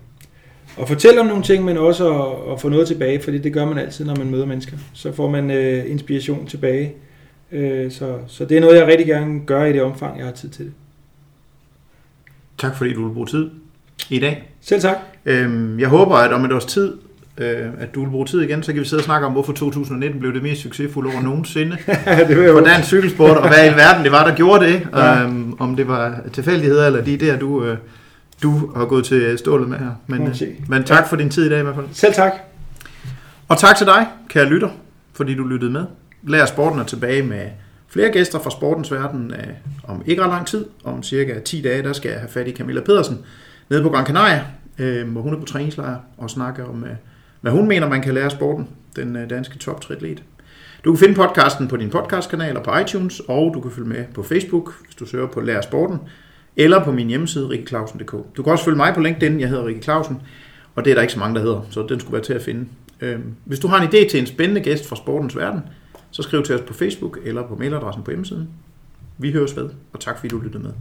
og fortælle om nogle ting, men også at, at få noget tilbage, fordi det gør man altid, når man møder mennesker. Så får man øh, inspiration tilbage. Øh, så, så det er noget, jeg rigtig gerne gør i det omfang, jeg har tid til det. Tak fordi du vil bruge tid i dag. Selv tak. Øhm, jeg håber, at om et års tid, øh, at du vil bruge tid igen, så kan vi sidde og snakke om, hvorfor 2019 blev det mest succesfulde år nogensinde *laughs* det vil jeg på håbe. dansk cykelsport, og hvad i *laughs* verden det var, der gjorde det. Ja. Øhm, om det var tilfældigheder, eller de der, du, øh, du har gået til stålet med her. Men, øh, men tak for din tid i dag i hvert fald. Selv tak. Og tak til dig, kære lytter, fordi du lyttede med. Lær sporten er tilbage med flere gæster fra sportens verden øh, om ikke ret lang tid. Om cirka 10 dage, der skal jeg have fat i Camilla Pedersen nede på Gran Canaria, øh, hvor hun er på træningslejr og snakke om, øh, hvad hun mener, man kan lære sporten, den øh, danske top. Du kan finde podcasten på din podcastkanal og på iTunes, og du kan følge med på Facebook, hvis du søger på Lær Sporten, eller på min hjemmeside, rikkeklausen.dk. Du kan også følge mig på LinkedIn, jeg hedder Rikke Clausen, og det er der ikke så mange, der hedder, så den skulle være til at finde. Øhm, hvis du har en idé til en spændende gæst fra sportens verden, så skriv til os på Facebook eller på mailadressen på hjemmesiden. Vi høres ved, og tak fordi du lyttede med.